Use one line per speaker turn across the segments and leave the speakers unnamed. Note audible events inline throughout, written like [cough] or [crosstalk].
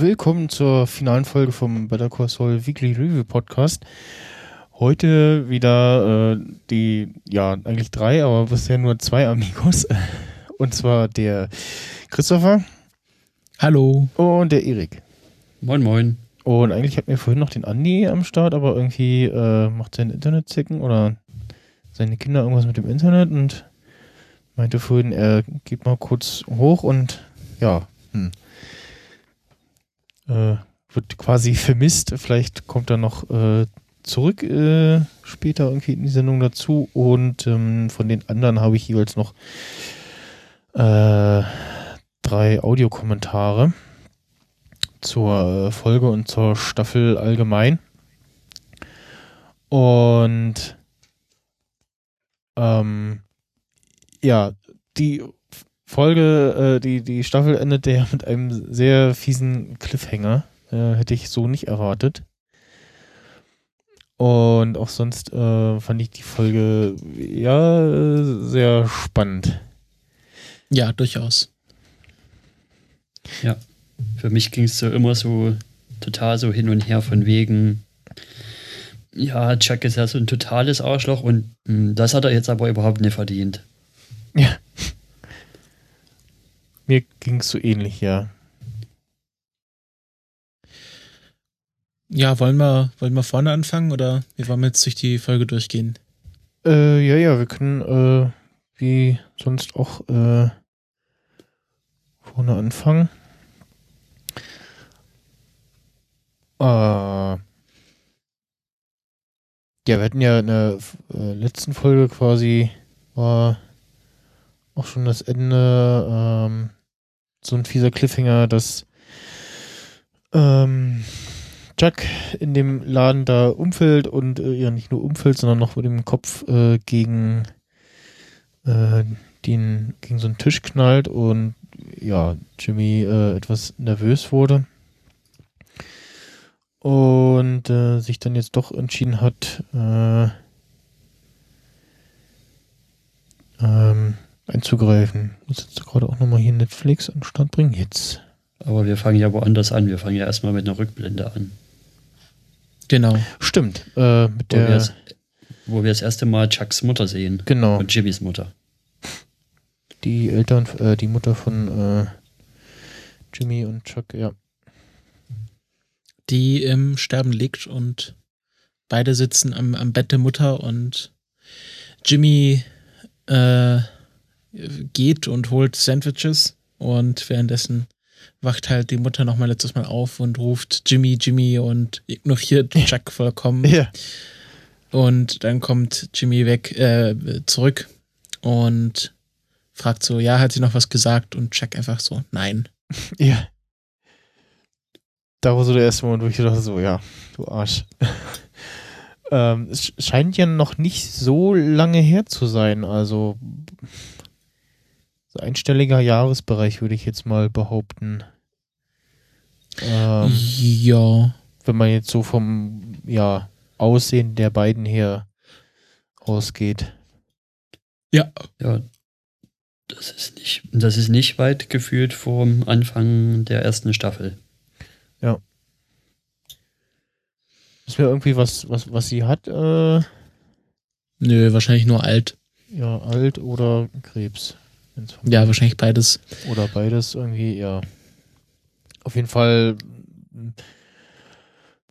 willkommen zur finalen Folge vom Better Call Saul Weekly Review Podcast. Heute wieder äh, die, ja, eigentlich drei, aber bisher nur zwei Amigos. [laughs] Und zwar der Christopher.
Hallo.
Und der Erik.
Moin, moin.
Und eigentlich hatten wir vorhin noch den Andi am Start, aber irgendwie äh, macht sein Internet zicken oder seine Kinder irgendwas mit dem Internet und meinte vorhin, er geht mal kurz hoch und ja, hm äh, wird quasi vermisst. Vielleicht kommt er noch äh, zurück äh, später irgendwie in die Sendung dazu. Und ähm, von den anderen habe ich jeweils noch äh, drei Audiokommentare zur äh, Folge und zur Staffel allgemein. Und ähm, ja, die Folge, äh, die, die Staffel endete ja mit einem sehr fiesen Cliffhanger. Äh, hätte ich so nicht erwartet. Und auch sonst äh, fand ich die Folge ja sehr spannend.
Ja, durchaus.
Ja, für mich ging es so immer so total so hin und her von wegen, ja, Chuck ist ja so ein totales Arschloch und mh, hm, das hat er jetzt aber überhaupt nicht verdient.
Ja. Mir ging es so ähnlich, ja.
Ja, wollen wir, wollen wir vorne anfangen oder wie wollen wir jetzt durch die Folge durchgehen?
Äh, ja, ja, wir können äh, wie sonst auch äh, vorne anfangen. Äh, ja, wir hatten ja in der äh, letzten Folge quasi war auch schon das Ende ähm, so ein fieser Cliffhanger, dass ähm, Chuck in dem Laden da umfällt und äh, ja nicht nur umfällt, sondern noch mit dem Kopf äh, gegen äh, den gegen so einen Tisch knallt und ja Jimmy äh, etwas nervös wurde. Und äh, sich dann jetzt doch entschieden hat äh, ähm, einzugreifen. Ich muss jetzt gerade auch nochmal hier Netflix an den Start bringen. Jetzt.
Aber wir fangen ja woanders an. Wir fangen ja erstmal mit einer Rückblende an.
Genau. Stimmt. Äh, mit wo, der
wir das, wo wir das erste Mal Chucks Mutter sehen.
Genau.
Und Jimmys Mutter.
Die Eltern, äh, die Mutter von äh, Jimmy und Chuck, ja.
Die im Sterben liegt und beide sitzen am, am Bett der Mutter und Jimmy äh, geht und holt Sandwiches und währenddessen wacht halt die Mutter nochmal letztes Mal auf und ruft Jimmy, Jimmy und ignoriert Chuck vollkommen.
Ja.
Und dann kommt Jimmy weg, äh, zurück und fragt so, ja, hat sie noch was gesagt? Und Chuck einfach so, nein. [laughs]
Ja. Da war so der erste Moment, wo ich dachte so, ja, du Arsch. [laughs] ähm, es scheint ja noch nicht so lange her zu sein, also so einstelliger Jahresbereich, würde ich jetzt mal behaupten.
Ähm, ja.
Wenn man jetzt so vom ja, Aussehen der beiden her ausgeht.
Ja.
Ja. Das ist nicht, das ist nicht weit gefühlt vom Anfang der ersten Staffel.
Ja. Ist mir irgendwie was, was, was sie hat? Äh,
Nö, wahrscheinlich nur alt.
Ja, alt oder Krebs.
Ja, wahrscheinlich beides.
Oder beides irgendwie, ja. Auf jeden Fall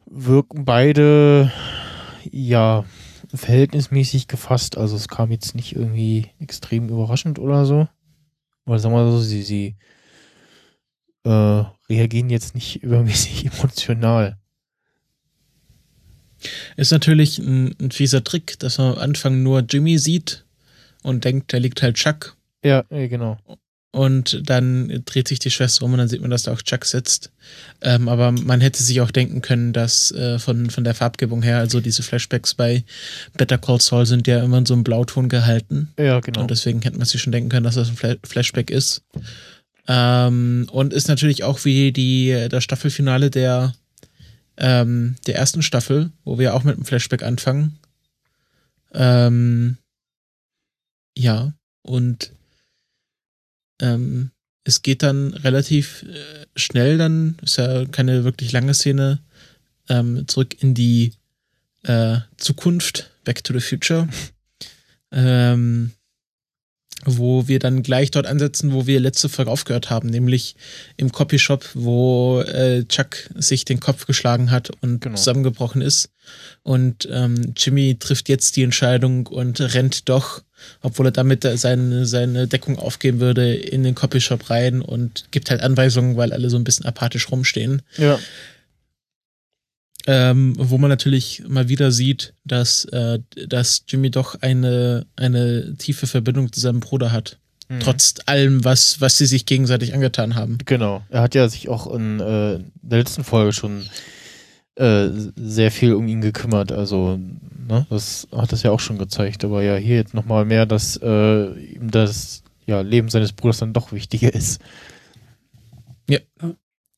wirken beide, ja, verhältnismäßig gefasst. Also es kam jetzt nicht irgendwie extrem überraschend oder so. Weil sagen wir mal so, sie, sie äh, reagieren jetzt nicht [laughs] übermäßig emotional.
Ist natürlich ein, ein fieser Trick, dass man am Anfang nur Jimmy sieht und denkt, der liegt halt Chuck.
Ja, genau.
Und dann dreht sich die Schwester um und dann sieht man, dass da auch Chuck sitzt. Ähm, aber man hätte sich auch denken können, dass äh, von, von der Farbgebung her, also diese Flashbacks bei Better Call Saul sind ja immer in so einem Blauton gehalten.
Ja, genau.
Und deswegen hätte man sich schon denken können, dass das ein Fla Flashback ist. Ähm, und ist natürlich auch wie die, das Staffelfinale der, ähm, der ersten Staffel, wo wir auch mit einem Flashback anfangen. Ähm, ja, und ähm, es geht dann relativ äh, schnell, dann ist ja keine wirklich lange Szene, ähm, zurück in die äh, Zukunft, Back to the Future, [laughs] ähm, wo wir dann gleich dort ansetzen, wo wir letzte Folge aufgehört haben, nämlich im Copyshop, wo äh, Chuck sich den Kopf geschlagen hat und
Genau.
zusammengebrochen ist. Und ähm, Jimmy trifft jetzt die Entscheidung und rennt doch, obwohl er damit seine, seine Deckung aufgeben würde, in den Copyshop rein und gibt halt Anweisungen, weil alle so ein bisschen apathisch rumstehen.
Ja.
Ähm, wo man natürlich mal wieder sieht, dass, äh, dass Jimmy doch eine, eine tiefe Verbindung zu seinem Bruder hat.
Mhm.
Trotz allem, was, was sie sich gegenseitig angetan haben.
Genau. Er hat ja sich auch in äh, der letzten Folge schon äh, sehr viel um ihn gekümmert. Also, ne, das hat es ja auch schon gezeigt. Aber ja, hier jetzt nochmal mehr, dass äh, ihm das ja, Leben seines Bruders dann doch wichtiger ist.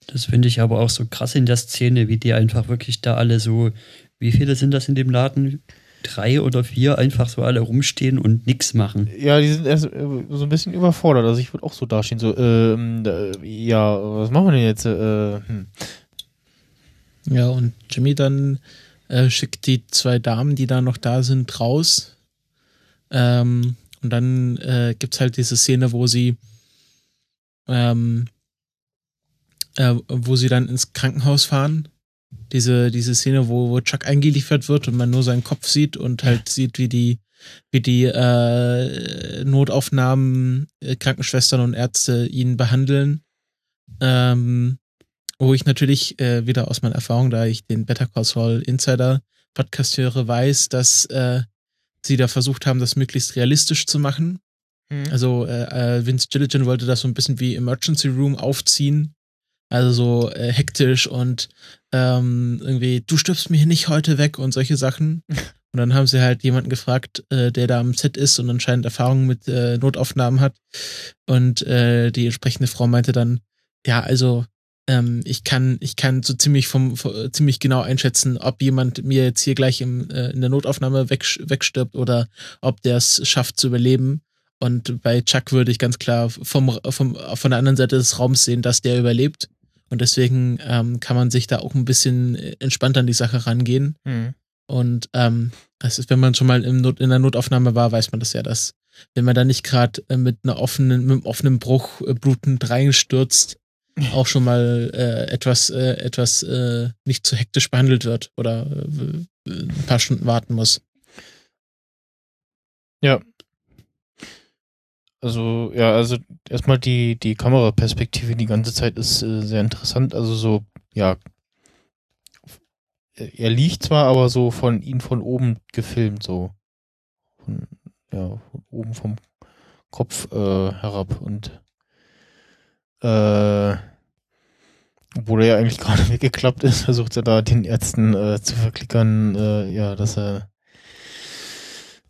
Das finde ich aber auch so krass in der Szene, wie die einfach wirklich da alle so, wie viele sind das in dem Laden? Drei oder vier einfach so alle rumstehen und nichts machen.
Ja, die sind erst äh, so ein bisschen überfordert. Also ich würde auch so dastehen, so, ähm, äh, ja, was machen wir denn jetzt? Äh, hm.
Ja, und Jimmy dann äh, schickt die zwei Damen, die da noch da sind, raus. Ähm, und dann äh, gibt's halt diese Szene, wo sie ähm, äh, wo sie dann ins Krankenhaus fahren. Diese, diese Szene, wo, wo Chuck eingeliefert wird und man nur seinen Kopf sieht und halt sieht, wie die, wie die äh, Notaufnahmen, äh, Krankenschwestern und Ärzte ihn behandeln. Ähm, wo ich natürlich äh, wieder aus meiner Erfahrung, da ich den Better Call Saul Insider Podcast höre, weiß, dass äh, sie da versucht haben, das möglichst realistisch zu machen.
Hm.
Also äh, äh, Vince Gilligan wollte das so ein bisschen wie Emergency Room aufziehen. Also so äh, hektisch und ähm, irgendwie, du stirbst mir hier nicht heute weg und solche Sachen. [laughs] Und dann haben sie halt jemanden gefragt, äh, der da am Set ist und anscheinend Erfahrung mit äh, Notaufnahmen hat. Und äh, die entsprechende Frau meinte dann, ja, also ähm, ich kann, ich kann so ziemlich vom, vom ziemlich genau einschätzen, ob jemand mir jetzt hier gleich im, äh, in der Notaufnahme weg, wegstirbt oder ob der es schafft zu überleben. Und bei Chuck würde ich ganz klar vom, vom, von der anderen Seite des Raums sehen, dass der überlebt. Und deswegen ähm, kann man sich da auch ein bisschen entspannter an die Sache rangehen.
Hm.
Und ähm, das ist, wenn man schon mal im Not, in der Notaufnahme war, weiß man das ja, dass wenn man da nicht gerade äh, mit einer offenen, mit einem offenen Bruch äh, blutend reinstürzt, auch schon mal äh, etwas, äh, etwas äh, nicht zu hektisch behandelt wird oder äh, ein paar Stunden warten muss.
Ja. Also, ja, also erstmal die, die Kameraperspektive die ganze Zeit ist äh, sehr interessant. Also so, ja, er liegt zwar, aber so von ihm von oben gefilmt, so. Von, ja, von oben vom Kopf äh, herab und äh, obwohl er ja eigentlich [laughs] gerade weggeklappt ist, versucht er da den Ärzten äh, zu verklickern, äh, ja, dass er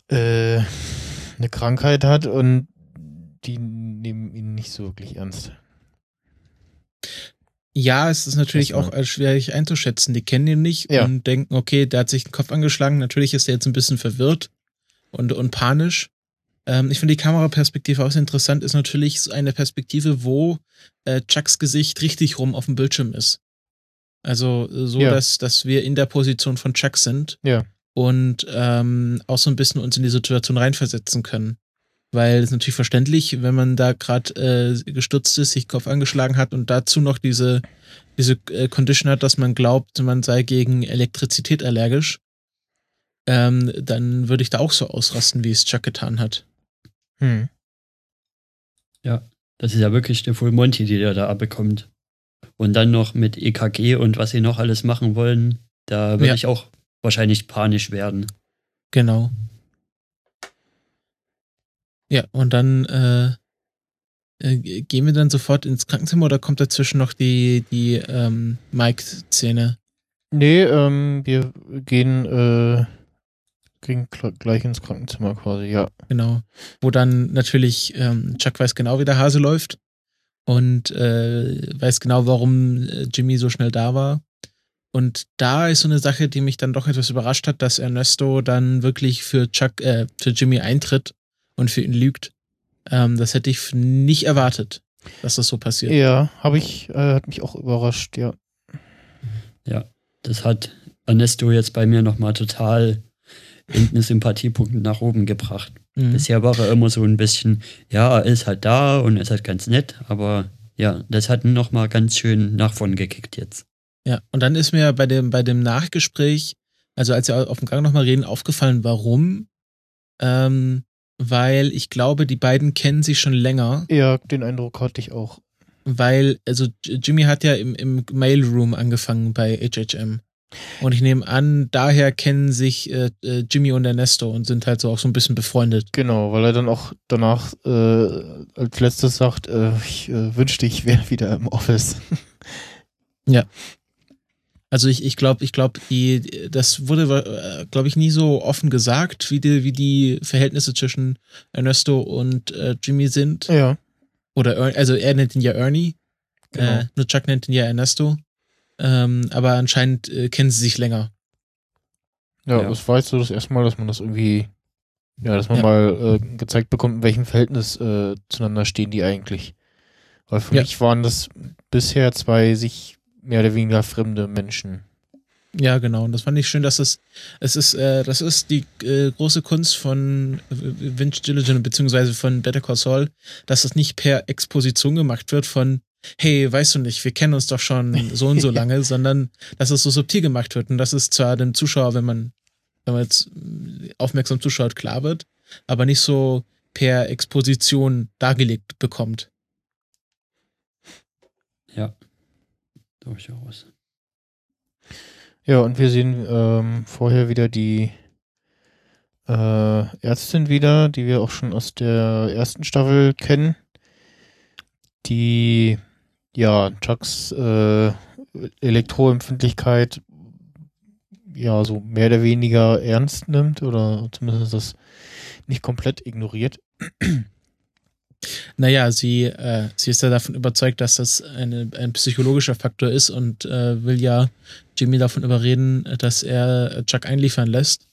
äh, eine Krankheit hat und die nehmen ihn nicht so wirklich ernst.
Ja, es ist natürlich auch äh, schwierig einzuschätzen. Die kennen ihn nicht
Ja.
und denken, okay, der hat sich den Kopf angeschlagen. Natürlich ist er jetzt ein bisschen verwirrt und, und panisch. Ähm, ich finde die Kameraperspektive auch sehr interessant. Ist natürlich eine Perspektive, wo äh, Chucks Gesicht richtig rum auf dem Bildschirm ist. Also äh, so,
Ja.
dass, dass wir in der Position von Chuck sind
Ja.
und ähm, auch so ein bisschen uns in die Situation reinversetzen können. Weil es natürlich verständlich, wenn man da gerade äh, gestürzt ist, sich Kopf angeschlagen hat und dazu noch diese, diese äh, Condition hat, dass man glaubt, man sei gegen Elektrizität allergisch, ähm, dann würde ich da auch so ausrasten, wie es Chuck getan hat.
Hm.
Das ist ja wirklich eine Full Monty, die der da abbekommt. Und dann noch mit EKG und was sie noch alles machen wollen, da würde
Ja.
ich auch wahrscheinlich panisch werden.
Genau. Ja, und dann äh, äh, gehen wir dann sofort ins Krankenzimmer oder kommt dazwischen noch die, die ähm, Mike-Szene?
Nee, ähm, wir gehen, äh, gl- gleich ins Krankenzimmer quasi, ja.
Genau. Wo dann natürlich ähm, Chuck weiß genau, wie der Hase läuft und äh, weiß genau, warum äh, Jimmy so schnell da war. Und da ist so eine Sache, die mich dann doch etwas überrascht hat, dass Ernesto dann wirklich für Chuck, äh, für Jimmy eintritt und für ihn lügt. Ähm, das hätte ich nicht erwartet. dass das so passiert.
Ja, habe ich, äh, hat mich auch überrascht, ja.
Ja, das hat Ernesto jetzt bei mir nochmal total in den Sympathiepunkt nach oben gebracht.
Mhm.
Bisher war er immer so ein bisschen, ja, er ist halt da und ist halt ganz nett, aber ja, das hat ihn nochmal ganz schön nach vorn gekickt jetzt.
Ja, und dann ist mir bei dem, bei dem Nachgespräch, also als wir auf dem Gang nochmal reden, aufgefallen, warum. Ähm, weil ich glaube, die beiden kennen sich schon länger,
Ja, den Eindruck hatte ich auch.
weil, also Jimmy hat ja im, im Mailroom angefangen bei HHM. Und ich nehme an, daher kennen sich äh, äh, Jimmy und Ernesto und sind halt so auch so ein bisschen befreundet.
Genau, weil er dann auch danach äh, als letztes sagt, äh, ich äh, wünschte, ich wäre wieder im Office. [laughs]
Also ich, ich glaube, ich glaube, die, das wurde, glaube ich, nie so offen gesagt, wie die, wie die Verhältnisse zwischen Ernesto und äh, Jimmy sind.
ja,
Oder Er- also er nennt ihn ja Ernie.
genau.
Äh, nur Chuck nennt ihn ja Ernesto. Ähm, aber anscheinend äh, kennen sie sich länger.
ja,
ja.
das war jetzt so das erste Mal, dass man das irgendwie, ja, dass man
Ja.
mal äh, gezeigt bekommt, in welchem Verhältnis äh, zueinander stehen die eigentlich. Weil für
Ja.
mich waren das bisher zwei sich mehr oder weniger fremde Menschen.
Ja, genau. Und das fand ich schön, dass es, es ist, äh, das ist die äh, große Kunst von äh, Vince Gilligan beziehungsweise von Better Call Saul, dass es nicht per Exposition gemacht wird von, hey, weißt du nicht, wir kennen uns doch schon so und so [laughs] lange, sondern dass es so subtil gemacht wird. Und das ist zwar dem Zuschauer, wenn man, wenn man jetzt aufmerksam zuschaut, klar wird, aber nicht so per Exposition dargelegt bekommt.
Ja, durchaus.
Ja, und wir sehen ähm, vorher wieder die äh, Ärztin wieder, die wir auch schon aus der ersten Staffel kennen, die ja Chucks äh, Elektroempfindlichkeit ja so mehr oder weniger ernst nimmt oder zumindest das nicht komplett ignoriert. [clears throat]
Naja, sie, äh, sie ist ja davon überzeugt, dass das eine, ein psychologischer Faktor ist und äh, will ja Jimmy davon überreden, dass er Chuck einliefern lässt.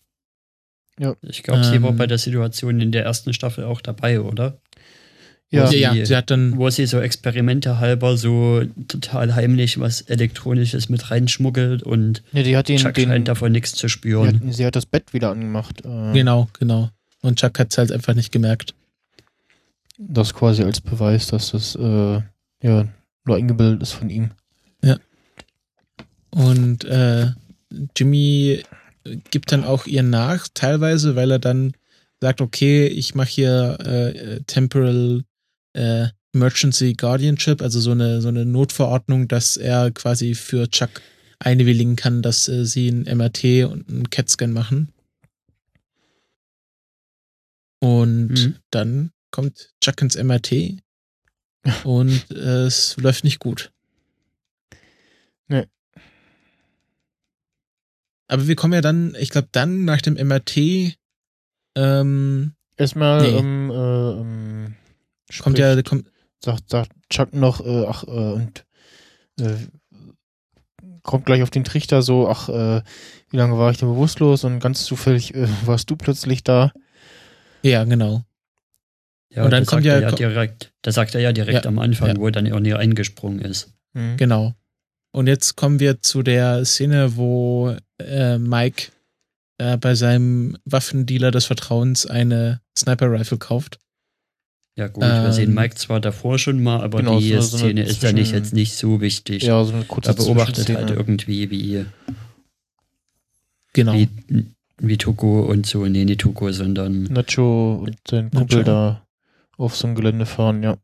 Ich glaube, sie war
Ähm.
bei der Situation in der ersten Staffel auch dabei, oder?
Ja,
sie-
ja, ja, sie hat dann,
Wo sie so Experimente halber so total heimlich was Elektronisches mit reinschmuggelt und
ja die hat den,
Chuck
den
scheint davon nichts zu
die
spüren.
hat, sie hat das Bett wieder angemacht. Äh,
genau, genau. Und Chuck hat es halt einfach nicht gemerkt.
Das quasi als Beweis, dass das äh, ja nur eingebildet ist von ihm.
Und äh, Jimmy gibt dann auch ihr nach, teilweise, weil er dann sagt, okay, ich mache hier äh, Temporal äh, Emergency Guardianship, also so eine, so eine Notverordnung, dass er quasi für Chuck einwilligen kann, dass äh, sie ein MRT und einen CAT-Scan machen. Und
Mhm.
dann kommt Chuck ins MRT [laughs] und äh, es läuft nicht gut.
Nee.
Aber wir kommen ja dann, ich glaube, dann nach dem MRT ähm,
Erstmal
Nee.
ähm, äh, ähm,
kommt ja,
spricht-
kommt,
sagt, sagt Chuck noch, äh, ach, äh, und äh, kommt gleich auf den Trichter so, ach, äh, wie lange war ich denn bewusstlos und ganz zufällig äh, [laughs] warst du plötzlich da.
ja, genau.
Ja,
Und dann
das
kommt
sagt er
ja-
ja direkt, das sagt er ja direkt
Ja,
am Anfang,
ja.
wo dann Ernie eingesprungen ist.
Mhm.
Genau. Und jetzt kommen wir zu der Szene, wo äh, Mike äh, bei seinem Waffendealer des Vertrauens eine Sniper-Rifle kauft.
Ja gut, wir sehen
Ähm,
Mike zwar davor schon mal, aber
Genau,
die
so-
Szene ist ja nicht jetzt nicht so wichtig.
Ja, so eine kurze
er beobachtet halt irgendwie, wie,
Genau.
wie, wie Tuko und so, nee, nicht Tuko, sondern
Nacho und sein Kumpel da auf so ein Gelände fahren, ja.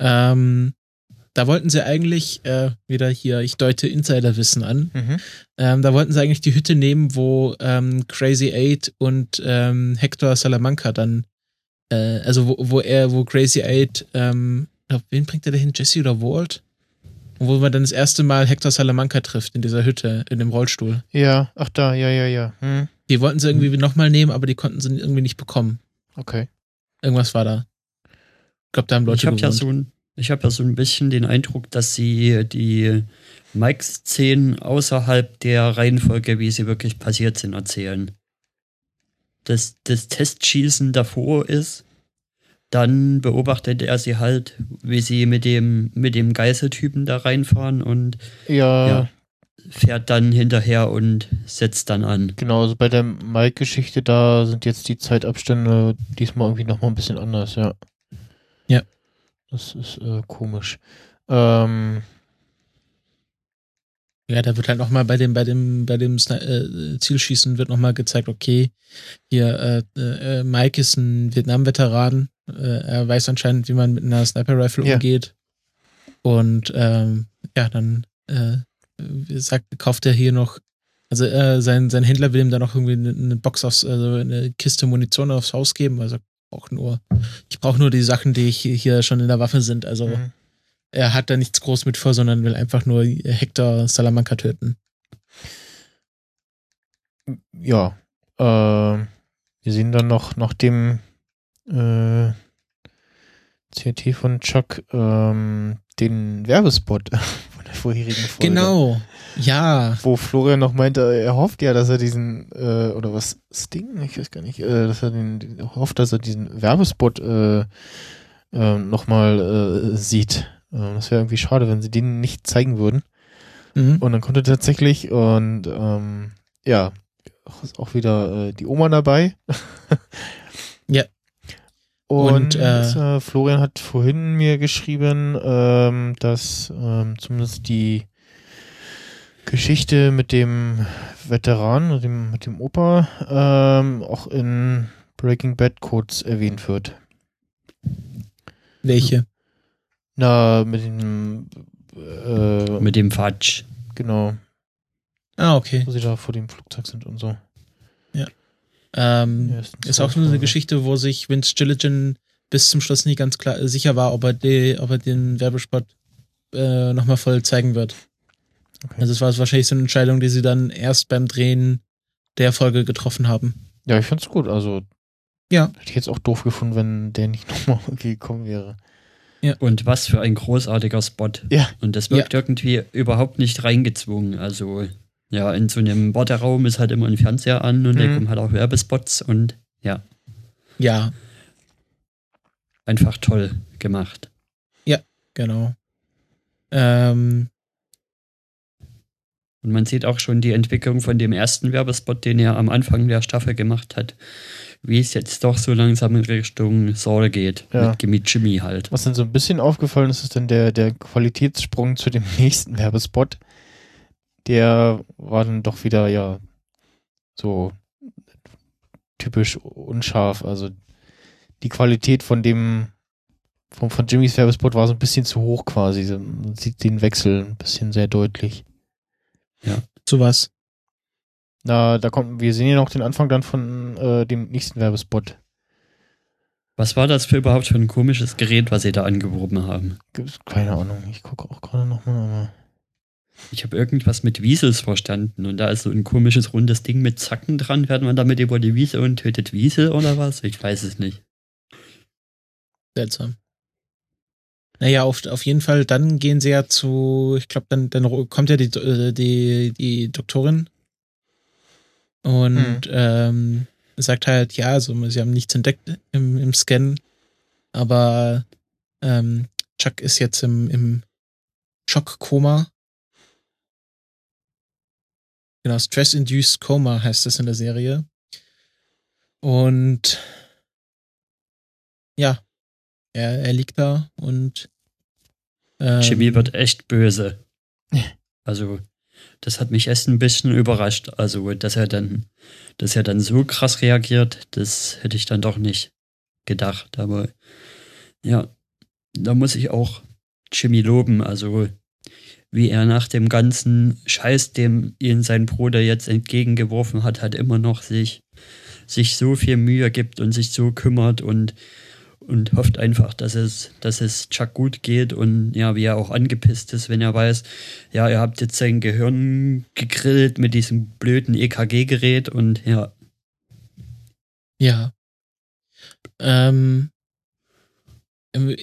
Ähm, da wollten sie eigentlich äh, wieder hier, ich deute Insiderwissen an.
Mhm.
Ähm, da wollten sie eigentlich die Hütte nehmen, wo ähm, Crazy Eight und ähm, Hector Salamanca dann, äh, also wo, wo er, wo Crazy Eight, ähm, glaub, wen bringt er da hin? Jesse oder Walt? Und wo man dann das erste Mal Hector Salamanca trifft in dieser Hütte, in dem Rollstuhl.
Ja, ach da, ja, ja, ja. Hm.
Die wollten sie irgendwie nochmal nehmen, aber die konnten sie irgendwie nicht bekommen.
Okay.
Irgendwas war da. Ich glaube, da haben Leute
ich habe ja
gewohnt.
so ein, ich habe ja so ein bisschen den Eindruck, dass sie die Mike-Szenen außerhalb der Reihenfolge, wie sie wirklich passiert sind, erzählen. Das, das Testschießen davor ist dann beobachtet er sie halt, wie sie mit dem, mit dem Geiseltypen da reinfahren und
Ja,
Ja. fährt dann hinterher und setzt dann an.
genau. Also bei der Mike-Geschichte, da sind jetzt die Zeitabstände diesmal irgendwie nochmal ein bisschen anders, ja.
Ja.
Das ist äh, komisch. Ähm,
Ja, da wird halt nochmal bei dem, bei dem, bei dem äh, Zielschießen wird nochmal gezeigt, okay, hier, äh, äh, Mike ist ein Vietnam-Veteran, äh, er weiß anscheinend, wie man mit einer Sniper-Rifle
Ja.
umgeht. Und ähm, ja, dann äh, sagt, kauft er hier noch, also äh, sein, sein Händler will ihm dann noch irgendwie eine, eine Box aufs, also eine Kiste Munition aufs Haus geben, also auch nur, ich brauche nur die Sachen, die hier- hier schon in der Waffe sind. Also
mhm.
Er hat da nichts groß mit vor, sondern will einfach nur Hector Salamanca töten.
ja. ähm, wir sehen dann noch nach dem äh, CT von Chuck ähm, den Werbespot [laughs] von der vorherigen Folge.
Genau. Ja.
Wo Florian noch meinte, er hofft ja, dass er diesen, äh, oder was, Sting? Ich weiß gar nicht, äh, dass er den, den hofft, dass er diesen Werbespot äh, äh, nochmal äh, sieht. Äh, das wäre irgendwie schade, wenn sie den nicht zeigen würden.
Mhm.
Und dann konnte tatsächlich und ähm, ja, ist auch wieder äh, die Oma dabei. [laughs]
Ja.
Und,
Und, äh,
äh, Florian hat vorhin mir geschrieben, ähm, dass ähm, zumindest die Geschichte mit dem Veteran, mit dem, mit dem Opa, ähm, auch in Breaking Bad kurz erwähnt wird.
Welche?
Na, mit dem äh,
Mit dem Fatsch.
genau,
Ah, okay.
wo sie da vor dem Flugzeug sind und so.
Ähm,
Ja, ist
ist auch so eine
Folge.
Geschichte, wo sich Vince Gilligan bis zum Schluss nie ganz klar äh, sicher war, ob er, die, ob er den Werbespot äh, nochmal voll zeigen wird.
Okay.
Also es war wahrscheinlich so eine Entscheidung, die sie dann erst beim Drehen der Folge getroffen haben.
Ja, ich find's gut. Also,
Ja.
Hätte ich jetzt auch doof gefunden, wenn der nicht [laughs] nochmal gekommen wäre.
Und was für ein großartiger Spot.
Ja.
Und das wirkt irgendwie überhaupt nicht reingezwungen. Also, ja, in so einem Warteraum ist halt immer ein Fernseher an und da
Mhm.
kommen halt auch Werbespots und ja,
Ja,
einfach toll gemacht.
genau. Ähm,
Und man sieht auch schon die Entwicklung von dem ersten Werbespot, den er am Anfang der Staffel gemacht hat, wie es jetzt doch so langsam in Richtung Saul geht.
Ja.
Mit Gimme Jimmy halt.
Was dann so ein bisschen aufgefallen ist, ist dann der, der Qualitätssprung zu dem [laughs] nächsten Werbespot. Der war dann doch wieder, ja, so typisch unscharf. Also die Qualität von dem, von, von Jimmys Werbespot war so ein bisschen zu hoch quasi. Man sieht den Wechsel ein bisschen sehr deutlich.
zu was?
Na, da kommt, wir sehen ja noch den Anfang dann von äh, dem nächsten Werbespot.
Was war das für überhaupt für ein komisches Gerät, was sie da angeworben haben?
Gibt's keine Ahnung. Ich gucke auch gerade nochmal, aber.
Ich habe irgendwas mit Wiesels verstanden und da ist so ein komisches rundes Ding mit Zacken dran. Fährt man damit über die Wiese und tötet Wiesel oder was? Ich weiß es nicht.
Seltsam. Naja, auf, auf jeden Fall, dann gehen sie ja zu, ich glaube, dann, dann kommt ja die, äh, die, die Doktorin und ähm, sagt halt, ja, also sie haben nichts entdeckt im, im Scan, aber ähm, Chuck ist jetzt im, im Schockkoma. Genau, Stress-Induced Coma heißt das in der Serie. Und ja, er, er liegt da und ähm,
Chemie wird echt böse. Also, das hat mich erst ein bisschen überrascht. Also, dass er dann, dass er dann so krass reagiert, das hätte ich dann doch nicht gedacht. Aber ja, da muss ich auch Jimmy loben. Also, wie er nach dem ganzen Scheiß, dem ihn sein Bruder jetzt entgegengeworfen hat, hat immer noch sich, sich so viel Mühe gibt und sich so kümmert und und hofft einfach, dass es, dass es Chuck gut geht und ja, wie er auch angepisst ist, wenn er weiß, ja, ihr habt jetzt sein Gehirn gegrillt mit diesem blöden EKG-Gerät und ja,
Ja. Ähm, ähm,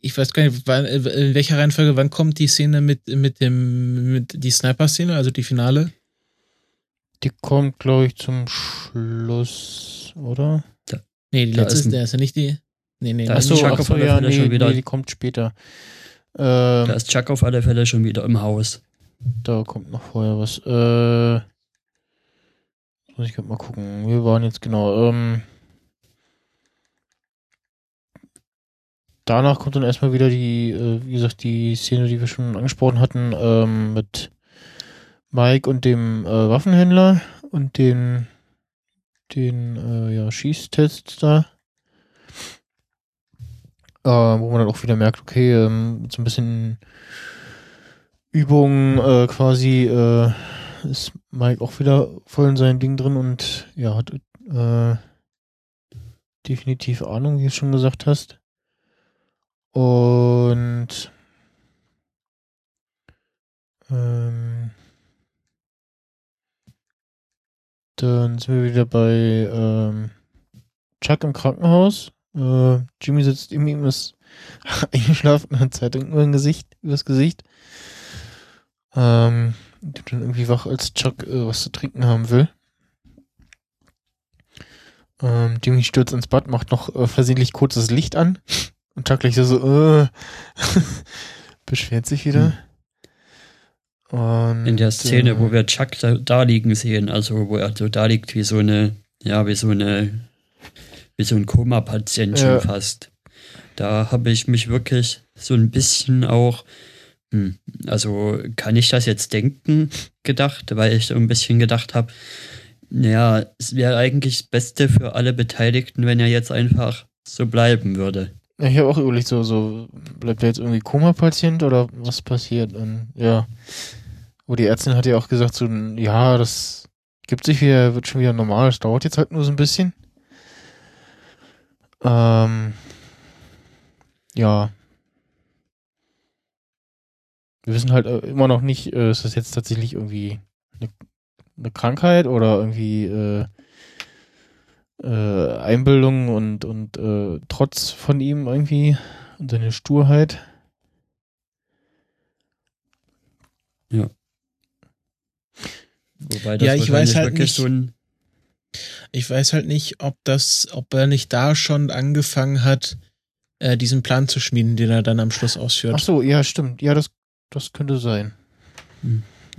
ich weiß gar nicht, wann, in welcher Reihenfolge, wann kommt die Szene mit, mit dem, mit die Sniper-Szene, also die Finale?
Die kommt, glaube ich, zum Schluss, oder?
Nee, die
Da
letzte
ist
ist ja nicht die. Nee, nee,
Da ist Chuck auf alle
ja,
Fälle
nee,
schon wieder-
nee, die kommt später. Ähm,
Da ist Chuck auf alle Fälle schon wieder im Haus.
Da kommt noch vorher was. Äh, muss ich grad mal gucken. Wir waren jetzt genau. Ähm, danach kommt dann erstmal wieder die, äh, wie gesagt, die Szene, die wir schon angesprochen hatten, ähm, mit Mike und dem äh, Waffenhändler und den, den äh, ja, Schießtests da. Äh, wo man dann auch wieder merkt, okay, ähm, so ein bisschen Übung äh, quasi äh, ist Mike auch wieder voll in seinem Ding drin und ja, hat äh, definitiv Ahnung, wie du schon gesagt hast. Und ähm, dann sind wir wieder bei ähm, Chuck im Krankenhaus. Äh, Jimmy sitzt ihm, ihm ist [laughs] eingeschlafen und hat Zeitung über Gesicht, übers Gesicht. Ähm, der dann irgendwie wach, als Chuck äh, was zu trinken haben will. Ähm, Jimmy stürzt ins Bad, macht noch äh, versehentlich kurz das Licht an. [laughs] Und Chuck gleich so, so äh, [laughs] beschwert sich wieder. Und,
In der Szene,
äh,
wo wir Chuck da, da liegen sehen, also wo er so da liegt wie so eine, ja, wie so eine, wie so ein Koma-Patient schon
Ja.
fast. Da habe ich mich wirklich so ein bisschen auch, hm, also kann ich das jetzt denken, gedacht, weil ich so ein bisschen gedacht habe, ja, es wäre eigentlich das Beste für alle Beteiligten, wenn er jetzt einfach so bleiben würde.
Ja, ich habe auch überlegt, so, so, bleibt er jetzt irgendwie Koma-Patient oder was passiert? Und ja. Wo die Ärztin hat ja auch gesagt, so, ja, das gibt sich wieder, wird schon wieder normal, das dauert jetzt halt nur so ein bisschen. Ähm, ja. Wir wissen halt äh, immer noch nicht, äh, ist das jetzt tatsächlich irgendwie eine, eine Krankheit oder irgendwie äh, äh, Einbildung und, und äh, Trotz von ihm irgendwie und seine Sturheit.
Wobei das
Ja, ich weiß halt
wirklich
nicht-
so ein
Ich weiß halt nicht, ob das, ob er nicht da schon angefangen hat, äh, diesen Plan zu schmieden, den er dann am Schluss ausführt.
Ach so, ja, stimmt. Ja, das, das könnte sein.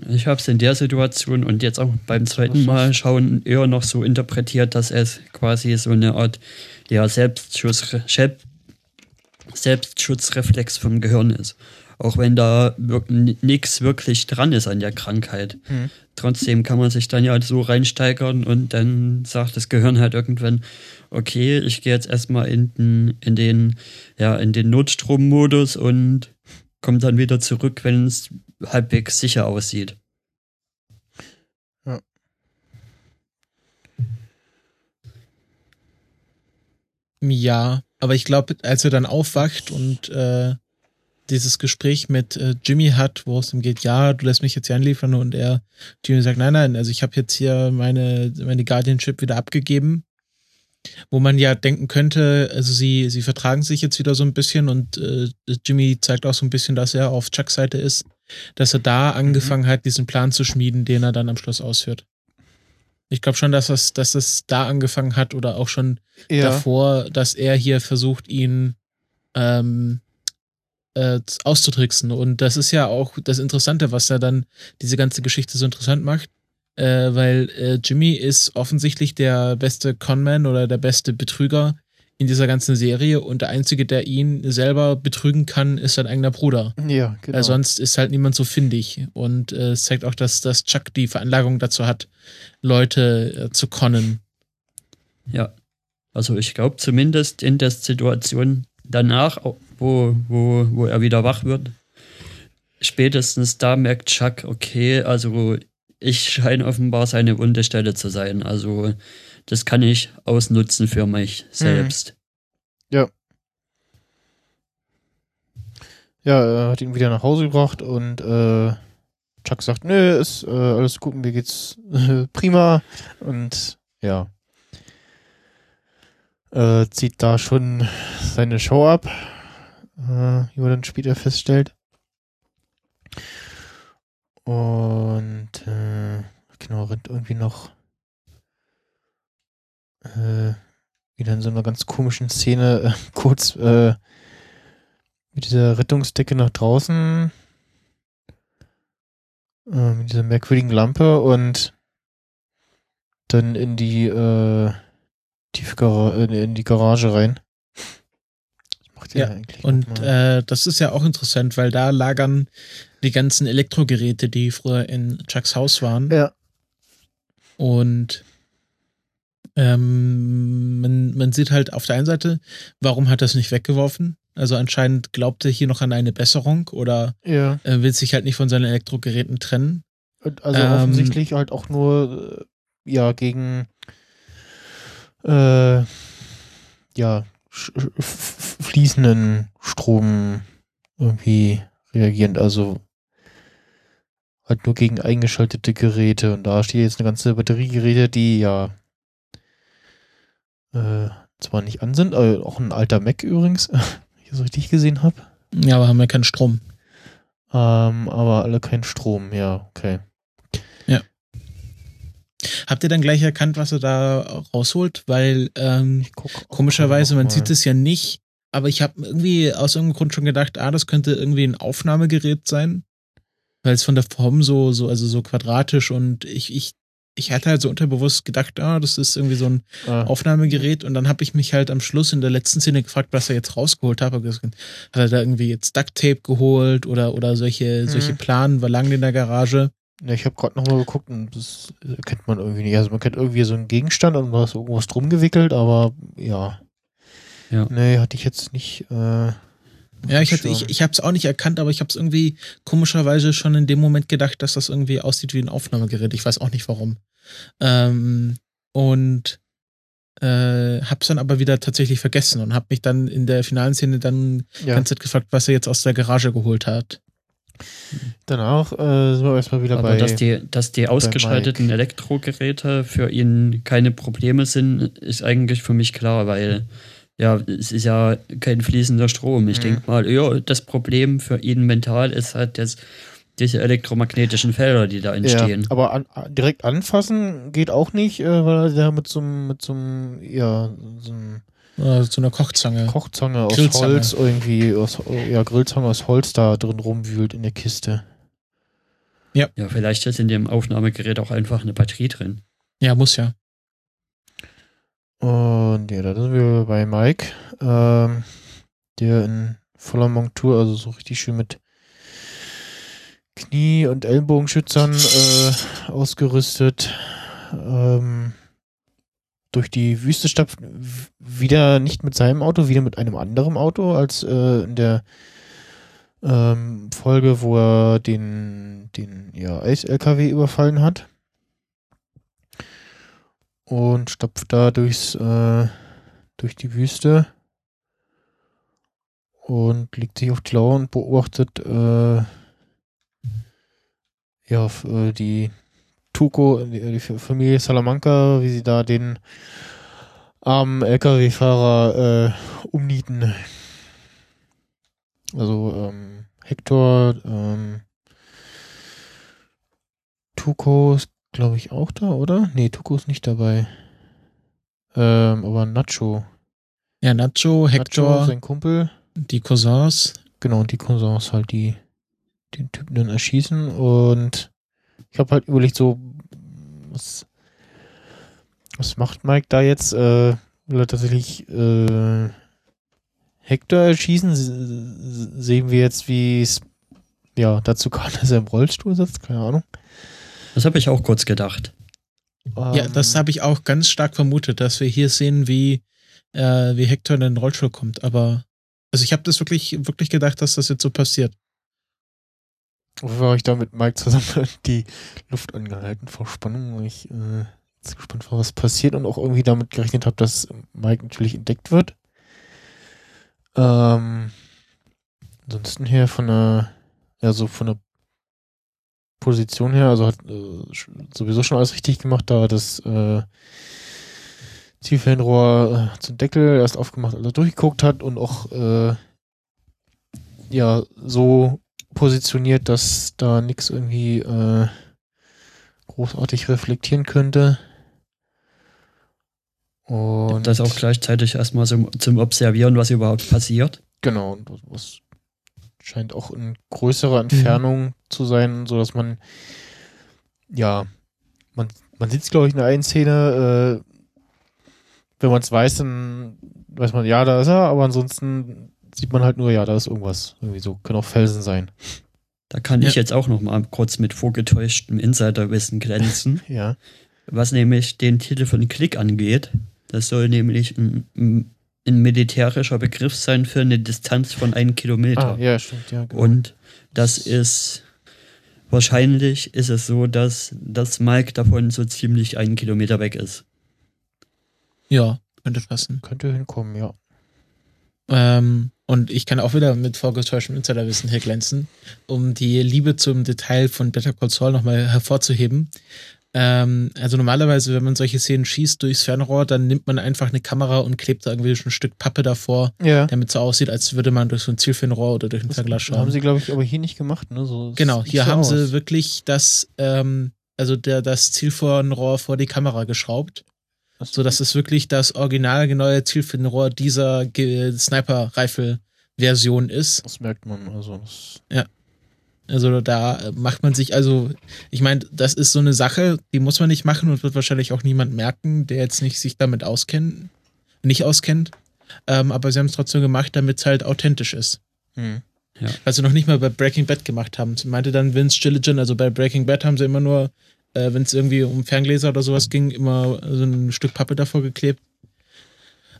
Ich habe es in der Situation und jetzt auch beim zweiten Mal schauen eher noch so interpretiert, dass es quasi so eine Art ja, Selbstschutz, Selbstschutzreflex vom Gehirn ist. Auch wenn da nichts wirklich dran ist an der Krankheit.
Hm.
Trotzdem kann man sich dann ja so reinsteigern und dann sagt das Gehirn halt irgendwann, okay, ich gehe jetzt erstmal in den, in den, ja, in den Notstrommodus und komme dann wieder zurück, wenn es halbwegs sicher aussieht.
Ja, aber ich glaube, als er dann aufwacht und äh, dieses Gespräch mit äh, Jimmy hat, wo es ihm geht, ja, du lässt mich jetzt hier anliefern und er, Jimmy sagt, nein, nein, also ich habe jetzt hier meine, meine Guardianship wieder abgegeben, wo man ja denken könnte, also sie, sie vertragen sich jetzt wieder so ein bisschen und äh, Jimmy zeigt auch so ein bisschen, dass er auf Chucks Seite ist, dass er da angefangen hat, diesen Plan zu schmieden, den er dann am Schluss ausführt. Ich glaube schon, dass das, dass das da angefangen hat oder auch schon
Ja.
davor, dass er hier versucht, ihn ähm, äh, auszutricksen. Und das ist ja auch das Interessante, was ja dann diese ganze Geschichte so interessant macht. Äh, weil äh, Jimmy ist offensichtlich der beste Conman oder der beste Betrüger in dieser ganzen Serie und der Einzige, der ihn selber betrügen kann, ist sein eigener Bruder.
Ja, genau.
Weil sonst ist halt niemand so findig. Und äh, es zeigt auch, dass, dass Chuck die Veranlagung dazu hat, Leute äh, zu connen.
Ja. Also ich glaube zumindest in der Situation danach, wo, wo, wo er wieder wach wird, spätestens da merkt Chuck, okay, also ich scheine offenbar seine wunde Stelle zu sein. Also das kann ich ausnutzen für mich selbst.
Ja, er hat ihn wieder nach Hause gebracht und äh, Chuck sagt, nö, ist äh, alles gut, mir geht's äh, prima und ja. Äh, zieht da schon seine Show ab, äh, dann später feststellt. Und äh, genau, rennt irgendwie noch äh, wieder in so einer ganz komischen Szene äh, [laughs] kurz äh, mit dieser Rettungsdecke nach draußen, äh, mit dieser merkwürdigen Lampe und dann in die äh, Tiefgara äh, in die Garage rein. Macht
Ja,
da eigentlich
Und äh, das ist ja auch interessant, weil da lagern die ganzen Elektrogeräte, die früher in Chucks Haus waren.
ja,
Und ähm, man, man sieht halt auf der einen Seite, warum hat er es nicht weggeworfen? Also anscheinend glaubt er hier noch an eine Besserung oder
ja.
äh, will sich halt nicht von seinen Elektrogeräten trennen.
Also
Ähm,
offensichtlich halt auch nur äh, ja gegen äh, ja fließenden Strom irgendwie reagierend. Also halt nur gegen eingeschaltete Geräte. Und da steht jetzt eine ganze Batteriegeräte, die ja äh, zwar nicht an sind, aber auch ein alter Mac übrigens, [laughs] wenn ich das richtig gesehen habe.
Ja, aber haben ja keinen Strom.
Ähm, aber alle kein Strom, ja, okay.
Habt ihr dann gleich erkannt, was er da rausholt? Weil ähm, komischerweise, man sieht es ja nicht, aber ich habe irgendwie aus irgendeinem Grund schon gedacht, ah, das könnte irgendwie ein Aufnahmegerät sein. Weil es von der Form so, so, also so quadratisch und ich, ich, ich hatte halt so unterbewusst gedacht, ah, das ist irgendwie so ein
Ah.
Aufnahmegerät und dann habe ich mich halt am Schluss in der letzten Szene gefragt, was er jetzt rausgeholt hat. Hat er da irgendwie jetzt Duct Tape geholt oder, oder solche, solche
Mhm.
Planen, war lange in der Garage.
Ja, ich habe gerade nochmal geguckt und das kennt man irgendwie nicht. Also man kennt irgendwie so einen Gegenstand und was irgendwas drum gewickelt, aber ja.
Ja.
Nee, hatte ich jetzt nicht. Äh,
Ja, ich, hatte, ich, ich habe es auch nicht erkannt, aber ich habe es irgendwie komischerweise schon in dem Moment gedacht, dass das irgendwie aussieht wie ein Aufnahmegerät. Ich weiß auch nicht warum. Ähm, und äh, habe es dann aber wieder tatsächlich vergessen und habe mich dann in der finalen Szene dann die
ja.
ganze Zeit gefragt, was er jetzt aus der Garage geholt hat.
Danach äh, sind wir erstmal wieder
Aber
bei.
dass die, dass die ausgeschalteten Elektrogeräte für ihn keine Probleme sind, ist eigentlich für mich klar, weil ja, es ist ja kein fließender Strom. Ich
Mhm.
denke mal, ja, das Problem für ihn mental ist halt das, diese elektromagnetischen Felder, die da
ja,
entstehen.
aber an, direkt anfassen geht auch nicht, äh, weil er da mit so einem, mit so einem, ja, so einem
Äh, so eine Kochzange.
Kochzange aus
Grillzange.
Holz irgendwie, aus, ja, Grillzange aus Holz da drin rumwühlt in der Kiste.
Ja, vielleicht ist in dem Aufnahmegerät auch einfach eine Batterie drin.
ja, muss ja.
Und ja, da sind wir bei Mike, ähm, der in voller Montur, also so richtig schön mit Knie- und Ellenbogenschützern äh, ausgerüstet, ähm, durch die Wüste stapft, wieder nicht mit seinem Auto, wieder mit einem anderen Auto, als äh, in der ähm, Folge, wo er den, den ja, Eis-LKW überfallen hat. Und stapft da durchs, äh, durch die Wüste und legt sich auf die Lauer und beobachtet äh, ja, äh, die Tuco, die, Familie Salamanca, wie sie da den armen LKW-Fahrer äh, umnieten. Also ähm, Hector, ähm, Tuco ist, glaube ich, auch da, oder? Nee, Tuco ist nicht dabei. Ähm, aber Nacho.
Ja, Nacho, Hector,
Nacho, sein Kumpel.
die Cousins.
Genau, und die Cousins halt, die den Typen dann erschießen. Und ich habe halt überlegt, so, was, was macht Mike da jetzt? Äh, will er tatsächlich äh, Hector erschießen? Sehen wir jetzt, wie es ja dazu kam, [laughs] dass er im Rollstuhl sitzt? Keine Ahnung.
Das habe ich auch kurz gedacht.
Ja, das habe ich auch ganz stark vermutet, dass wir hier sehen, wie, äh, wie Hector in den Rollstuhl kommt. Aber also ich habe das wirklich, wirklich gedacht, dass das jetzt so passiert.
War ich da mit Mike zusammen [laughs] die Luft angehalten vor Spannung, ich äh, gespannt war, was passiert und auch irgendwie damit gerechnet habe, dass Mike natürlich entdeckt wird. Ähm, ansonsten her von der, ja, so von der Position her, also hat äh, sowieso schon alles richtig gemacht, da das äh, Zielfernrohr äh, zum Deckel erst aufgemacht, als er durchgeguckt hat und auch äh, ja so positioniert, dass da nichts irgendwie äh, großartig reflektieren könnte. Und
Das auch gleichzeitig erstmal zum, zum Observieren, was überhaupt passiert.
Genau, und das- scheint auch in größerer Entfernung zu sein, so dass man ja, man, man sieht es, glaube ich, in der einen Szene, äh, wenn man es weiß, dann weiß man, ja, da ist er, aber ansonsten sieht man halt nur, ja, da ist irgendwas. Irgendwie so, können auch Felsen sein.
Da kann
Ja.
ich jetzt auch noch mal kurz mit vorgetäuschtem Insiderwissen glänzen. [laughs]
Ja.
was nämlich den Titel von Klick angeht. Das soll nämlich ein, ein ein militärischer Begriff sein für eine Distanz von einem Kilometer.
Ah, ja, stimmt, ja. Genau.
Und das ist wahrscheinlich ist es so, dass das Mike davon so ziemlich einen Kilometer weg ist.
Ja, könnte passen.
Könnte hinkommen, ja.
Ähm, und ich kann auch wieder mit vorgetäuschtem Insiderwissen hier glänzen, um die Liebe zum Detail von Better Call Saul nochmal hervorzuheben. Ähm, also normalerweise, wenn man solche Szenen schießt durchs Fernrohr, dann nimmt man einfach eine Kamera und klebt da irgendwie schon ein Stück Pappe davor,
Ja.
damit es so aussieht, als würde man durch so ein Zielfernrohr oder durch ein Fernglas
haben
schauen.
sie, glaube ich, aber hier nicht gemacht, ne? So,
Genau, hier haben
aus.
sie wirklich das, ähm, also der, das Zielfernrohr vor die Kamera geschraubt, so dass es wirklich das originalgeneue Zielfernrohr dieser Ge- Sniper-Rifle-Version ist.
Das merkt man, also. Das,
Also da macht man sich, also ich meine, das ist so eine Sache, die muss man nicht machen und wird wahrscheinlich auch niemand merken, der jetzt nicht sich damit auskennt, nicht auskennt. Ähm, aber sie haben es trotzdem gemacht, damit es halt authentisch ist.
hm.
Was sie noch nicht mal bei Breaking Bad gemacht haben. Sie meinte dann Vince Gilligan, also bei Breaking Bad haben sie immer nur, äh, wenn es irgendwie um Ferngläser oder sowas ging, immer so ein Stück Pappe davor geklebt.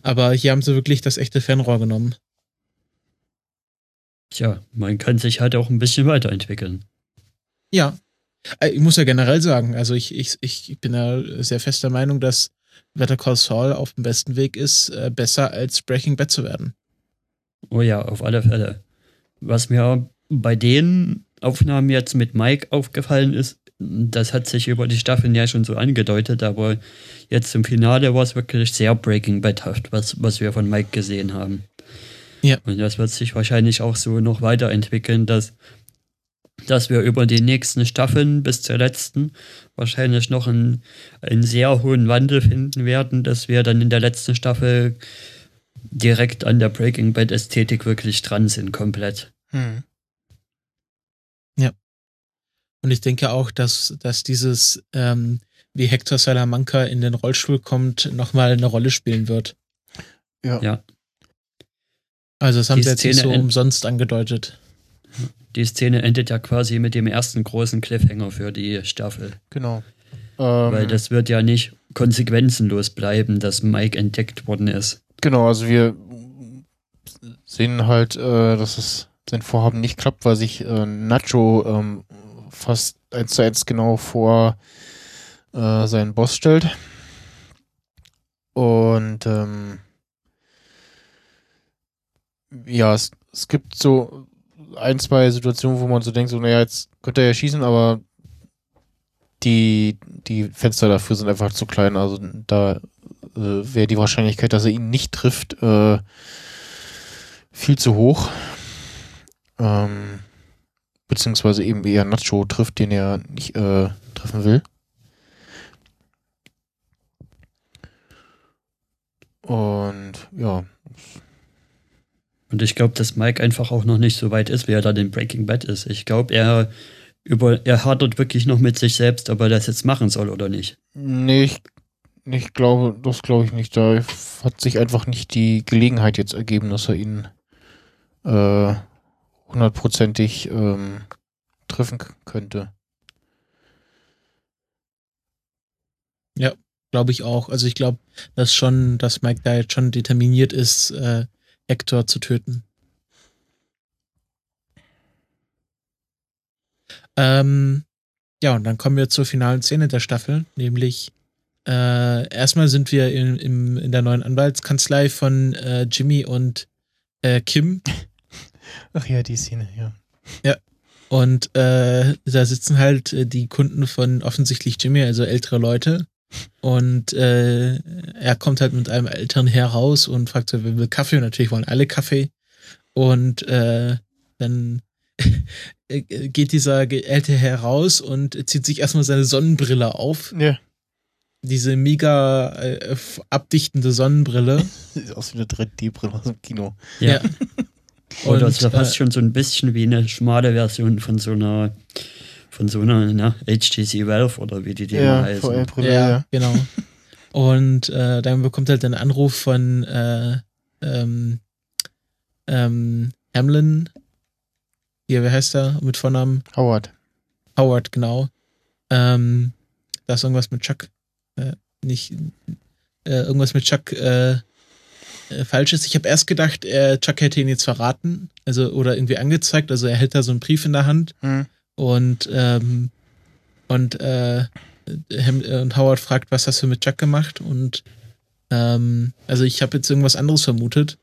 Aber hier haben sie wirklich das echte Fernrohr genommen.
Tja, man kann sich halt auch ein bisschen weiterentwickeln.
Ja. Äh, Ich muss ja generell sagen, also ich, ich, ich bin ja sehr fester Meinung, dass Better Call Saul auf dem besten Weg ist, äh, besser als Breaking Bad zu werden.
Oh ja, auf alle Fälle. Was mir bei den Aufnahmen jetzt mit Mike aufgefallen ist, das hat sich über die Staffeln ja schon so angedeutet, aber jetzt im Finale war es wirklich sehr Breaking Bad-haft, was, was wir von Mike gesehen haben.
Ja.
Und das wird sich wahrscheinlich auch so noch weiterentwickeln, dass, dass wir über die nächsten Staffeln bis zur letzten wahrscheinlich noch einen, einen sehr hohen Wandel finden werden, dass wir dann in der letzten Staffel direkt an der Breaking Bad Ästhetik wirklich dran sind, komplett.
Hm.
Und ich denke auch, dass, dass dieses, ähm, wie Hector Salamanca in den Rollstuhl kommt, nochmal eine Rolle spielen wird.
Ja.
Ja.
Also das haben
Die
sie jetzt nicht
Szene
so
end-
umsonst angedeutet.
Die Szene endet ja quasi mit dem ersten großen Cliffhanger für die Staffel.
Genau. Ähm,
Weil das wird ja nicht konsequenzenlos bleiben, dass Mike entdeckt worden ist.
Genau, also wir sehen halt, äh, dass es sein Vorhaben nicht klappt, weil sich äh, Nacho ähm, fast eins zu eins genau vor äh, seinen Boss stellt. Und ähm, ja, es, es gibt so ein, zwei Situationen, wo man so denkt, so, naja, jetzt könnte er ja schießen, aber die, die Fenster dafür sind einfach zu klein. Also da äh, wäre die Wahrscheinlichkeit, dass er ihn nicht trifft, äh, viel zu hoch. Ähm, beziehungsweise eben eher Nacho trifft, den er nicht äh, treffen will. Und ja,
Und ich glaube, dass Mike einfach auch noch nicht so weit ist, wie er dann in Breaking Bad ist. Ich glaube, er über, er hadert wirklich noch mit sich selbst, ob er das jetzt machen soll oder nicht.
nee, ich, ich glaube, das glaube ich nicht. Da hat sich einfach nicht die Gelegenheit jetzt ergeben, dass er ihn äh, hundertprozentig ähm, treffen könnte.
Glaube ich auch. Also ich glaube, dass schon, dass Mike da jetzt schon determiniert ist, äh, Hector zu töten. Ähm, ja, und dann kommen wir zur finalen Szene der Staffel, nämlich äh, erstmal sind wir in, im, in der neuen Anwaltskanzlei von äh, Jimmy und äh, Kim [laughs]
Ach ja, die Szene, ja.
und äh, da sitzen halt äh, die Kunden von offensichtlich Jimmy, also ältere Leute. Und äh, er kommt halt mit einem älteren Herr raus und fragt so, wer will Kaffee? Und natürlich wollen alle Kaffee. Und äh, dann [laughs] geht dieser ältere Herr raus und zieht sich erstmal seine Sonnenbrille auf.
Ja.
diese mega äh, abdichtende Sonnenbrille. [laughs]
Sieht aus wie eine 3D-Brille aus dem Kino.
Ja. [laughs] Oder
Und,
es war fast
äh,
schon so ein bisschen wie eine schmale Version von so einer von so einer ne, HTC Valve oder wie die Dinger
Ja,
heißen.
VR-Brille,
Ja,
ja.
genau. [laughs] Und äh, dann bekommt er halt einen Anruf von äh, ähm, ähm, Hamlin. Hier, wer heißt er mit Vornamen?
Howard.
Howard, genau. Ähm, da ist irgendwas mit Chuck. Äh, nicht äh, irgendwas mit Chuck äh, falsch ist. Ich habe erst gedacht, äh, Chuck hätte ihn jetzt verraten, also oder irgendwie angezeigt. Also er hält da so einen Brief in der Hand
Hm.
und ähm, und äh, äh, und Howard fragt, was hast du mit Chuck gemacht? Und ähm, also ich habe jetzt irgendwas anderes vermutet.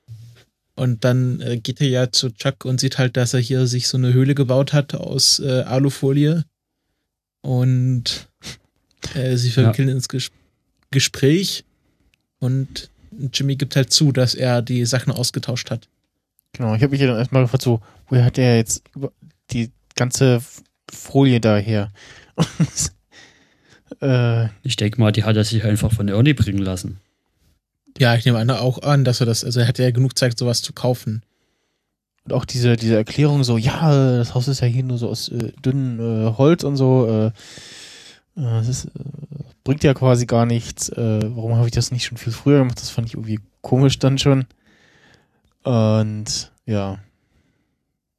Und dann äh, geht er ja zu Chuck und sieht halt, dass er hier sich so eine Höhle gebaut hat aus äh, Alufolie. Und äh, sie verwickeln ins Ges Gespräch. Und Jimmy gibt halt zu, dass er die Sachen ausgetauscht hat.
Genau, ich habe mich ja dann erstmal gefragt, so, woher hat der jetzt die ganze Folie daher? [laughs] äh,
Ich denke mal, die hat er sich einfach von Ernie bringen lassen.
Ja, ich nehme an, auch an, dass er das, also er hat ja genug Zeit, sowas zu kaufen.
und auch diese, diese Erklärung so, ja, das Haus ist ja hier nur so aus äh, dünnem äh, Holz und so, äh, das ist, äh, bringt ja quasi gar nichts. Äh, warum habe ich das nicht schon viel früher gemacht? Das fand ich irgendwie komisch dann schon. Und ja,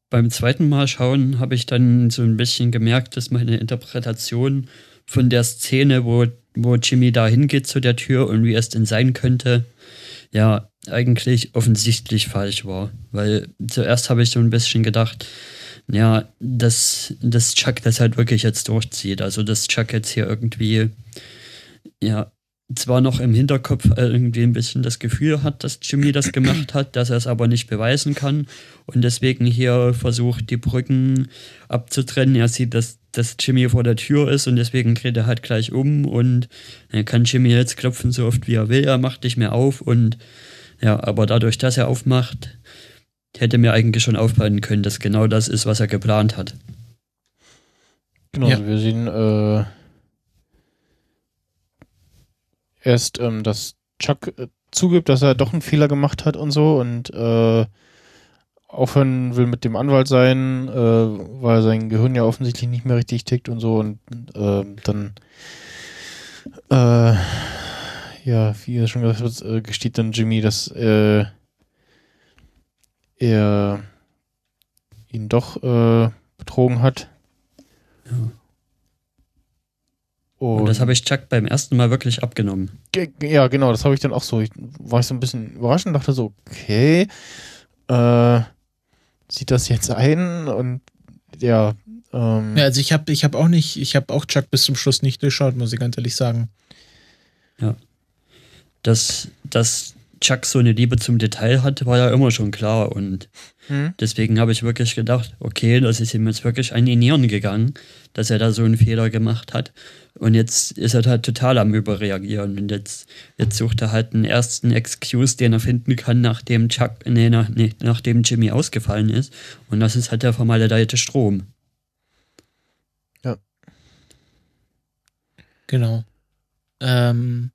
Beim zweiten Mal schauen habe ich dann so ein bisschen gemerkt, dass meine Interpretation von der Szene, wo, wo Jimmy da hingeht zu der Tür und wie es denn sein könnte, ja, eigentlich offensichtlich falsch war. Weil zuerst habe ich so ein bisschen gedacht, ja, dass, dass Chuck das halt wirklich jetzt durchzieht. Also, dass Chuck jetzt hier irgendwie, ja, zwar noch im Hinterkopf irgendwie ein bisschen das Gefühl hat, dass Jimmy das gemacht hat, dass er es aber nicht beweisen kann und deswegen hier versucht, die Brücken abzutrennen. Er sieht, dass, dass Jimmy vor der Tür ist und deswegen dreht er halt gleich um und er kann Jimmy jetzt klopfen, so oft wie er will. Er macht nicht mehr auf und ja, aber dadurch, dass er aufmacht, hätte mir eigentlich schon auffallen können, dass genau das ist, was er geplant hat.
genau,
Ja.
wir sehen äh, erst, ähm, dass Chuck äh, zugibt, dass er doch einen Fehler gemacht hat und so und äh, aufhören will mit dem Anwalt sein, äh, weil sein Gehirn ja offensichtlich nicht mehr richtig tickt und so und äh, dann äh, ja, wie er schon gesagt hat, äh, gesteht dann Jimmy, dass äh, er ihn doch äh, betrogen hat.
Ja. Und das habe ich Chuck beim ersten Mal wirklich abgenommen.
Ge- Ja, genau, das habe ich dann auch so. Ich war ich so ein bisschen überrascht und dachte so, okay, äh, sieht das jetzt ein? Und ja, ähm,
Ja, also ich habe ich hab auch nicht, ich habe auch Chuck bis zum Schluss nicht durchschaut, muss ich ganz ehrlich sagen.
Dass, dass Chuck so eine Liebe zum Detail hat, war ja immer schon klar. Und
hm?
deswegen habe ich wirklich gedacht, okay, das ist ihm jetzt wirklich an die Nieren gegangen, dass er da so einen Fehler gemacht hat. Und jetzt ist er halt total am Überreagieren. Und jetzt, jetzt sucht er halt einen ersten Excuse, den er finden kann, nachdem Chuck, nee, nach, nee, nachdem Jimmy ausgefallen ist. Und das ist halt der vermaledeite Strom.
Genau. Ähm,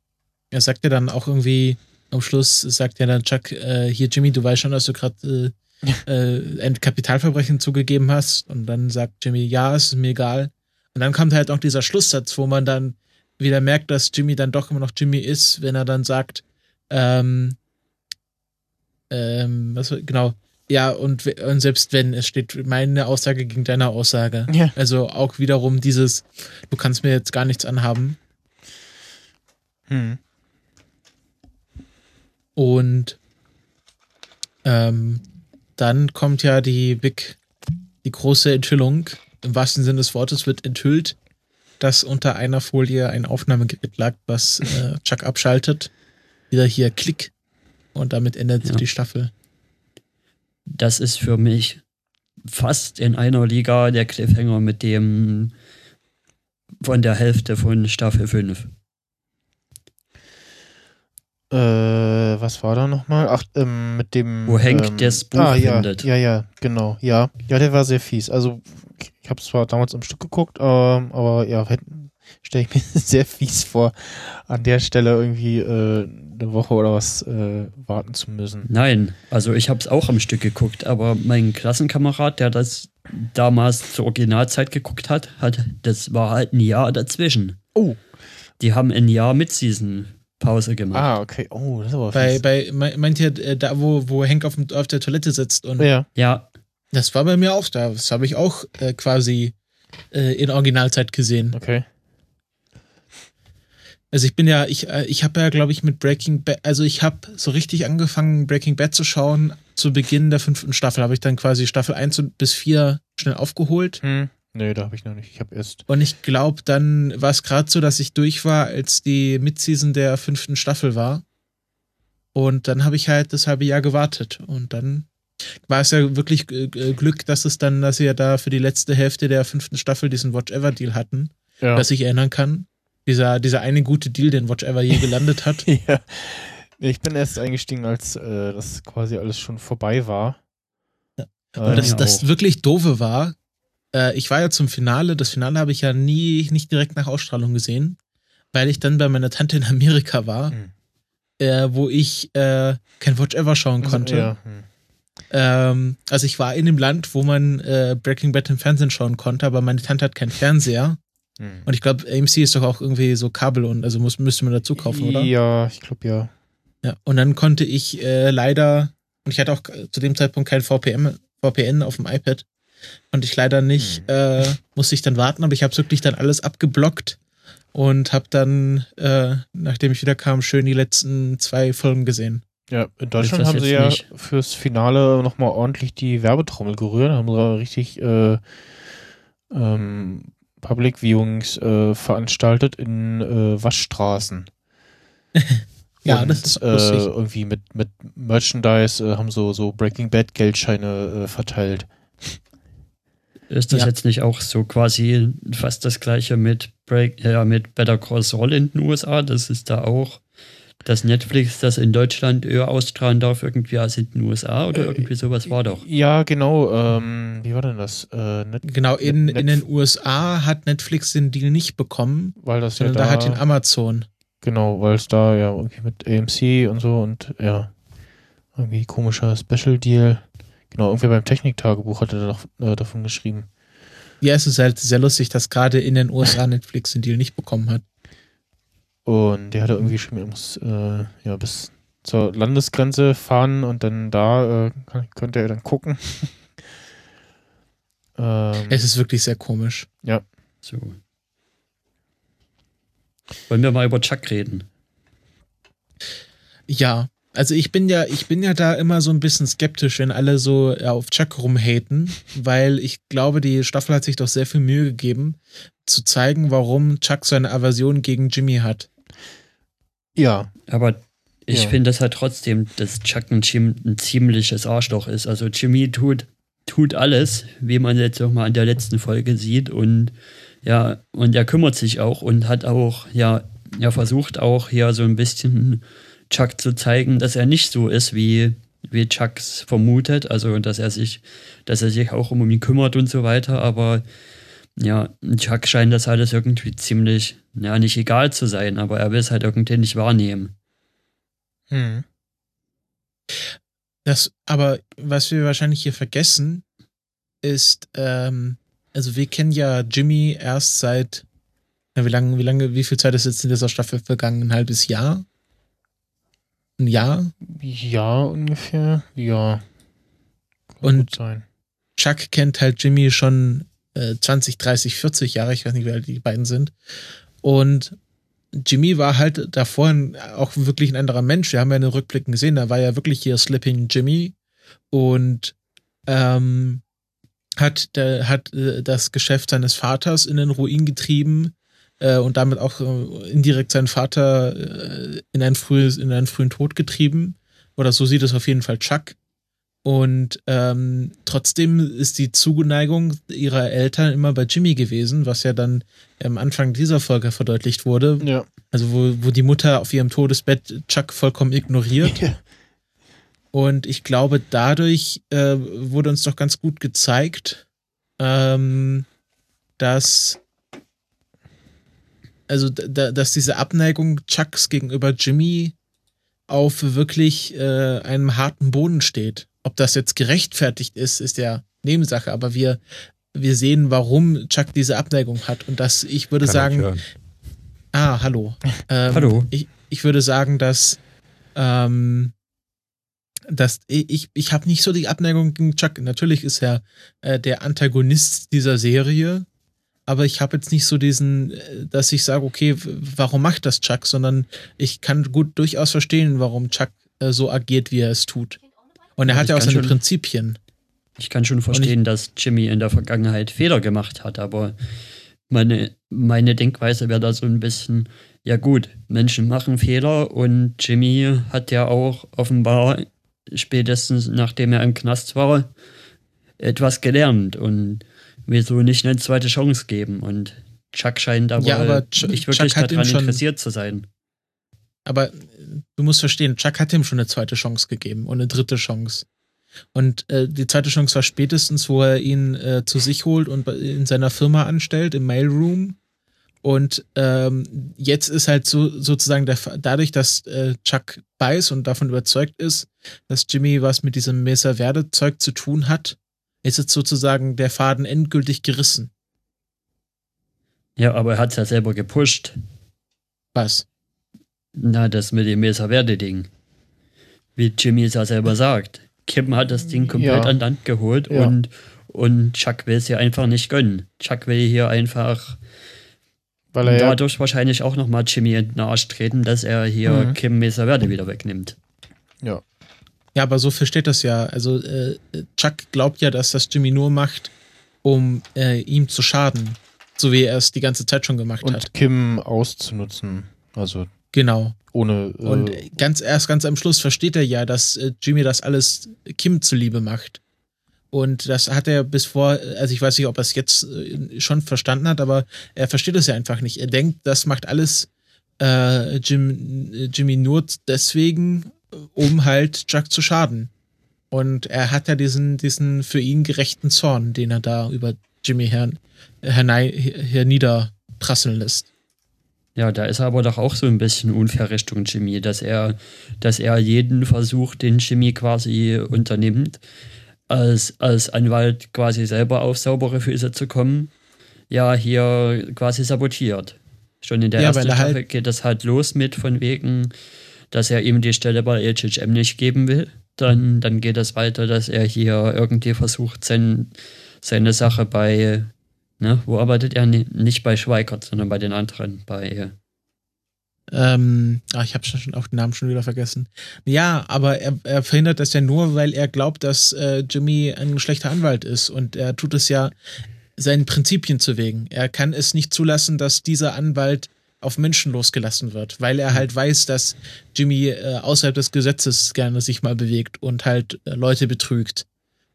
er sagt ja dann auch irgendwie, am Schluss sagt ja dann Chuck, äh, hier Jimmy, du weißt schon, dass du gerade äh, [laughs] äh, ein Kapitalverbrechen zugegeben hast. Und dann sagt Jimmy, ja, es ist mir egal. Und dann kommt halt auch dieser Schlusssatz, wo man dann wieder merkt, dass Jimmy dann doch immer noch Jimmy ist, wenn er dann sagt, ähm, ähm, was, genau, ja, und, und selbst wenn, es steht meine Aussage gegen deine Aussage.
Ja.
Also auch wiederum dieses, du kannst mir jetzt gar nichts anhaben.
Hm.
Und ähm, dann kommt ja die Big, die große Enthüllung. Im wahrsten Sinne des Wortes wird enthüllt, dass unter einer Folie ein Aufnahmegerät lag, was äh, [laughs] Chuck abschaltet. Wieder hier Klick. Und damit endet
Ja.
die Staffel.
das ist für mich fast in einer Liga der Cliffhanger mit dem von der Hälfte von Staffel 5.
Äh, was war da nochmal? Ach, ähm, mit dem.
Wo Hank
ähm,
das Buch
ah, ja,
findet.
Ja, ja, genau. Ja, ja, der war sehr fies. Also, ich habe zwar damals im Stück geguckt, ähm, aber ja, stelle ich mir [laughs] sehr fies vor, an der Stelle irgendwie äh, eine Woche oder was äh, warten zu müssen.
Nein, also ich habe es auch am Stück geguckt, aber mein Klassenkamerad, der das damals zur Originalzeit geguckt hat, hat das war halt ein Jahr dazwischen.
Oh.
Die haben ein Jahr mit Season Pause gemacht.
Ah, okay. Oh, das ist aber
Bei,
fies.
bei, me- meint ihr, äh, da, wo, wo Hank auf, dem- auf der Toilette sitzt und
ja.
Ja,
das war bei mir auch da. Das habe ich auch äh, quasi äh, in Originalzeit gesehen.
Okay.
Also ich bin ja, ich, äh, ich habe ja, glaube ich, mit Breaking Bad, also ich habe so richtig angefangen, Breaking Bad zu schauen. Zu Beginn der fünften Staffel habe ich dann quasi Staffel 1 und- bis 4 schnell aufgeholt.
Hm. Nee, da habe ich noch nicht. Ich habe erst.
Und ich glaube, dann war es gerade so, dass ich durch war, als die Midseason der fünften Staffel war. Und dann habe ich halt das halbe Jahr gewartet. Und dann war es ja wirklich äh, äh, Glück, dass es dann, dass sie ja da für die letzte Hälfte der fünften Staffel diesen Watch Ever Deal hatten,
Ja.
dass ich erinnern kann. Dieser, dieser eine gute Deal, den Watch Ever je gelandet hat. [laughs]
ja. Ich bin erst eingestiegen, als äh, das quasi alles schon vorbei war.
Ja.
Ähm,
Und das,
mir
das wirklich doofe war, äh, ich war ja zum Finale, das Finale habe ich ja nie, nicht direkt nach Ausstrahlung gesehen, weil ich dann bei meiner Tante in Amerika war,
Hm.
äh, wo ich äh, kein Watch Ever schauen konnte.
Ja. Hm.
Ähm, also ich war in dem Land, wo man äh, Breaking Bad im Fernsehen schauen konnte, aber meine Tante hat keinen Fernseher.
Hm.
Und ich glaube, AMC ist doch auch irgendwie so Kabel und also muss, müsste man dazu kaufen, oder?
Ja, ich glaube ja.
Ja. Und dann konnte ich äh, leider, und ich hatte auch zu dem Zeitpunkt kein VPN, VPN auf dem iPad, konnte ich leider nicht,
Hm.
äh, musste ich dann warten, aber ich habe wirklich dann alles abgeblockt und habe dann, äh, nachdem ich wieder kam, schön die letzten zwei Folgen gesehen.
Ja, in Deutschland haben sie ja
nicht.
fürs Finale nochmal ordentlich die Werbetrommel gerührt, haben sie richtig äh, ähm, Public Viewings äh, veranstaltet in äh, Waschstraßen. [laughs]
Ja,
Und,
das ist
äh,
lustig.
irgendwie mit, mit Merchandise äh, haben so, so Breaking Bad Geldscheine äh, verteilt.
Ist das
Ja.
jetzt nicht auch so quasi fast das gleiche mit Break, ja, mit Better Call Saul in den USA? Das ist da auch, dass Netflix das in Deutschland eher ausstrahlen darf, irgendwie als in den USA oder
Äh,
irgendwie sowas war doch.
Ja, genau. Ähm, wie war denn das? Äh, Net
Genau, in,
Net-
in den USA hat Netflix den Deal nicht bekommen,
weil das ja da,
da hat ihn Amazon.
genau, weil es da ja irgendwie mit AMC und so und ja, irgendwie komischer Special Deal. Genau, irgendwer beim Techniktagebuch hatte da doch, äh, davon geschrieben.
Ja, es ist halt sehr lustig, dass gerade in den USA Netflix den Deal nicht bekommen hat.
Und der hatte irgendwie geschrieben, er muss äh, ja bis zur Landesgrenze fahren und dann da äh, kann, könnte er dann gucken. [laughs] ähm,
Es ist wirklich sehr komisch.
So. Wollen wir mal über Chuck reden?
Ja, also ich bin ja, ich bin ja da immer so ein bisschen skeptisch, wenn alle so auf Chuck rumhaten, weil ich glaube, die Staffel hat sich doch sehr viel Mühe gegeben, zu zeigen, warum Chuck so eine Aversion gegen Jimmy hat.
ja,
Aber ich
Ja.
finde das halt trotzdem, dass Chuck ein, Jim, ein ziemliches Arschloch ist. Also Jimmy tut, tut alles, wie man jetzt auch mal in der letzten Folge sieht. Und ja, und er kümmert sich auch und hat auch, ja, er versucht auch hier so ein bisschen Chuck zu zeigen, dass er nicht so ist, wie, wie Chucks vermutet. Also, dass er sich, dass er sich auch um ihn kümmert und so weiter. Aber ja, Chuck scheint das alles irgendwie ziemlich, ja, nicht egal zu sein, aber er will es halt irgendwie nicht wahrnehmen.
hm.
Das, aber was wir wahrscheinlich hier vergessen, ist, ähm, also wir kennen ja Jimmy erst seit, ja, wie lange, wie lange, wie viel Zeit ist jetzt in dieser Staffel vergangen? Ein halbes Jahr? Ein Jahr?
ja, ungefähr. Ja. Kann
Und-
gut sein.
Chuck kennt halt Jimmy schon äh, 20, 30, 40 Jahre, ich weiß nicht, wie alt die beiden sind. Und Jimmy war halt davor auch wirklich ein anderer Mensch. Wir haben ja in den Rückblicken gesehen, da war ja wirklich hier Slipping Jimmy und ähm, hat, der, hat äh, das Geschäft seines Vaters in den Ruin getrieben äh, und damit auch äh, indirekt seinen Vater äh, in, ein frühes, in einen frühen Tod getrieben. Oder so sieht es auf jeden Fall Chuck. Und ähm, trotzdem ist die Zuneigung ihrer Eltern immer bei Jimmy gewesen, was ja dann am Anfang dieser Folge verdeutlicht wurde.
Ja.
Also wo, wo die Mutter auf ihrem Todesbett Chuck vollkommen ignoriert. Und ich glaube, dadurch äh, wurde uns doch ganz gut gezeigt, ähm, dass also da, dass diese Abneigung Chucks gegenüber Jimmy auf wirklich äh, einem harten Boden steht. Ob das jetzt gerechtfertigt ist, ist ja Nebensache, aber wir, wir sehen, warum Chuck diese Abneigung hat. Und dass ich würde
Kann
sagen, ah, hallo. Ähm,
Hallo.
Ich, ich würde sagen, dass, ähm, dass ich, ich habe nicht so die Abneigung gegen Chuck. Natürlich ist er äh, der Antagonist dieser Serie, aber ich habe jetzt nicht so diesen, äh, dass ich sage, okay, warum macht das Chuck, sondern ich kann gut durchaus verstehen, warum Chuck äh, so agiert, wie er es tut. Und er
Also
hat ja auch
ich
seine
schon-
Prinzipien.
Ich kann schon verstehen, dass Jimmy in der Vergangenheit Fehler gemacht hat, aber meine, meine Denkweise wäre da so ein bisschen, ja gut, Menschen machen Fehler und Jimmy hat ja auch offenbar spätestens nachdem er im Knast war, etwas gelernt und wieso nicht eine zweite Chance geben und Chuck scheint aber,
Ja, aber Ch-
nicht wirklich daran interessiert zu sein.
Aber äh, du musst verstehen, Chuck hat ihm schon eine zweite Chance gegeben und eine dritte Chance. Und äh, die zweite Chance war spätestens, wo er ihn äh, zu sich holt und in seiner Firma anstellt, im Mailroom. Und ähm, jetzt ist halt so sozusagen der, dadurch, dass äh, Chuck weiß und davon überzeugt ist, dass Jimmy was mit diesem Mesa Verde Zeug zu tun hat, ist jetzt sozusagen der Faden endgültig gerissen.
Ja, aber er hat es ja selber gepusht.
Was?
Na, das mit dem Mesa Verde-Ding. Wie Jimmy es ja selber sagt. Kim hat das Ding komplett
Ja.
an Land geholt
Ja.
und, und Chuck will es hier einfach nicht gönnen. Chuck will hier einfach
er ja,
dadurch wahrscheinlich auch nochmal Jimmy in den Arsch treten, dass er hier
Mhm.
Kim Mesa Verde wieder wegnimmt.
ja.
Ja, aber so versteht das ja. Also äh, Chuck glaubt ja, dass das Jimmy nur macht, um äh, ihm zu schaden. So wie er es die ganze Zeit schon gemacht hat.
Und Kim auszunutzen. Also
Genau.
ohne. Äh,
Und ganz erst ganz am Schluss versteht er ja, dass äh, Jimmy das alles Kim zuliebe macht. Und das hat er bis vor, also ich weiß nicht, ob er es jetzt äh, schon verstanden hat, aber er versteht es ja einfach nicht. Er denkt, das macht alles äh, Jim, Jimmy nur deswegen, um halt Chuck zu schaden. Und er hat ja diesen, diesen für ihn gerechten Zorn, den er da über Jimmy her, hernei, herniederprasseln lässt.
Ja, da ist er aber doch auch so ein bisschen unfair Richtung Jimmy, dass er, dass er jeden Versuch, den Jimmy quasi unternimmt, als, als Anwalt quasi selber auf saubere Füße zu kommen, ja, hier quasi sabotiert. Schon in der
Ja,
ersten
er halt-
Staffel geht das halt los mit von wegen, dass er ihm die Stelle bei HHM nicht geben will. Dann, dann geht es weiter, dass er hier irgendwie versucht, sein, seine Sache bei, ne, wo arbeitet er? Nicht bei Schweikert, sondern bei den anderen, bei
Ähm, ah, ich habe schon auch den Namen schon wieder vergessen. Ja, aber er, er verhindert das ja nur, weil er glaubt, dass äh, Jimmy ein schlechter Anwalt ist und er tut es ja seinen Prinzipien zu wegen. Er kann es nicht zulassen, dass dieser Anwalt auf Menschen losgelassen wird, weil er halt weiß, dass Jimmy äh, außerhalb des Gesetzes gerne sich mal bewegt und halt äh, Leute betrügt.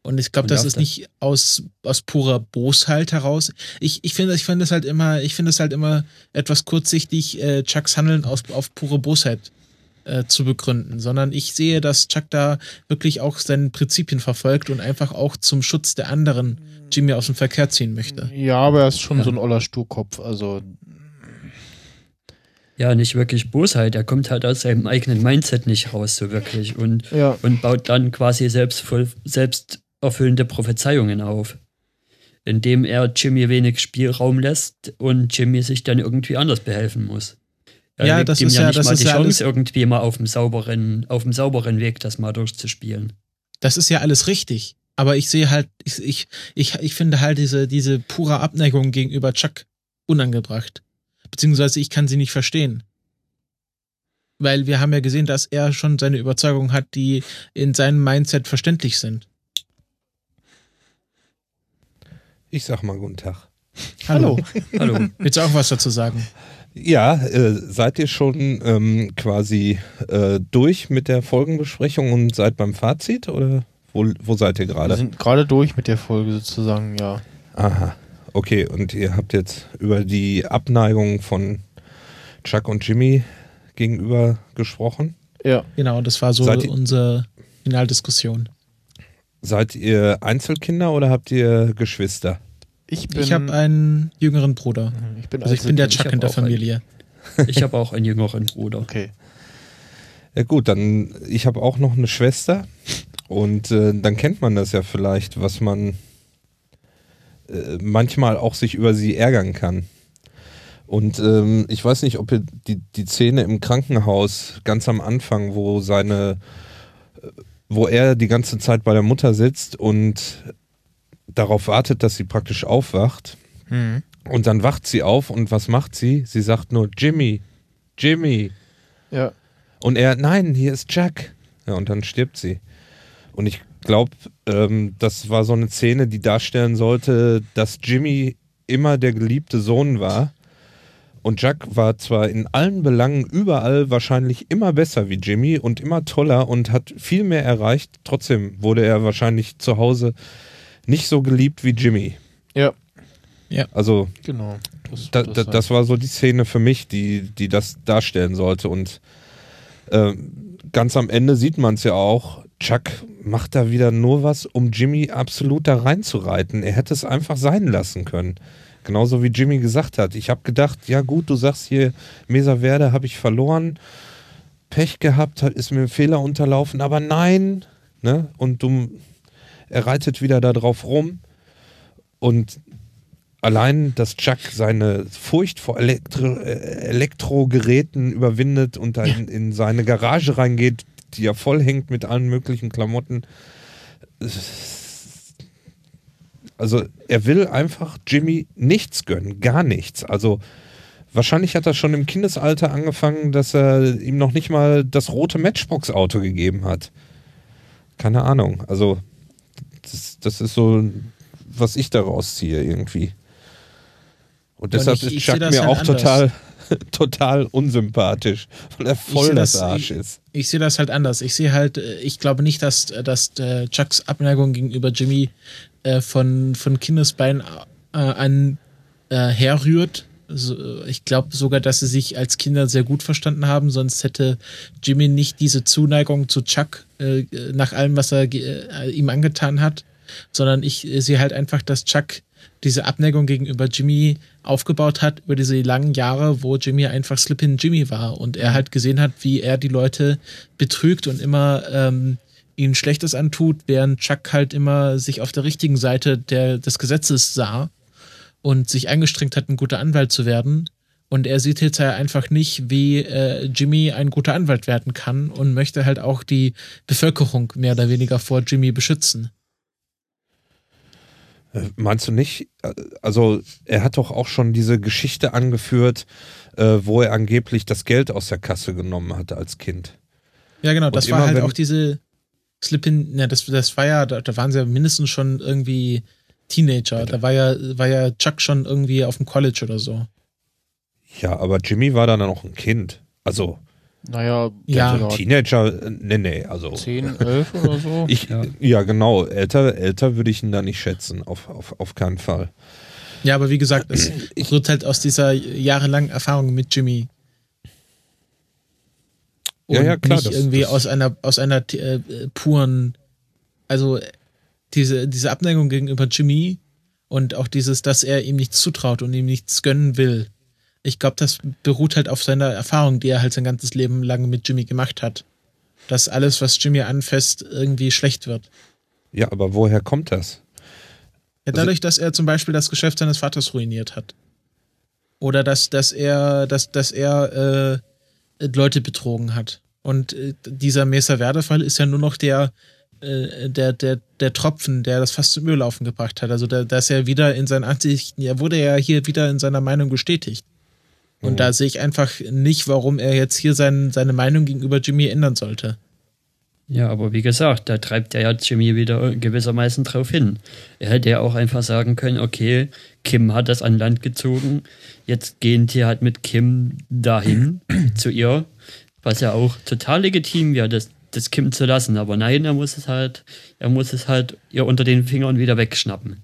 Und ich glaube, das ist
das-
nicht aus, aus purer Bosheit heraus. Ich, ich finde, ich finde es halt immer, ich finde es halt immer etwas kurzsichtig, äh, Chucks Handeln aus, auf pure Bosheit äh, zu begründen, sondern ich sehe, dass Chuck da wirklich auch seine Prinzipien verfolgt und einfach auch zum Schutz der anderen Jimmy aus dem Verkehr ziehen möchte.
ja, aber er ist schon
Ja.
so ein oller Sturkopf. Also
ja, nicht wirklich Bosheit. Er kommt halt aus seinem eigenen Mindset nicht raus, so wirklich. Und,
ja.
und baut dann quasi selbst, voll, selbst erfüllende Prophezeiungen auf. Indem er Jimmy wenig Spielraum lässt und Jimmy sich dann irgendwie anders behelfen muss. Er
Ja, das
ihm
ist
ja
ja-
nicht
das
mal
ist
die
ja
Chance, irgendwie mal auf dem sauberen, auf dem sauberen Weg das mal durchzuspielen.
Das ist ja alles richtig. Aber ich sehe halt, ich, ich, ich, ich finde halt diese, diese pure Abneigung gegenüber Chuck unangebracht. Beziehungsweise ich kann sie nicht verstehen. Weil wir haben ja gesehen, dass er schon seine Überzeugungen hat, die in seinem Mindset verständlich sind.
Ich sag mal guten Tag.
Hallo.
Hallo.
Willst du auch was dazu sagen?
Ja, äh, seid ihr schon ähm, quasi äh, durch mit der Folgenbesprechung und seid beim Fazit oder wo, wo seid ihr
Wir
gerade?
sind gerade durch mit der Folge sozusagen, ja.
Aha, okay. Und ihr habt jetzt über die Abneigung von Chuck und Jimmy gegenüber gesprochen.
Ja.
Genau, das war so
Seid
unsere Finaldiskussion.
Seid ihr Einzelkinder oder habt ihr Geschwister?
Ich bin.
Ich habe einen jüngeren Bruder.
ich bin,
Also ich bin der Chuck in der
auch einen.
Familie. [laughs]
Ich habe auch einen jüngeren Bruder.
Okay.
Ja gut, dann ich habe auch noch eine Schwester und äh, dann kennt man das ja vielleicht, was man äh, manchmal auch sich über sie ärgern kann. Und ähm, ich weiß nicht, ob ihr die, die Szene im Krankenhaus ganz am Anfang, wo seine, äh, wo er die ganze Zeit bei der Mutter sitzt und darauf wartet, dass sie praktisch aufwacht.
Mhm.
Und dann wacht sie auf und was macht sie? Sie sagt nur Jimmy, Jimmy.
Ja.
Und er, nein, hier ist Jack. Ja, und dann stirbt sie. Und ich glaube, ähm, das war so eine Szene, die darstellen sollte, dass Jimmy immer der geliebte Sohn war. Und Jack war zwar in allen Belangen überall wahrscheinlich immer besser wie Jimmy und immer toller und hat viel mehr erreicht. Trotzdem wurde er wahrscheinlich zu Hause nicht so geliebt wie Jimmy.
Ja.
Also
Genau. Das,
da,
das
da, das war so die Szene für mich, die, die das darstellen sollte. Und ähm, ganz am Ende sieht man es ja auch. Chuck macht da wieder nur was, um Jimmy absolut da reinzureiten. Er hätte es einfach sein lassen können. Genauso wie Jimmy gesagt hat. Ich habe gedacht, ja gut, du sagst hier, Mesa Verde habe ich verloren. Pech gehabt, ist mir ein Fehler unterlaufen, aber nein. Ne? Und du, er reitet wieder da drauf rum. Und allein, dass Chuck seine Furcht vor Elektro äh, Elektrogeräten überwindet und da in, in seine Garage reingeht, die ja voll hängt mit allen möglichen Klamotten. Also er will einfach Jimmy nichts gönnen, gar nichts. Also wahrscheinlich hat er schon im Kindesalter angefangen, dass er ihm noch nicht mal das rote Matchbox-Auto gegeben hat. Keine Ahnung. Also das, das ist so, was ich daraus ziehe irgendwie. Und deshalb
ich-
ist Chuck mir
halt
auch
anders.
total, [laughs] total unsympathisch, weil er voll das,
das-
Arsch
ich-
ist.
Ich sehe das halt anders. Ich sehe halt, äh, ich glaube nicht, dass, dass äh, Chucks Abneigung gegenüber Jimmy äh, von, von Kindesbeinen äh, an äh, herrührt. Ich glaube sogar, dass sie sich als Kinder sehr gut verstanden haben, sonst hätte Jimmy nicht diese Zuneigung zu Chuck äh, nach allem, was er äh, ihm angetan hat, sondern ich äh, sehe halt einfach, dass Chuck diese Abneigung gegenüber Jimmy aufgebaut hat über diese langen Jahre, wo Jimmy einfach Slip-in Jimmy war und er halt gesehen hat, wie er die Leute betrügt und immer ähm, ihnen Schlechtes antut, während Chuck halt immer sich auf der richtigen Seite der, des Gesetzes sah und sich angestrengt hat, ein guter Anwalt zu werden. Und er sieht jetzt halt einfach nicht, wie äh, Jimmy ein guter Anwalt werden kann und möchte halt auch die Bevölkerung mehr oder weniger vor Jimmy beschützen.
Äh, Meinst du nicht? Äh, Also, er hat doch auch schon diese Geschichte angeführt, äh, wo er angeblich das Geld aus der Kasse genommen hatte als Kind.
Ja, genau,
Und
das war halt auch diese Slip-in, ja, das, das war ja, da, da waren sie ja mindestens schon irgendwie Teenager. Da war ja, war ja Chuck schon irgendwie auf dem College oder so.
Ja, aber Jimmy war dann noch ein Kind. Also,
Naja,
Ja.
Teenager, äh, nee, nee, also.
10, 11 oder so. [laughs]
Ich, ja.
Ja.
genau. Älter, älter würde ich ihn da nicht schätzen. Auf, auf, auf keinen Fall.
Ja, aber wie gesagt, es [clears throat] rührt halt aus dieser jahrelangen Erfahrung mit Jimmy. Und
Ja, ja, klar,
nicht
das-
irgendwie
das-
aus einer, aus einer äh, puren, also diese, diese Abneigung gegenüber Jimmy und auch dieses, dass er ihm nichts zutraut und ihm nichts gönnen will. Ich glaube, das beruht halt auf seiner Erfahrung, die er halt sein ganzes Leben lang mit Jimmy gemacht hat. Dass alles, was Jimmy anfasst, irgendwie schlecht wird.
Ja, aber woher kommt das?
Ja,
Also-
dadurch, dass er zum Beispiel das Geschäft seines Vaters ruiniert hat. Oder dass, dass er, dass, dass er äh, Leute betrogen hat. Und äh, dieser Mesa Verde-Fall ist ja nur noch der, äh, der, der, der Tropfen, der das fast zum Überlaufen gebracht hat. Also, der, dass er wieder in seinen Ansichten, er wurde ja hier wieder in seiner Meinung bestätigt. Und
Mhm.
da sehe ich einfach nicht, warum er jetzt hier sein, seine Meinung gegenüber Jimmy ändern sollte.
Ja, aber wie gesagt, da treibt er ja Jimmy wieder gewissermaßen drauf hin. Er hätte ja auch einfach sagen können, okay, Kim hat das an Land gezogen, jetzt gehen die halt mit Kim dahin [clears throat] zu ihr, was ja auch total legitim wäre, das, das Kim zu lassen. Aber nein, er muss es halt, er muss es halt ihr unter den Fingern wieder wegschnappen.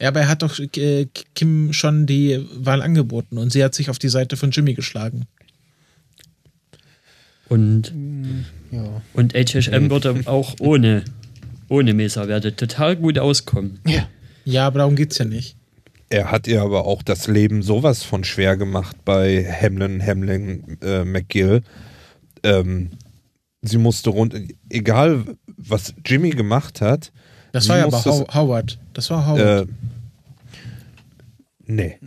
Ja, aber er hat doch äh, Kim schon die Wahl angeboten und sie hat sich auf die Seite von Jimmy geschlagen.
Und,
Ja.
und HHM würde auch ohne, ohne Mesa Verde total gut auskommen.
Ja.
Ja, aber darum geht's ja nicht.
er hat ihr aber auch das Leben sowas von schwer gemacht bei Hamlin, Hamlin, äh, McGill. Ähm, sie musste rund, egal was Jimmy gemacht hat.
Das war ja aber How Howard. Das war Howard.
Äh, nee.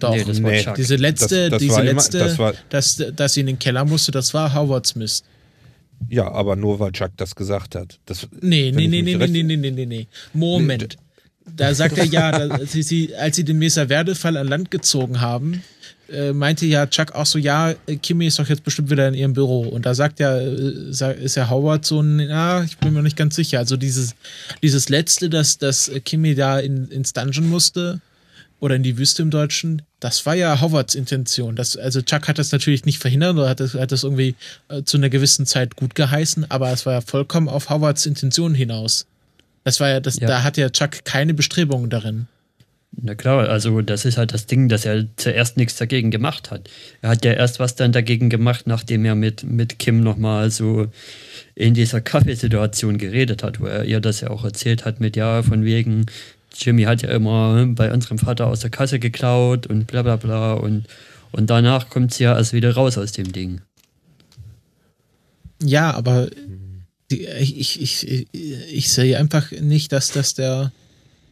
Doch.
Nee, das war
Nee.
Chuck.
diese letzte,
Das- das
diese
war immer-
letzte,
das war-
dass, dass sie in den Keller musste, das war Howards Mist.
Ja, aber nur weil Chuck das gesagt hat. Das,
Nee, nee, nee, nee, nee, nee, nee, nee, nee, nee. Moment. Da sagt er ja, da, sie, sie, als sie den Mesa Verde-Fall an Land gezogen haben, äh, meinte ja Chuck auch so, ja, äh, Kimmy ist doch jetzt bestimmt wieder in ihrem Büro. Und da sagt ja, äh, ist ja Howard so ein, ja, ich bin mir nicht ganz sicher. Also dieses, dieses letzte, dass, dass Kimmy da in, ins Dungeon musste, oder in die Wüste im Deutschen, das war ja Howards Intention. Das, also Chuck hat das natürlich nicht verhindert oder hat das, hat das irgendwie äh, zu einer gewissen Zeit gut geheißen, aber es war ja vollkommen auf Howards Intention hinaus. Das war ja, das,
Ja.
da hat ja Chuck keine Bestrebungen darin.
Na klar, also das ist halt das Ding, dass er zuerst nichts dagegen gemacht hat. Er hat ja erst was dann dagegen gemacht, nachdem er mit, mit Kim nochmal so in dieser Kaffeesituation geredet hat, wo er ihr das ja auch erzählt hat mit, ja, von wegen, Jimmy hat ja immer bei unserem Vater aus der Kasse geklaut und bla bla bla und, und danach kommt sie ja erst wieder raus aus dem Ding.
Ja, aber ich, ich, ich, ich sehe einfach nicht, dass das der.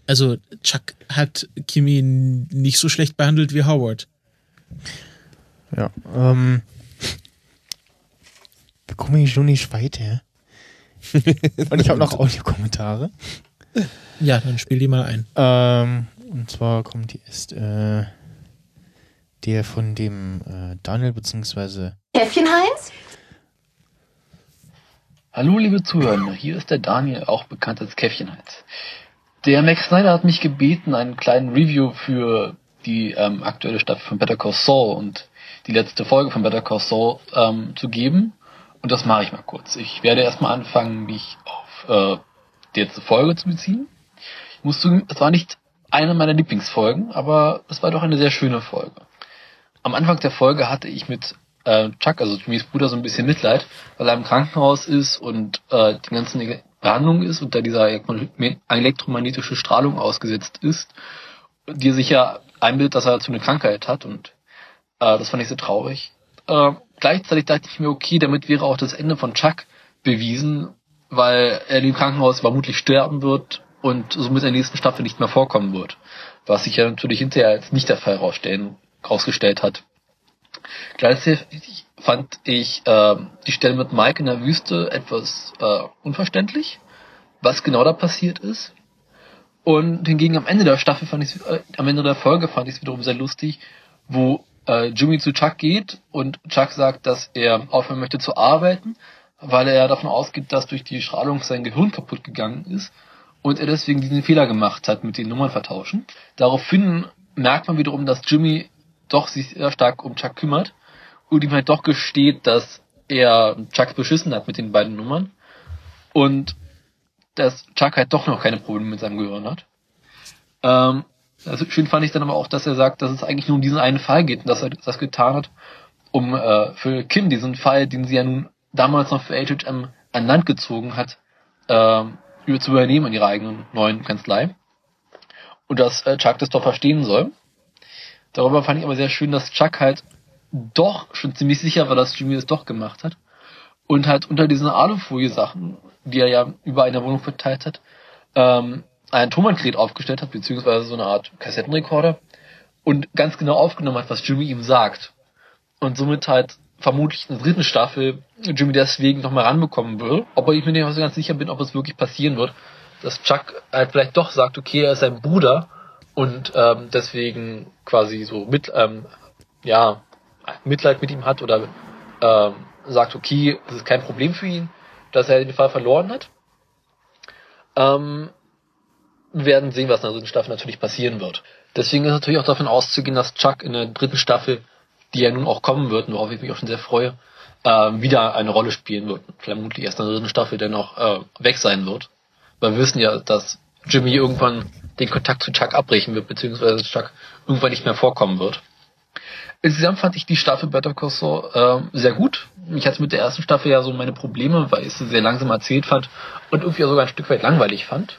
Also, Chuck hat Kimmy nicht so schlecht behandelt wie Howard.
Ja, ähm. Wir kommen hier schon nicht weiter. Und ich habe noch [laughs] Audiokommentare.
Ja, dann spiel die mal ein.
Ähm, und zwar kommt jetzt äh, der von dem äh, Daniel beziehungsweise
Käffchen Heinz?
Hallo liebe Zuhörer, hier ist der Daniel, auch bekannt als Käffchenheinz. Der Max Snyder hat mich gebeten, einen kleinen Review für die ähm, aktuelle Staffel von Better Call Saul und die letzte Folge von Better Call Saul ähm, zu geben. Und das mache ich mal kurz. Ich werde erstmal anfangen, mich auf äh, letzte Folge zu beziehen. Ich muss zugeben, es war nicht eine meiner Lieblingsfolgen, aber es war doch eine sehr schöne Folge. Am Anfang der Folge hatte ich mit äh, Chuck, also Jimmys Bruder, so ein bisschen Mitleid, weil er im Krankenhaus ist und äh, die ganzen Behandlung ist und da dieser elektromagnetische Strahlung ausgesetzt ist, die sich ja einbildet, dass er dazu eine Krankheit hat und äh, das fand ich so traurig. Äh, gleichzeitig dachte ich mir, okay, damit wäre auch das Ende von Chuck bewiesen, weil er im Krankenhaus vermutlich sterben wird und somit in der nächsten Staffel nicht mehr vorkommen wird. Was sich ja natürlich hinterher als nicht der Fall rausgestellt hat. Gleichzeitig fand ich äh, die Stelle mit Mike in der Wüste etwas äh, unverständlich, was genau da passiert ist. Und hingegen am Ende der Staffel fand ich äh, am Ende der Folge fand ich es wiederum sehr lustig, wo äh, Jimmy zu Chuck geht und Chuck sagt, dass er aufhören möchte zu arbeiten, weil er davon ausgeht, dass durch die Strahlung sein Gehirn kaputt gegangen ist und er deswegen diesen Fehler gemacht hat mit den Nummern vertauschen. Daraufhin merkt man wiederum, dass Jimmy doch sich sehr stark um Chuck kümmert und ihm halt doch gesteht, dass er Chuck beschissen hat mit den beiden Nummern und dass Chuck halt doch noch keine Probleme mit seinem Gehirn hat. Ähm, also schön fand ich dann aber auch, dass er sagt, dass es eigentlich nur um diesen einen Fall geht und dass er das getan hat, um äh, für Kim diesen Fall, den sie ja nun damals noch für HHM an Land gezogen hat, über zu übernehmen in ihrer eigenen neuen Kanzlei. Und dass äh, Chuck das doch verstehen soll. Darüber fand ich aber sehr schön, dass Chuck halt doch schon ziemlich sicher war, dass Jimmy es doch gemacht hat. Und halt unter diesen Alufolie-Sachen, die er ja über eine Wohnung verteilt hat, ähm, ein Tonbandgerät aufgestellt hat, beziehungsweise so eine Art Kassettenrekorder und ganz genau aufgenommen hat, was Jimmy ihm sagt. Und somit halt vermutlich in der dritten Staffel Jimmy deswegen nochmal ranbekommen will. Aber ich mir nicht so ganz sicher bin, ob es wirklich passieren wird, dass Chuck halt vielleicht doch sagt, okay, er ist sein Bruder und ähm, deswegen quasi so mit, ähm, ja, Mitleid mit ihm hat oder ähm, sagt, okay, es ist kein Problem für ihn, dass er den Fall verloren hat. Ähm, wir werden sehen, was in der dritten Staffel natürlich passieren wird. Deswegen ist natürlich auch davon auszugehen, dass Chuck in der dritten Staffel, die ja nun auch kommen wird, worauf ich mich auch schon sehr freue, ähm, wieder eine Rolle spielen wird. Vermutlich erst in der dritten Staffel dann auch äh, weg sein wird. Weil wir wissen ja, dass Jimmy irgendwann den Kontakt zu Chuck abbrechen wird, beziehungsweise Chuck irgendwann nicht mehr vorkommen wird. Insgesamt fand ich die Staffel Better Call Saul äh, sehr gut. Ich hatte mit der ersten Staffel ja so meine Probleme, weil ich sie sehr langsam erzählt fand und irgendwie sogar ein Stück weit langweilig fand.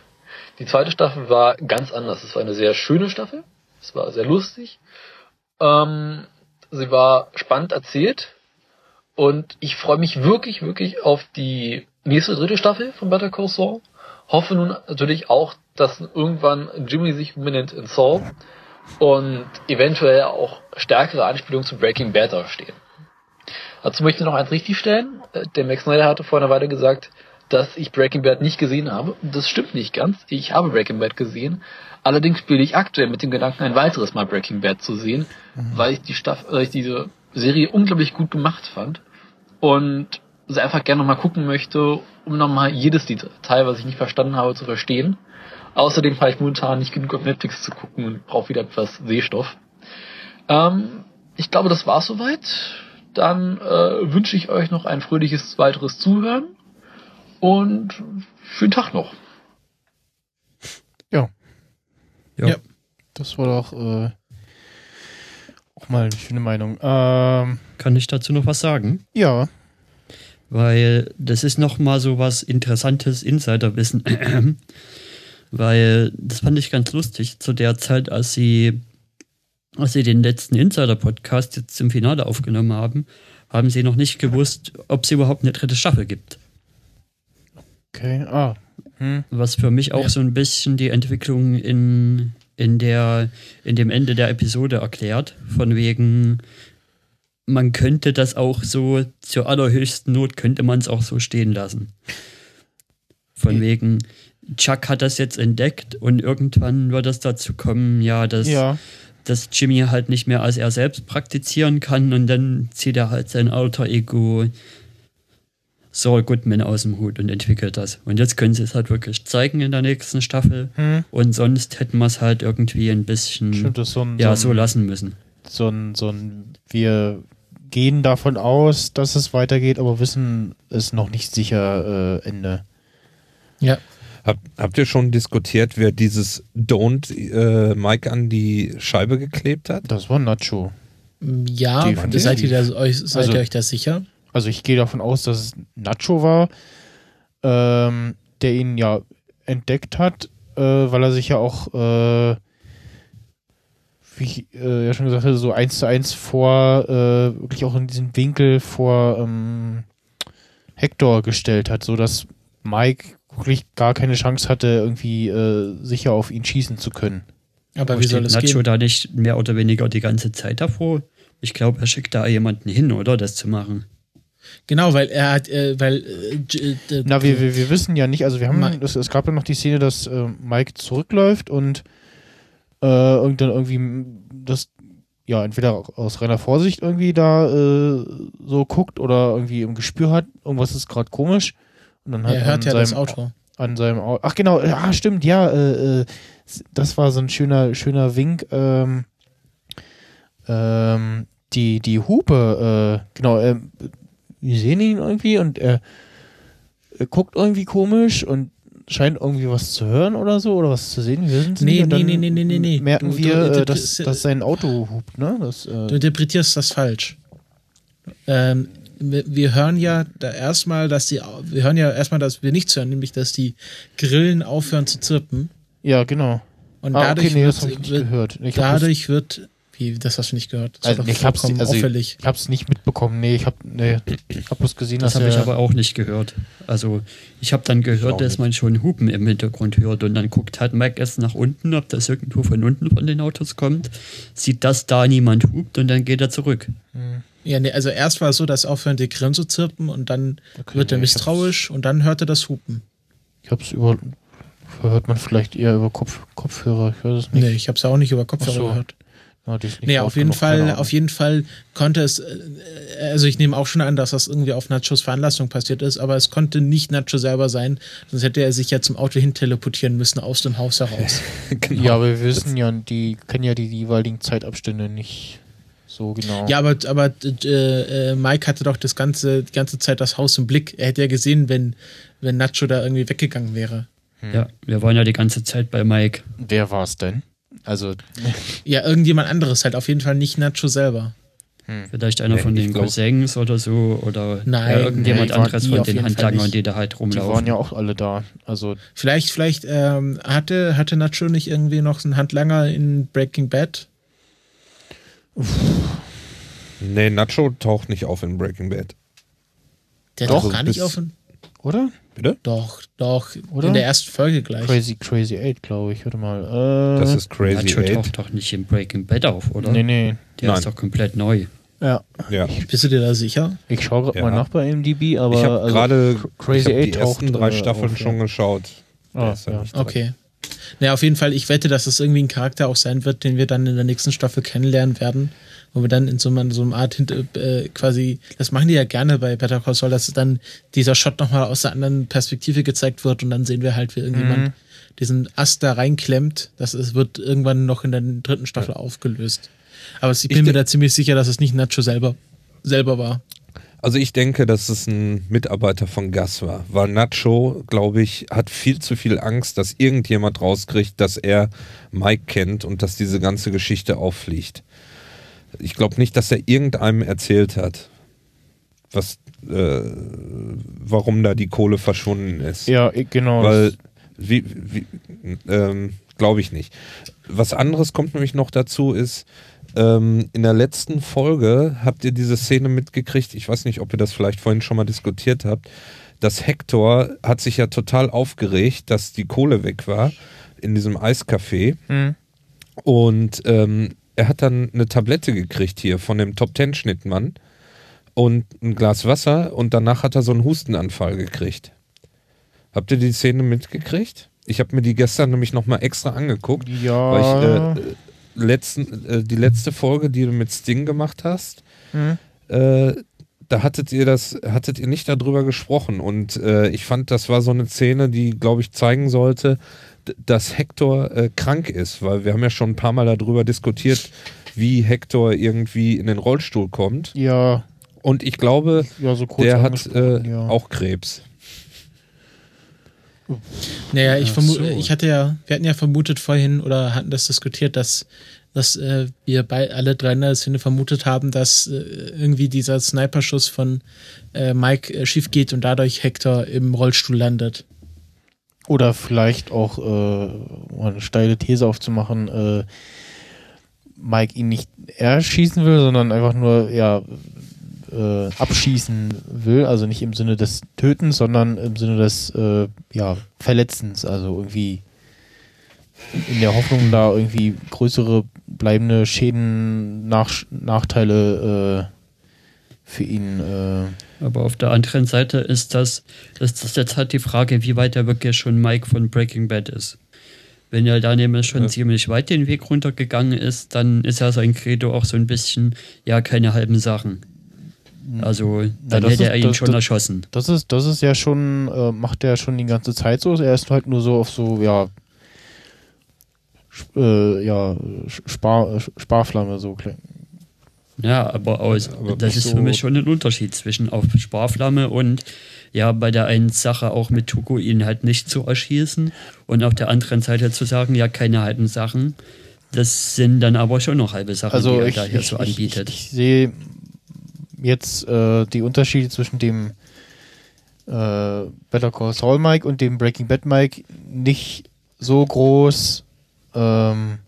Die zweite Staffel war ganz anders. Es war eine sehr schöne Staffel. Es war sehr lustig. Ähm, sie war spannend erzählt. Und ich freue mich wirklich, wirklich auf die nächste dritte Staffel von Better Call Saul. Hoffe nun natürlich auch, dass irgendwann Jimmy sich umbenennt in Saul und eventuell auch stärkere Anspielungen zu Breaking Bad da stehen. Dazu möchte ich noch eins richtig stellen. Äh, Der Max Snyder hatte vor einer Weile gesagt, dass ich Breaking Bad nicht gesehen habe. Das stimmt nicht ganz. Ich habe Breaking Bad gesehen. Allerdings spiele ich aktuell mit dem Gedanken, ein weiteres Mal Breaking Bad zu sehen, weil ich die Staffel, weil ich diese Serie unglaublich gut gemacht fand und sie einfach gerne nochmal gucken möchte, um nochmal jedes Detail, was ich nicht verstanden habe, zu verstehen. Außerdem fahre ich momentan nicht genug auf Netflix zu gucken und brauche wieder etwas Sehstoff. Ähm, ich glaube, das war's soweit. Dann äh, wünsche ich euch noch ein fröhliches weiteres Zuhören und schönen Tag noch.
Ja.
Ja.
Ja.
Das war doch äh, auch mal eine schöne Meinung. Ähm,
Kann ich dazu noch was sagen?
ja,
Weil das ist noch mal so was interessantes Insiderwissen. [clears throat] Weil das fand ich ganz lustig zu der Zeit, als sie, als sie den letzten Insider-Podcast jetzt im Finale aufgenommen haben, haben sie noch nicht gewusst, ob es überhaupt eine dritte Staffel gibt.
okay. Ah. Hm.
Was für mich auch
Ja.
so ein bisschen die Entwicklung in, in, der, in dem Ende der Episode erklärt. Von wegen, man könnte das auch so, zur allerhöchsten Not könnte man es auch so stehen lassen. Von
Wie?
wegen, Chuck hat das jetzt entdeckt und irgendwann wird es dazu kommen, ja, dass,
Ja.
dass Jimmy halt nicht mehr als er selbst praktizieren kann und dann zieht er halt sein alter Ego Saul Goodman aus dem Hut und entwickelt das. Und jetzt können sie es halt wirklich zeigen in der nächsten Staffel.
Hm.
Und sonst hätten wir es halt irgendwie ein bisschen
Stimmt, das so ein,
ja,
so
so
ein,
lassen müssen.
so ein, so ein, wir gehen davon aus, dass es weitergeht, aber wissen es noch nicht sicher äh, Ende.
Ja.
Hab, habt ihr schon diskutiert, wer dieses Don't äh, Mike an die Scheibe geklebt hat?
Das war Nacho.
Ja,
Definitiv.
seid ihr, da, euch, seid
Also-
ihr euch da sicher?
Also ich gehe davon aus, dass es Nacho war, ähm, der ihn ja entdeckt hat, äh, weil er sich ja auch, äh, wie ich äh, ja schon gesagt hatte, so eins zu eins vor, äh, wirklich auch in diesen Winkel vor ähm, Hector gestellt hat, so dass Mike wirklich gar keine Chance hatte, irgendwie äh, sicher auf ihn schießen zu können.
Aber wie soll es
Nacho
gehen?
da nicht mehr oder weniger die ganze Zeit davor? Ich glaube, er schickt da jemanden hin, oder? Das zu machen.
Genau, weil er hat, äh, weil äh, äh,
Na, wir, wir, wir wissen ja nicht, also wir haben, es, es gab ja noch die Szene, dass äh, Mike zurückläuft und äh, und dann irgendwie das, ja, entweder aus reiner Vorsicht irgendwie da äh, so guckt oder irgendwie im Gespür hat, irgendwas ist gerade komisch. Und dann halt
er hört ja
seinem,
das Auto.
An seinem Auto. Ach genau, äh, ah, stimmt, ja, äh, äh, das war so ein schöner, schöner Wink. Ähm, ähm, die, die Hupe, äh, genau, wir sehen ihn irgendwie und er, er guckt irgendwie komisch und scheint irgendwie was zu hören oder so oder was zu sehen. Wir sind
Nee, nee, nee, nee, nee, nee, nee.
Merken
Du-
wir,
du-
äh,
du-
dass,
du-
dass sein Auto hupt, ne? Das,
Du
äh,
interpretierst das falsch. Ähm, wir, wir hören ja da erstmal, dass die, wir hören ja erstmal, dass wir nichts hören, nämlich dass die Grillen aufhören zu zirpen.
ja, genau.
Und
Ah,
dadurch
okay, nee,
wird,
habe ich nicht
wird, dadurch wird, wie, das hast du nicht gehört. Das
Also,
war doch
ich hab's- also-
auffällig.
Ich hab's nicht mitbekommen. Nee, ich hab, nee, ich hab bloß gesehen,
Das
dass
habe ich
er,
aber auch nicht gehört. Also ich habe dann gehört, dass
nicht.
man schon Hupen im Hintergrund hört und dann guckt halt Mike erst nach unten, ob das irgendwo von unten von den Autos kommt, sieht, dass da niemand hupt und dann geht er zurück.
Ja, nee, also erst war es so, dass aufhören die Grillen zu zirpen und dann
Okay,
wird er
nee,
misstrauisch und dann hört er das Hupen.
Ich hab's über. Hört man vielleicht eher über Kopf, Kopfhörer? Ich weiß es nicht.
Nee, ich habe es auch nicht über Kopfhörer
so.
gehört.
Ja,
Nee, auf jeden Fall, auf jeden Fall konnte es, äh, also ich nehme auch schon an, dass das irgendwie auf Nachos Veranlassung passiert ist, aber es konnte nicht Nacho selber sein, sonst hätte er sich ja zum Auto hin teleportieren müssen aus dem Haus heraus. [laughs]
genau.
Ja, aber wir wissen ja, die kennen ja die jeweiligen Zeitabstände nicht so genau.
ja, aber, aber äh, äh, Mike hatte doch das ganze, die ganze Zeit das Haus im Blick. Er hätte ja gesehen, wenn, wenn Nacho da irgendwie weggegangen wäre.
Ja, wir waren ja die ganze Zeit bei Mike.
Wer war es denn? Also,
Ja, irgendjemand anderes halt, auf jeden Fall nicht Nacho selber.
Hm.
Vielleicht einer
Nee,
von den Cousins oder so oder
Nein,
ja, irgendjemand
nee,
anderes
die
von den Handlangern, die da halt
Die
rumlaufen.
waren ja auch alle da. Also,
Vielleicht, vielleicht ähm, hatte, hatte Nacho nicht irgendwie noch einen Handlanger in Breaking Bad?
Nee, Nacho taucht nicht auf in Breaking Bad.
Der
Doch,
doch gar nicht auf.
oder?
Bitte?
Doch, doch.
Oder?
In der ersten Folge gleich.
Crazy, Crazy Eight, glaube ich. Warte mal. Äh,
Das ist Crazy
Nacho
Eight.
taucht doch nicht in Breaking Bad auf, oder?
Nee, nee.
Der
Nein.
ist doch komplett neu.
Ja.
Ja.
Bist du dir da sicher?
Ich schaue gerade
Ja.
mal nach bei MDB, aber.
ich habe
also,
gerade
Cr- Crazy
ich hab
Eight
die ersten drei
äh,
Staffeln
auf,
schon
ja.
geschaut.
Ah,
ja.
Okay. Naja, auf jeden Fall, ich wette, dass das irgendwie ein Charakter auch sein wird, den wir dann in der nächsten Staffel kennenlernen werden. Wo wir dann in so, einer- so einer Art hinter, äh, quasi, das machen die ja gerne bei Better Call Saul, dass dann dieser Shot nochmal aus der anderen Perspektive gezeigt wird und dann sehen wir halt, wie irgendjemand
Mhm.
diesen Ast da reinklemmt. Das ist, wird irgendwann noch in der dritten Staffel aufgelöst. Aber ich bin
Ich
mir da ziemlich sicher, dass es nicht Nacho selber, selber war.
Also ich denke, dass es ein Mitarbeiter von Gas war, weil Nacho, glaube ich, hat viel zu viel Angst, dass irgendjemand rauskriegt, dass er Mike kennt und dass diese ganze Geschichte auffliegt. Ich glaube nicht, dass er irgendeinem erzählt hat, was, äh, warum da die Kohle verschwunden ist.
Ja, genau.
Weil, wie, wie ähm, glaube ich nicht. Was anderes kommt nämlich noch dazu, ist, ähm, in der letzten Folge habt ihr diese Szene mitgekriegt, ich weiß nicht, ob ihr das vielleicht vorhin schon mal diskutiert habt, dass Hector hat sich ja total aufgeregt, dass die Kohle weg war in diesem Eiscafé
Hm.
und ähm, er hat dann eine Tablette gekriegt hier von dem Top Ten Schnittmann und ein Glas Wasser und danach hat er so einen Hustenanfall gekriegt. Habt ihr die Szene mitgekriegt? Ich habe mir die gestern nämlich nochmal extra angeguckt,
Ja.
weil ich äh, letzten, äh, die letzte Folge, die du mit Sting gemacht hast,
hm.
äh, da hattet ihr das, hattet ihr nicht darüber gesprochen und äh, ich fand, das war so eine Szene, die, glaube ich, zeigen sollte, dass Hector äh, krank ist, weil wir haben ja schon ein paar Mal darüber diskutiert, wie Hector irgendwie in den Rollstuhl kommt
Ja,
und ich glaube,
ja, so
der hat äh,
ja.
auch Krebs.
Naja, ich vermute,
so.
ich hatte ja, wir hatten ja vermutet vorhin oder hatten das diskutiert, dass, dass äh, wir bei alle drei in der Szene vermutet haben, dass äh, irgendwie dieser Sniperschuss von äh, Mike äh, schief geht und dadurch Hector im Rollstuhl landet.
Oder vielleicht auch, äh, um eine steile These aufzumachen, äh, Mike ihn nicht erschießen will, sondern einfach nur, ja, äh, abschießen will. Also nicht im Sinne des Tötens, sondern im Sinne des, äh, ja, Verletzens. Also irgendwie in der Hoffnung, da irgendwie größere bleibende Schäden, Nach Nachteile äh, für ihn äh,
Aber auf der anderen Seite ist das, ist das jetzt halt die Frage, wie weit er wirklich schon Mike von Breaking Bad ist. Wenn er da nämlich schon
Ja.
ziemlich weit den Weg runtergegangen ist, dann ist ja sein Credo auch so ein bisschen, ja, keine halben Sachen. Also, dann
das
hätte
ist-
er ihn
das-
schon
das-
erschossen.
Das ist, das ist ja schon, äh, macht er schon die ganze Zeit so. Er ist halt nur so auf so, ja, sp- äh, ja, Spar, äh, Sparflamme so. kling-
Ja, aber, aus,
Aber
das ist
so-
für mich schon ein Unterschied zwischen auf Sparflamme und ja, bei der einen Sache auch mit Tuko ihn halt nicht zu erschießen und auf der anderen Seite zu sagen, ja, keine halben Sachen. Das sind dann aber schon noch halbe Sachen,
Also
die er
ich,
da hier
ich,
so anbietet.
ich, ich sehe jetzt äh, die Unterschiede zwischen dem äh, Better Call Saul Mike und dem Breaking Bad Mike nicht so groß, ähm,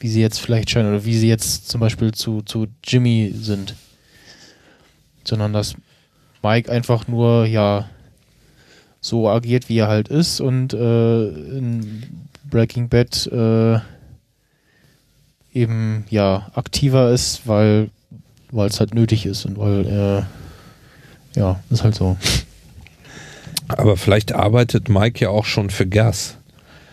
wie sie jetzt vielleicht scheinen oder wie sie jetzt zum Beispiel zu, zu Jimmy sind. Sondern dass Mike einfach nur, ja, so agiert, wie er halt ist und äh, in Breaking Bad äh, eben, ja, aktiver ist, weil es halt nötig ist und weil er, ja, ist halt so.
Aber vielleicht arbeitet Mike ja auch schon für Gas.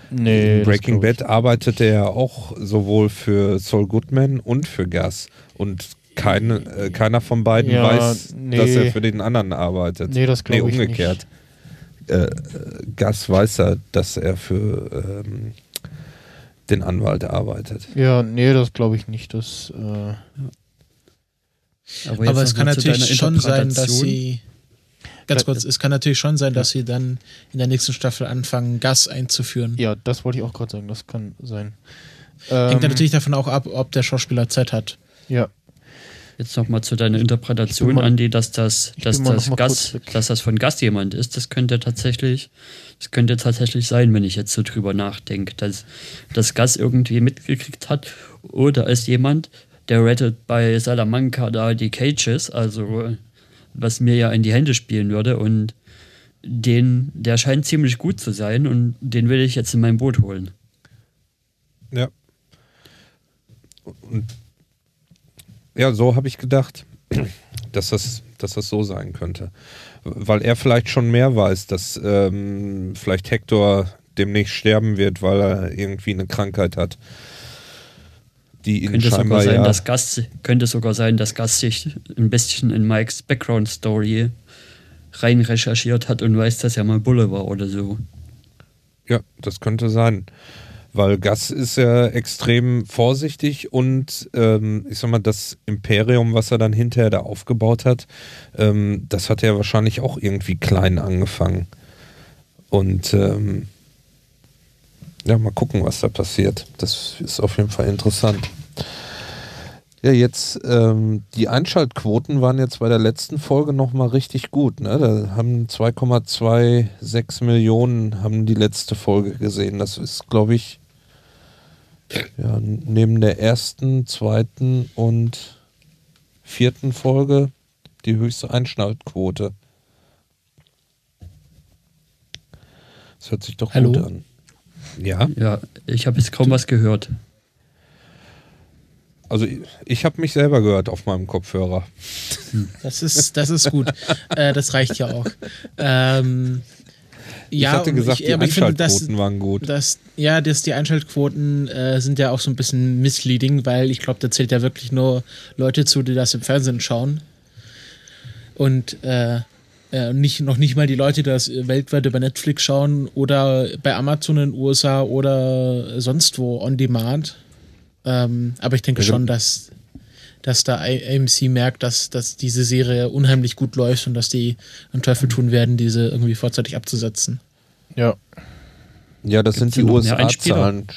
Nee,
In Breaking Bad arbeitet er ja auch sowohl für Saul Goodman und für Gas. Und keine, äh, keiner von beiden
Ja,
weiß,
nee.
dass er für den anderen arbeitet.
Nee, das glaube ich
umgekehrt. Äh, äh, Gas weiß ja, dass er für ähm, den Anwalt arbeitet.
Ja, nee, das glaube ich nicht. Das, äh,
Aber,
Aber es kann natürlich schon sein, dass sie. Ganz kurz, es kann natürlich schon sein, dass sie dann in der nächsten Staffel anfangen, Gas einzuführen.
ja, das wollte ich auch gerade sagen. Das kann sein.
Hängt
Ähm,
dann natürlich davon auch ab, ob der Schauspieler Zeit hat.
Ja.
jetzt nochmal zu deiner Interpretation,
mal-
Andi, dass das, dass das Gas, dass das von Gas jemand ist, das könnte tatsächlich, das könnte tatsächlich sein, wenn ich jetzt so drüber nachdenke, dass das Gas irgendwie mitgekriegt hat oder ist jemand, der rettet bei Salamanca da die Cages, also was mir ja in die Hände spielen würde und den, der scheint ziemlich gut zu sein und den will ich jetzt in mein Boot holen.
Ja. Und ja, so habe ich gedacht, [clears throat] dass das, dass das so sein könnte. Weil er vielleicht schon mehr weiß, dass ähm, vielleicht Hector demnächst sterben wird, weil er irgendwie eine Krankheit hat. Die ihn
Könnte sogar sein,
ja.
dass Gas, könnte sogar sein, dass Gas sich ein bisschen in Mikes Background Story rein recherchiert hat und weiß, dass er mal Bulle war oder so.
Ja, das könnte sein. Weil Gas ist ja extrem vorsichtig und ähm, ich sag mal, das Imperium, was er dann hinterher da aufgebaut hat, ähm, das hat er wahrscheinlich auch irgendwie klein angefangen. Und ähm, ja, mal gucken, was da passiert. Das ist auf jeden Fall interessant. Ja, jetzt ähm, die Einschaltquoten waren jetzt bei der letzten Folge nochmal richtig gut. Ne? Da haben 2,26 Millionen haben die letzte Folge gesehen. Das ist, glaube ich, ja, neben der ersten, zweiten und vierten Folge die höchste Einschaltquote. Das hört sich doch
Hallo?
gut an. Ja,
Ja, ich habe jetzt kaum was gehört.
also ich, habe mich selber gehört auf meinem Kopfhörer.
Das ist, das ist gut. [laughs] äh, das reicht ja auch. Ähm, ja,
ich hatte
und
gesagt,
ich,
die
ich finde,
Einschaltquoten
dass,
waren gut.
dass, ja, dass die Einschaltquoten äh, sind ja auch so ein bisschen misleading, weil ich glaube, da zählt ja wirklich nur Leute zu, die das im Fernsehen schauen. Und äh, äh, nicht, noch nicht mal die Leute, die das weltweit über Netflix schauen oder bei Amazon in den USA oder sonst wo on demand. Ähm, aber ich denke
Ja,
schon, dass, dass da AMC merkt, dass, dass diese Serie unheimlich gut läuft und dass die einen Teufel tun werden, diese irgendwie vorzeitig abzusetzen.
Ja.
Ja, das
Gibt's
sind die USA-Zahlen.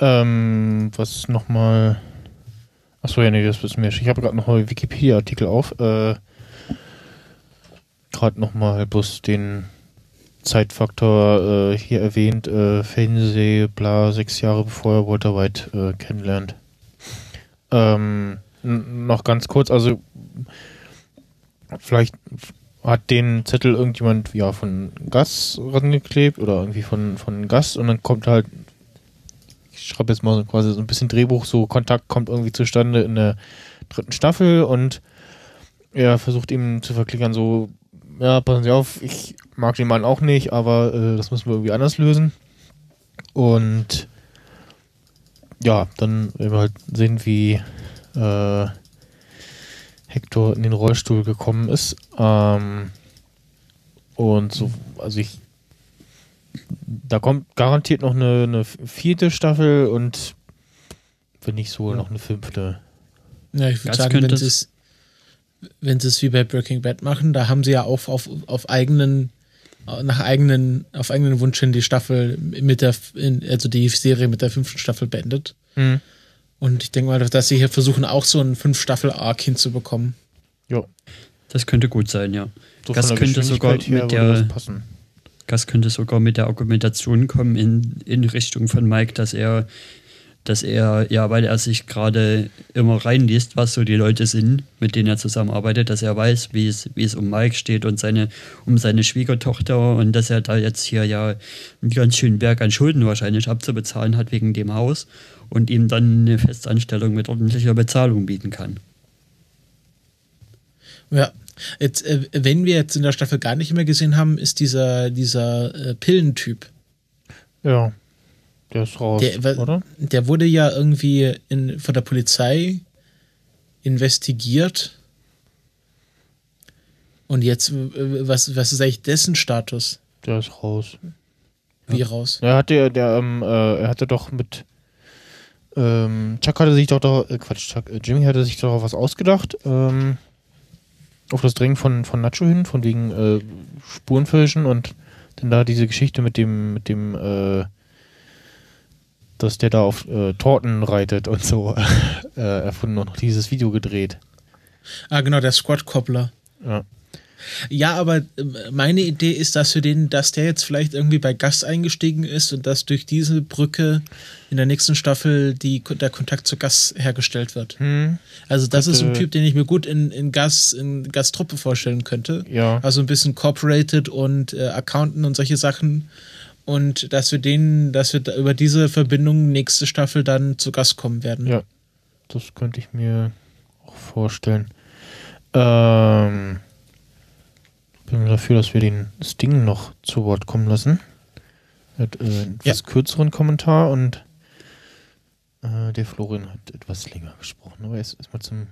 Ähm, was nochmal. Achso, ja, nee, das ist mir. Ich habe gerade noch mal Wikipedia-Artikel auf. Äh, gerade nochmal bloß den Zeitfaktor äh, hier erwähnt. Äh, Fernseh, bla, sechs Jahre bevor er Walter White äh, kennenlernt. Ähm, noch ganz kurz, also vielleicht hat den Zettel irgendjemand ja von Gas rangeklebt oder irgendwie von, von Gas und dann kommt halt ich schreibe jetzt mal so quasi so ein bisschen Drehbuch, so Kontakt kommt irgendwie zustande in der dritten Staffel und er versucht ihm zu verklickern, so, ja, passen Sie auf, ich mag den Mann auch nicht, aber äh, das müssen wir irgendwie anders lösen. Und ja, dann werden wir halt sehen, wie äh, Hector in den Rollstuhl gekommen ist. Ähm, und so, also ich da kommt garantiert noch eine, eine vierte Staffel und wenn nicht so, noch eine fünfte.
Ja, ich würde
Das
sagen,
könnte
wenn
es
wenn sie es wie bei Breaking Bad machen, da haben sie ja auf, auf, auf eigenen nach eigenen auf eigenen Wunsch hin die Staffel mit der in, also die Serie mit der fünften Staffel beendet.
Hm.
Und ich denke mal, dass sie hier versuchen auch so einen fünf Staffel Arc hinzubekommen.
Ja,
Das könnte gut sein, ja.
so
Das könnte sogar mit der-.
Das
könnte sogar mit der Argumentation kommen in, in Richtung von Mike, dass er, dass er, ja, weil er sich gerade immer reinliest, was so die Leute sind, mit denen er zusammenarbeitet, dass er weiß, wie es, wie es um Mike steht und seine, um seine Schwiegertochter und dass er da jetzt hier ja einen ganz schönen Berg an Schulden wahrscheinlich abzubezahlen hat wegen dem Haus und ihm dann eine Festanstellung mit ordentlicher Bezahlung bieten kann.
Ja. Jetzt, äh, wenn wir jetzt in der Staffel gar nicht mehr gesehen haben, ist dieser, dieser äh, Pillentyp.
Ja, der ist raus,
Der,
oder?
der wurde ja irgendwie in, von der Polizei investigiert. Und jetzt, was, was ist eigentlich dessen Status?
Der ist raus.
Wie raus?
Er hatte, der, ähm, äh, er hatte doch mit ähm, Chuck hatte sich doch, doch äh, Quatsch, Chuck, äh, Jimmy hatte sich doch was ausgedacht, ähm, auf das Drängen von, von Nacho hin, von wegen äh, Spurenfälschen und dann da diese Geschichte mit dem, mit dem, äh, dass der da auf äh, Torten reitet und so [laughs] äh, erfunden und noch dieses Video gedreht.
Ah, genau, der Squad-Koppler.
Ja.
Ja, aber äh, meine Idee ist, dass wir den, dass der jetzt vielleicht irgendwie bei Gus eingestiegen ist und dass durch diese Brücke in der nächsten Staffel die, der Kontakt zu Gus hergestellt wird.
Hm,
Also das ist ein Typ, den ich mir gut in, in Gus, in Gus Truppe vorstellen könnte.
ja.
Also ein bisschen Corporated und äh, Accountant und solche Sachen. Und dass wir den, dass wir über diese Verbindung nächste Staffel dann zu Gus kommen werden.
Ja. Das könnte ich mir auch vorstellen. Ähm, bin dafür, dass wir den Sting noch zu Wort kommen lassen. Er hat äh, einen etwas kürzeren Kommentar und äh, der Florian hat etwas länger gesprochen. Aber jetzt erstmal zum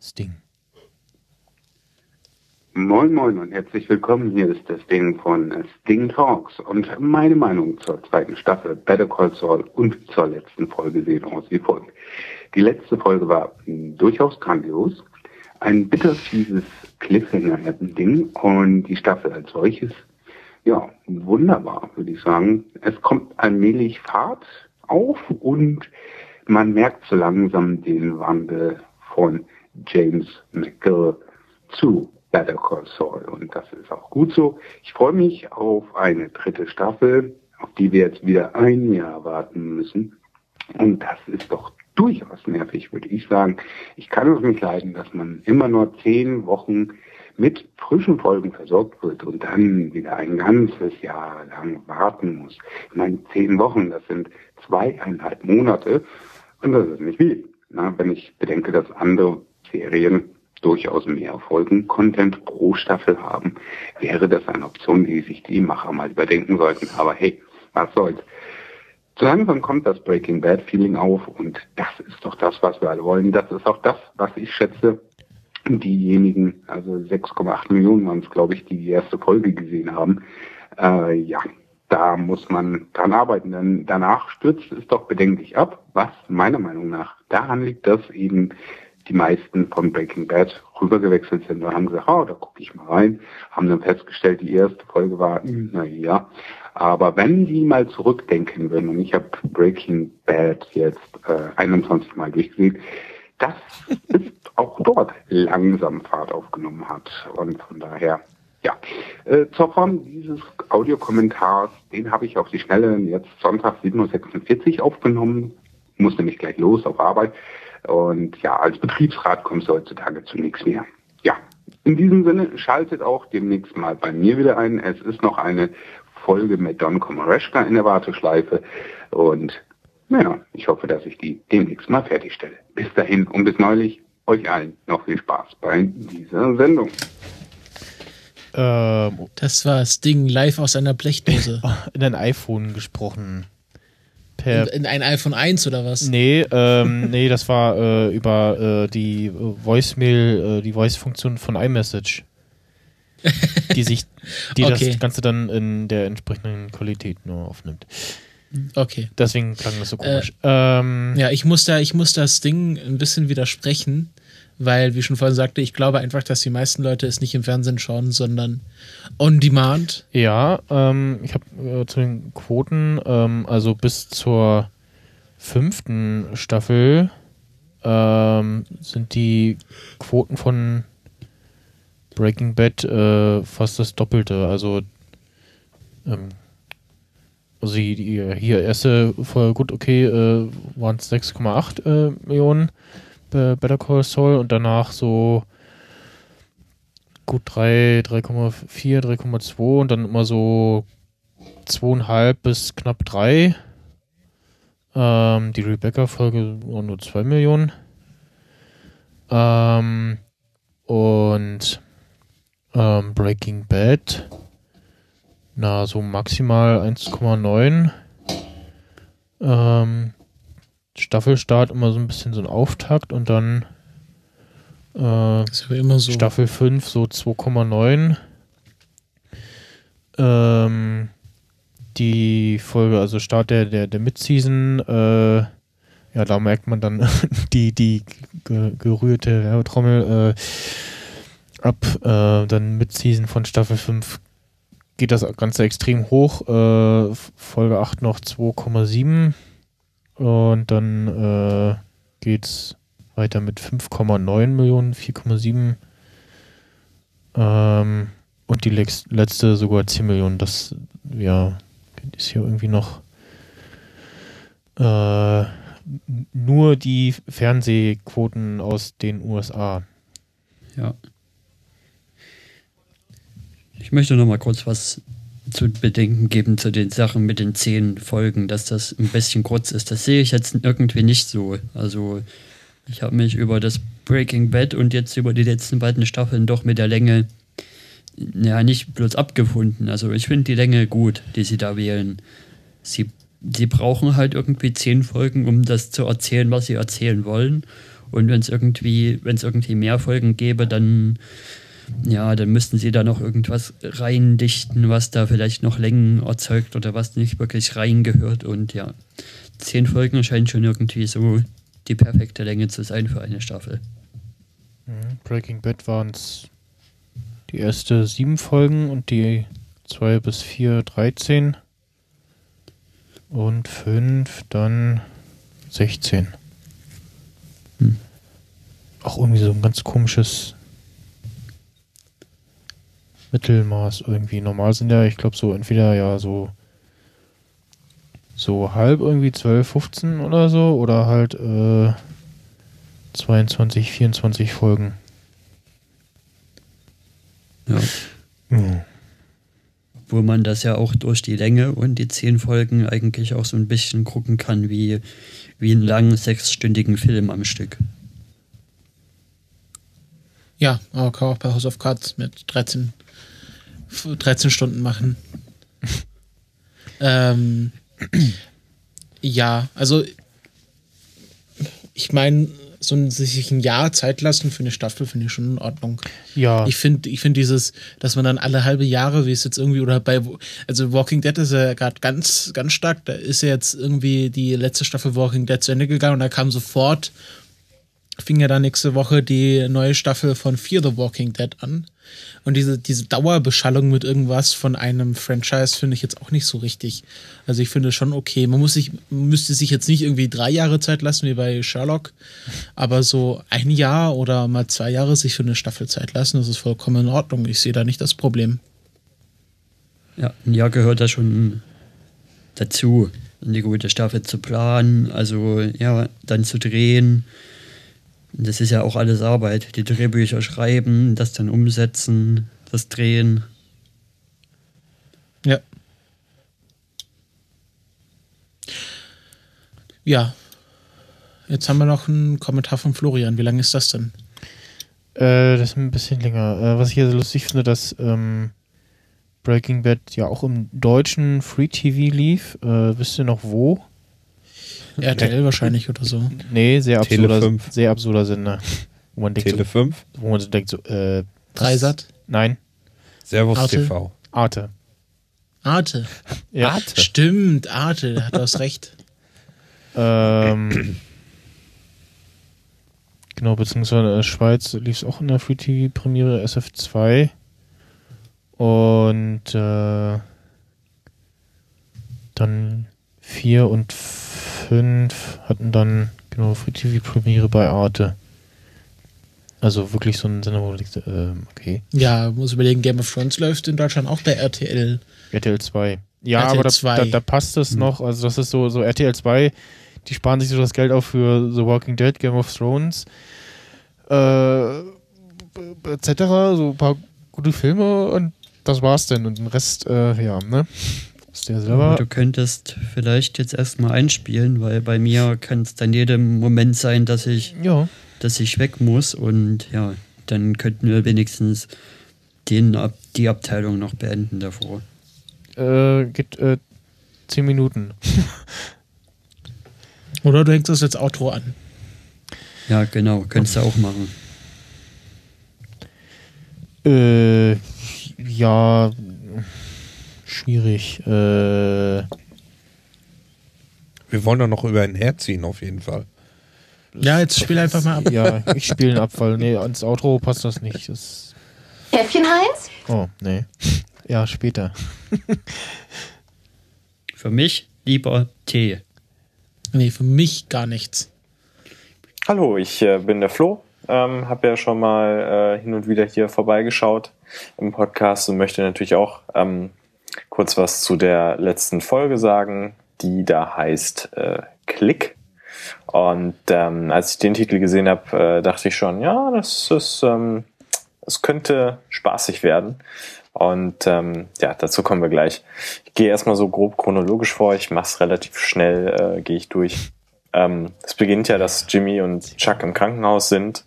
Sting.
Moin Moin und herzlich willkommen. Hier ist das Ding von Sting Talks und meine Meinung zur zweiten Staffel Better Call Saul und zur letzten Folge sehen aus wie folgt. Die letzte Folge war durchaus grandios, ein bitterfieses Cliffhanger-Ding und die Staffel als solches, ja, wunderbar, würde ich sagen. Es kommt allmählich Fahrt auf und man merkt so langsam den Wandel von James McGill zu Better Call Saul. Und das ist auch gut so. Ich freue mich auf eine dritte Staffel, auf die wir jetzt wieder ein Jahr warten müssen. Und das ist doch durchaus nervig, würde ich sagen. Ich kann es nicht leiden, dass man immer nur zehn Wochen mit frischen Folgen versorgt wird und dann wieder ein ganzes Jahr lang warten muss. Ich meine, zehn Wochen, das sind zweieinhalb Monate und das ist nicht viel. Na, wenn ich bedenke, dass andere Serien durchaus mehr Folgen Content pro Staffel haben, wäre das eine Option, die sich die Macher mal überdenken sollten. Aber hey, was soll's. So langsam kommt das Breaking Bad Feeling auf und das ist doch das, was wir alle wollen. Das ist auch das, was ich schätze. Diejenigen, also 6,8 Millionen waren es, glaube ich, die die erste Folge gesehen haben. Äh, ja, da muss man dran arbeiten, denn danach stürzt es doch bedenklich ab, was meiner Meinung nach daran liegt, dass eben die meisten von Breaking Bad rübergewechselt sind und haben gesagt, oh, da gucke ich mal rein, haben dann festgestellt, die erste Folge war, hm, na ja, aber wenn die mal zurückdenken würden, und ich habe Breaking Bad jetzt äh, 21 Mal durchgesehen, dass [laughs] es auch dort langsam Fahrt aufgenommen hat. Und von daher, ja. Äh, zur Form dieses Audiokommentars, den habe ich auf die Schnelle jetzt Sonntag 7.46 Uhr aufgenommen, muss nämlich gleich los auf Arbeit. Und ja, als Betriebsrat kommst du heutzutage zu nichts mehr. Ja, in diesem Sinne schaltet auch demnächst mal bei mir wieder ein. Es ist noch eine Folge mit Don Komareshka in der Warteschleife. Und naja, ich hoffe, dass ich die demnächst mal fertigstelle. Bis dahin und bis neulich euch allen noch viel Spaß bei dieser Sendung.
Ähm,
Das war das Ding live aus einer Blechdose. [laughs]
in ein iPhone gesprochen. Per
In ein iPhone 1 oder was?
Nee, ähm, [laughs] nee, das war äh, über äh, die Voicemail, äh, die Voice-Funktion von iMessage. [laughs] Die sich, die
Okay.
das Ganze dann in der entsprechenden Qualität nur aufnimmt.
Okay.
Deswegen klang das so komisch. ähm,
Ja, ich muss da, ich muss das Ding ein bisschen widersprechen, weil, wie schon vorhin sagte, ich glaube einfach, dass die meisten Leute es nicht im Fernsehen schauen, sondern on demand.
Ja, ähm, ich habe äh, zu den Quoten, ähm, also bis zur fünften Staffel ähm, sind die Quoten von Breaking Bad äh, fast das Doppelte. Also, ähm, also die, hier erste Folge, gut, okay, äh, waren es 6,8 äh, Millionen Better Call Saul und danach so gut 3, 3,4, 3,2 und dann immer so 2,5 bis knapp 3. Ähm, die Rebecca-Folge nur 2 Millionen. Ähm, und ähm, Breaking Bad, na, so maximal 1,9. Ähm, Staffelstart immer so ein bisschen so ein Auftakt und dann äh,
so.
Staffel 5 so 2,9. Ähm, die Folge, also Start der, der, der Mid-Season, äh, ja, da merkt man dann [laughs] die, die ge gerührte Werbetrommel äh, ab. Äh, dann Mid-Season von Staffel 5 geht das Ganze extrem hoch. Äh, Folge 8 noch 2,7 und dann äh, geht's weiter mit 5,9 Millionen, 4,7. Ähm, und die letzte sogar 10 Millionen. Das, ja, ist hier irgendwie noch äh, nur die Fernsehquoten aus den USA.
Ja. Ich möchte noch mal kurz was zu bedenken geben zu den Sachen mit den zehn Folgen, dass das ein bisschen kurz ist. Das sehe ich jetzt irgendwie nicht so. Also ich habe mich über das Breaking Bad und jetzt über die letzten beiden Staffeln doch mit der Länge ja nicht bloß abgefunden. Also ich finde die Länge gut, die sie da wählen. Sie, sie brauchen halt irgendwie zehn Folgen, um das zu erzählen, was sie erzählen wollen. Und wenn es irgendwie, wenn es irgendwie mehr Folgen gäbe, dann ja, dann müssten sie da noch irgendwas reindichten, was da vielleicht noch Längen erzeugt oder was nicht wirklich reingehört. Und ja, zehn Folgen scheint schon irgendwie so die perfekte Länge zu sein für eine Staffel.
Mhm. Breaking Bad waren es die erste sieben Folgen und die zwei bis vier 13 und fünf dann 16.
Hm.
Auch irgendwie so ein ganz komisches Mittelmaß irgendwie. Normal sind ja, ich glaube, so entweder ja so so halb irgendwie 12, 15 oder so oder halt äh, 22, 24 Folgen.
Ja.
Mhm.
Wo man das ja auch durch die Länge und die zehn Folgen eigentlich auch so ein bisschen gucken kann, wie, wie einen langen sechsstündigen Film am Stück.
Ja, aber kann auch bei House of Cards mit 13, f- 13 Stunden machen. ähm, ja, also ich meine, so ein, sich ein Jahr Zeit lassen für eine Staffel finde ich schon in Ordnung.
Ja,
Ich finde, ich finde dieses, dass man dann alle halbe Jahre, wie es jetzt irgendwie, oder bei, also Walking Dead ist ja gerade ganz, ganz stark. Da ist ja jetzt irgendwie die letzte Staffel Walking Dead zu Ende gegangen und da kam sofort, fing ja dann nächste Woche die neue Staffel von Fear the Walking Dead an. Und diese, diese Dauerbeschallung mit irgendwas von einem Franchise finde ich jetzt auch nicht so richtig. Also ich finde schon okay. Man muss sich, müsste sich jetzt nicht irgendwie drei Jahre Zeit lassen wie bei Sherlock, aber so ein Jahr oder mal zwei Jahre sich für eine Staffel Zeit lassen, das ist vollkommen in Ordnung. Ich sehe da nicht das Problem.
Ja, ein Jahr gehört da schon dazu, eine gute Staffel zu planen, also ja, dann zu drehen. Das ist ja auch alles Arbeit. Die Drehbücher schreiben, das dann umsetzen, das Drehen.
Ja. Ja. Jetzt haben wir noch einen Kommentar von Florian. Wie lange ist das denn?
äh, das ist ein bisschen länger. Äh, was ich hier so lustig finde, dass ähm, Breaking Bad ja auch im deutschen Free TV lief. Äh, wisst ihr noch wo?
RTL wahrscheinlich oder so.
Nee, sehr
Tele
absurder,
fünf.
sehr absurder Sender. Wo man denkt,
Tele
so,
5,
wo man so denkt, so, äh,
Dreisat?
nein,
Servus
Arte.
TV.
Arte.
Arte.
Ja.
Arte.
Stimmt, Arte, da hat du hast recht.
Ähm, genau, beziehungsweise in der Schweiz lief es auch in der Free TV Premiere SF2. Und äh, dann 4 und 5 hatten dann genau Free TV Premiere bei Arte. Also wirklich so ein Sender, wo du denkst, ähm, okay.
Ja, muss überlegen, Game of Thrones läuft in Deutschland auch bei RTL.
RTL 2. Ja,
RTL
aber da,
2.
da, da passt es noch. Also das ist so, so RTL 2, die sparen sich so das Geld auf für The Walking Dead, Game of Thrones, äh, etc. So ein paar gute Filme und das war's denn. Und den Rest, äh, ja, ne? Ist der selber.
Du könntest vielleicht jetzt erstmal einspielen, weil bei mir kann es dann jedem Moment sein, dass ich,
Ja.
dass ich weg muss und ja, dann könnten wir wenigstens den Ab die Abteilung noch beenden davor.
Äh, geht äh, 10 Minuten. [laughs]
Oder du hängst das jetzt Outro an.
Ja, genau, könntest du auch machen.
Äh, ja, schwierig. Äh,
Wir wollen doch noch über ihn herziehen, auf jeden Fall.
Ja, jetzt spiel einfach mal ab.
ja, ich spiele einen Abfall. Nee, ans Outro passt das nicht. Das,
Käffchen Heinz?
oh, nee. Ja, später. [laughs]
Für mich lieber Tee.
Nee, für mich gar nichts.
Hallo, ich äh, bin der Flo. Ähm, habe ja schon mal äh, hin und wieder hier vorbeigeschaut im Podcast und möchte natürlich auch ähm, kurz was zu der letzten Folge sagen, die da heißt äh, Klick. Und ähm, als ich den Titel gesehen habe, äh, dachte ich schon, ja, das ist, ähm, es könnte spaßig werden. Und ähm, ja, dazu kommen wir gleich. Ich gehe erstmal so grob chronologisch vor. Ich mache es relativ schnell, äh, gehe ich durch. Ähm, es beginnt ja, dass Jimmy und Chuck im Krankenhaus sind.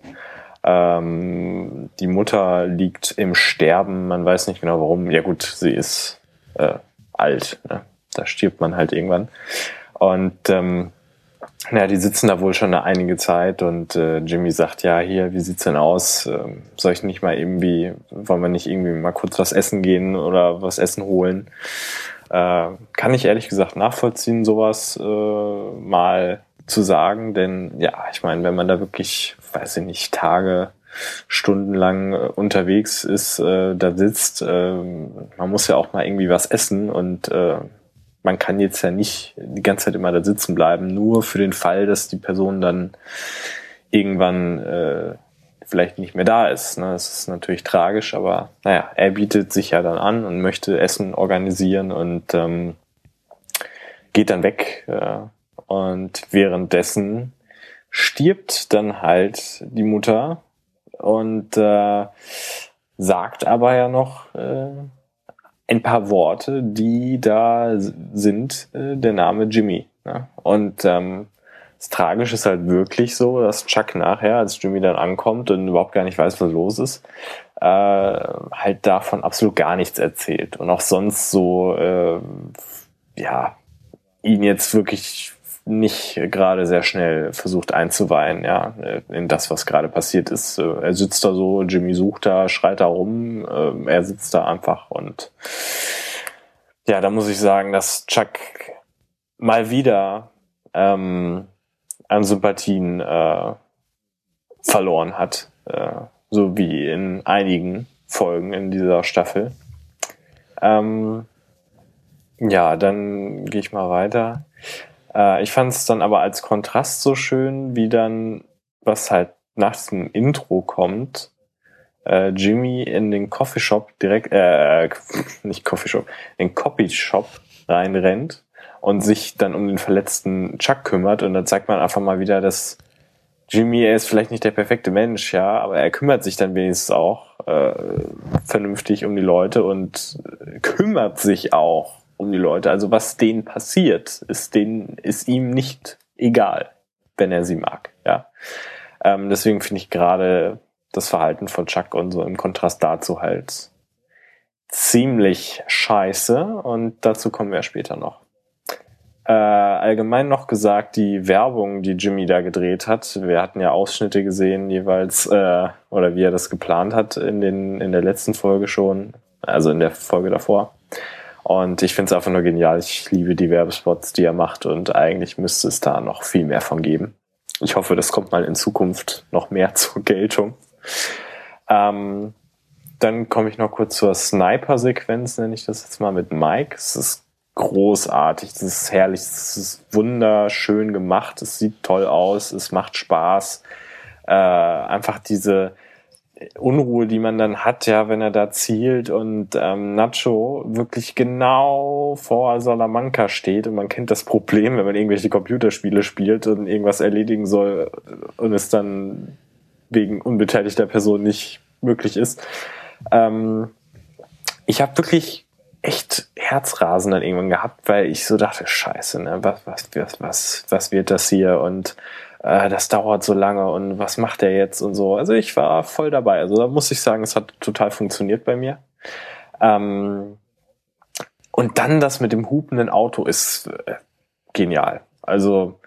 Ähm, die Mutter liegt im Sterben, man weiß nicht genau warum. Ja gut, sie ist äh, alt, ne? da stirbt man halt irgendwann. Und ähm, ja, die sitzen da wohl schon eine einige Zeit und äh, Jimmy sagt, ja, hier, wie sieht's denn aus? Ähm, soll ich nicht mal irgendwie, wollen wir nicht irgendwie mal kurz was essen gehen oder was essen holen? Äh, kann ich ehrlich gesagt nachvollziehen, sowas äh, mal zu sagen, denn ja, ich meine, wenn man da wirklich, weiß ich nicht, Tage, stundenlang äh, unterwegs ist, äh, da sitzt, äh, man muss ja auch mal irgendwie was essen und äh, man kann jetzt ja nicht die ganze Zeit immer da sitzen bleiben, nur für den Fall, dass die Person dann irgendwann äh, vielleicht nicht mehr da ist. Ne? Das ist natürlich tragisch, aber naja, er bietet sich ja dann an und möchte Essen organisieren und ähm, geht dann weg. Äh, und währenddessen stirbt dann halt die Mutter und äh, sagt aber ja noch äh, ein paar Worte, die da sind, äh, der Name Jimmy. Ne? Und ähm, das Tragische ist halt wirklich so, dass Chuck nachher, als Jimmy dann ankommt und überhaupt gar nicht weiß, was los ist, äh, halt davon absolut gar nichts erzählt. Und auch sonst so, äh, ja, ihn jetzt wirklich nicht gerade sehr schnell versucht einzuweihen, ja, in das, was gerade passiert ist. Er sitzt da so, Jimmy sucht da, schreit da rum, äh, er sitzt da einfach und ja, da muss ich sagen, dass Chuck mal wieder ähm, an Sympathien äh, verloren hat, äh, so wie in einigen Folgen in dieser Staffel. Ähm, ja, dann gehe ich mal weiter. Äh, ich fand es dann aber als Kontrast so schön, wie dann, was halt nach diesem Intro kommt, äh, Jimmy in den Coffeeshop direkt, äh, [laughs] nicht Coffeeshop, in den Copyshop reinrennt und sich dann um den verletzten Chuck kümmert und dann zeigt man einfach mal wieder, dass Jimmy, er ist vielleicht nicht der perfekte Mensch, ja, aber er kümmert sich dann wenigstens auch äh, vernünftig um die Leute und kümmert sich auch um die Leute. Also was denen passiert, ist denen, ist ihm nicht egal, wenn er sie mag. Ja. Ähm, deswegen finde ich gerade das Verhalten von Chuck und so im Kontrast dazu halt ziemlich scheiße und dazu kommen wir später noch. Äh, allgemein noch gesagt, die Werbung, die Jimmy da gedreht hat, wir hatten ja Ausschnitte gesehen jeweils, äh, oder wie er das geplant hat in, den, in der letzten Folge schon, also in der Folge davor. Und ich finde es einfach nur genial. Ich liebe die Werbespots, die er macht und eigentlich müsste es da noch viel mehr von geben. Ich hoffe, das kommt mal in Zukunft noch mehr [laughs] zur Geltung. Ähm, dann komme ich noch kurz zur Sniper-Sequenz, nenne ich das jetzt mal mit Mike. Es ist großartig, es ist herrlich, es ist wunderschön gemacht, es sieht toll aus, es macht Spaß. Äh, einfach diese, Unruhe, die man dann hat, ja, wenn er da zielt und ähm, Nacho wirklich genau vor Salamanca steht und man kennt das Problem, wenn man irgendwelche Computerspiele spielt und irgendwas erledigen soll und es dann wegen unbeteiligter Person nicht möglich ist. Ähm, ich habe wirklich echt Herzrasen dann irgendwann gehabt, weil ich so dachte, scheiße, ne, was, was, was, was, was wird das hier? Und äh, das dauert so lange und was macht er jetzt und so. Also ich war voll dabei. Also da muss ich sagen, es hat total funktioniert bei mir. Ähm, und dann das mit dem hupenden Auto ist äh, genial. Also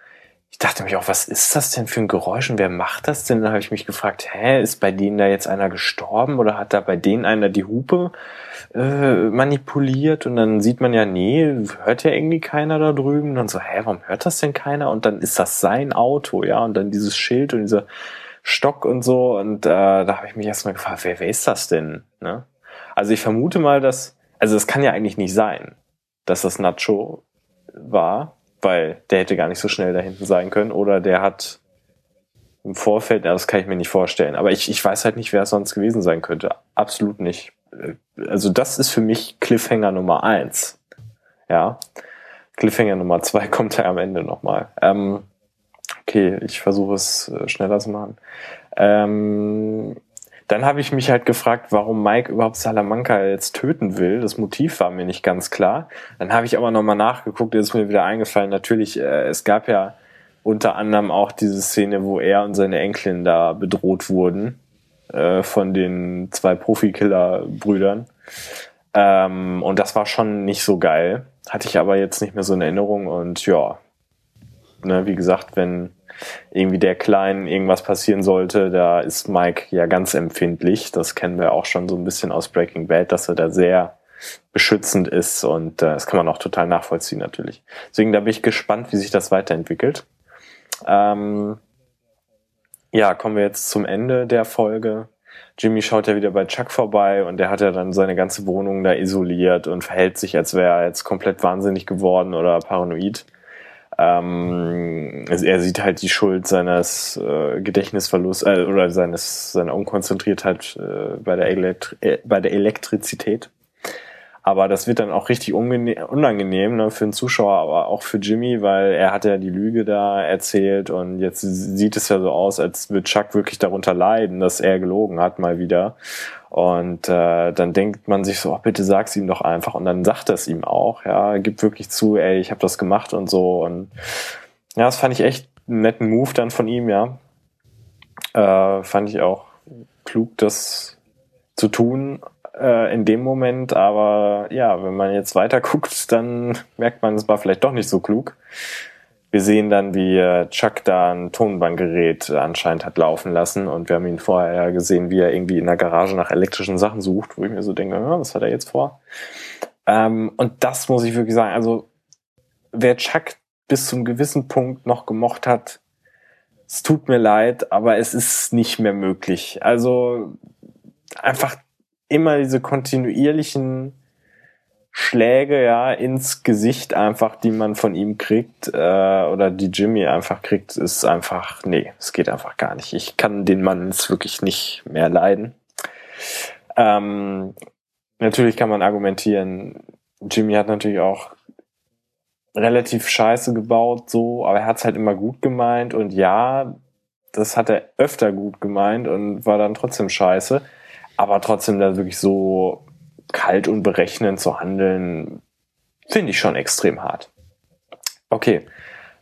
ich dachte mich auch, was ist das denn für ein Geräusch und wer macht das denn? Dann habe ich mich gefragt, hä, ist bei denen da jetzt einer gestorben oder hat da bei denen einer die Hupe äh, manipuliert? Und dann sieht man ja, nee, hört ja irgendwie keiner da drüben. Und dann so, hä, warum hört das denn keiner? Und dann ist das sein Auto, ja, und dann dieses Schild und dieser Stock und so. Und äh, da habe ich mich erstmal gefragt, wer, wer ist das denn? Ne? Also ich vermute mal, dass, also es kann ja eigentlich nicht sein, dass das Nacho war weil der hätte gar nicht so schnell da hinten sein können oder der hat im Vorfeld, ja, das kann ich mir nicht vorstellen. Aber ich, ich weiß halt nicht, wer es sonst gewesen sein könnte. Absolut nicht. Also das ist für mich Cliffhanger Nummer eins. Ja. Cliffhanger Nummer zwei [laughs] kommt ja am Ende nochmal. Ähm, okay, ich versuche es äh, schneller zu machen. Ähm, dann habe ich mich halt gefragt, warum Mike überhaupt Salamanca jetzt töten will. Das Motiv war mir nicht ganz klar. Dann habe ich aber nochmal nachgeguckt, jetzt ist mir wieder eingefallen. Natürlich, äh, es gab ja unter anderem auch diese Szene, wo er und seine Enkelin da bedroht wurden äh, von den zwei Profikiller-Brüdern. Ähm, und das war schon nicht so geil. Hatte ich aber jetzt nicht mehr so in Erinnerung. Und ja, ne, wie gesagt, wenn irgendwie der Kleinen irgendwas passieren sollte, da ist Mike ja ganz empfindlich. Das kennen wir auch schon so ein bisschen aus Breaking Bad, dass er da sehr beschützend ist und äh, das kann man auch total nachvollziehen natürlich. Deswegen da bin ich gespannt, wie sich das weiterentwickelt. Ähm, ja, kommen wir jetzt zum Ende der Folge. Jimmy schaut ja wieder bei Chuck vorbei und der hat ja dann seine ganze Wohnung da isoliert und verhält sich, als wäre er jetzt komplett wahnsinnig geworden oder paranoid. Ähm, also er sieht halt die Schuld seines äh, Gedächtnisverlusts äh, oder seines seiner Unkonzentriertheit äh, bei der äh, bei der Elektrizität. Aber das wird dann auch richtig unangenehm ne, für den Zuschauer, aber auch für Jimmy, weil er hat ja die Lüge da erzählt und jetzt sieht es ja so aus, als würde Chuck wirklich darunter leiden, dass er gelogen hat mal wieder. Und äh, dann denkt man sich so, oh, bitte sag's ihm doch einfach. Und dann sagt er es ihm auch, ja, gibt wirklich zu, ey, ich habe das gemacht und so. Und ja, das fand ich echt einen netten Move dann von ihm, ja. Äh, fand ich auch klug, das zu tun äh, in dem Moment, aber ja, wenn man jetzt weiter [laughs] guckt, dann merkt man, es war vielleicht doch nicht so klug. Wir sehen dann, wie äh, Chuck da ein Tonbandgerät anscheinend hat laufen lassen und wir haben ihn vorher gesehen, wie er irgendwie in der Garage nach elektrischen Sachen sucht, wo ich mir so denke, ja, was hat er jetzt vor? Ähm, und das muss ich wirklich sagen, also wer Chuck bis zum gewissen Punkt noch gemocht hat, es tut mir leid, aber es ist nicht mehr möglich. Also einfach immer diese kontinuierlichen Schläge ja ins Gesicht einfach, die man von ihm kriegt äh, oder die Jimmy einfach kriegt, ist einfach nee, es geht einfach gar nicht. Ich kann den Mann jetzt wirklich nicht mehr leiden. Ähm, natürlich kann man argumentieren, Jimmy hat natürlich auch relativ scheiße gebaut, so, aber er hat es halt immer gut gemeint und ja, das hat er öfter gut gemeint und war dann trotzdem scheiße. Aber trotzdem da wirklich so kalt und berechnend zu handeln, finde ich schon extrem hart. Okay,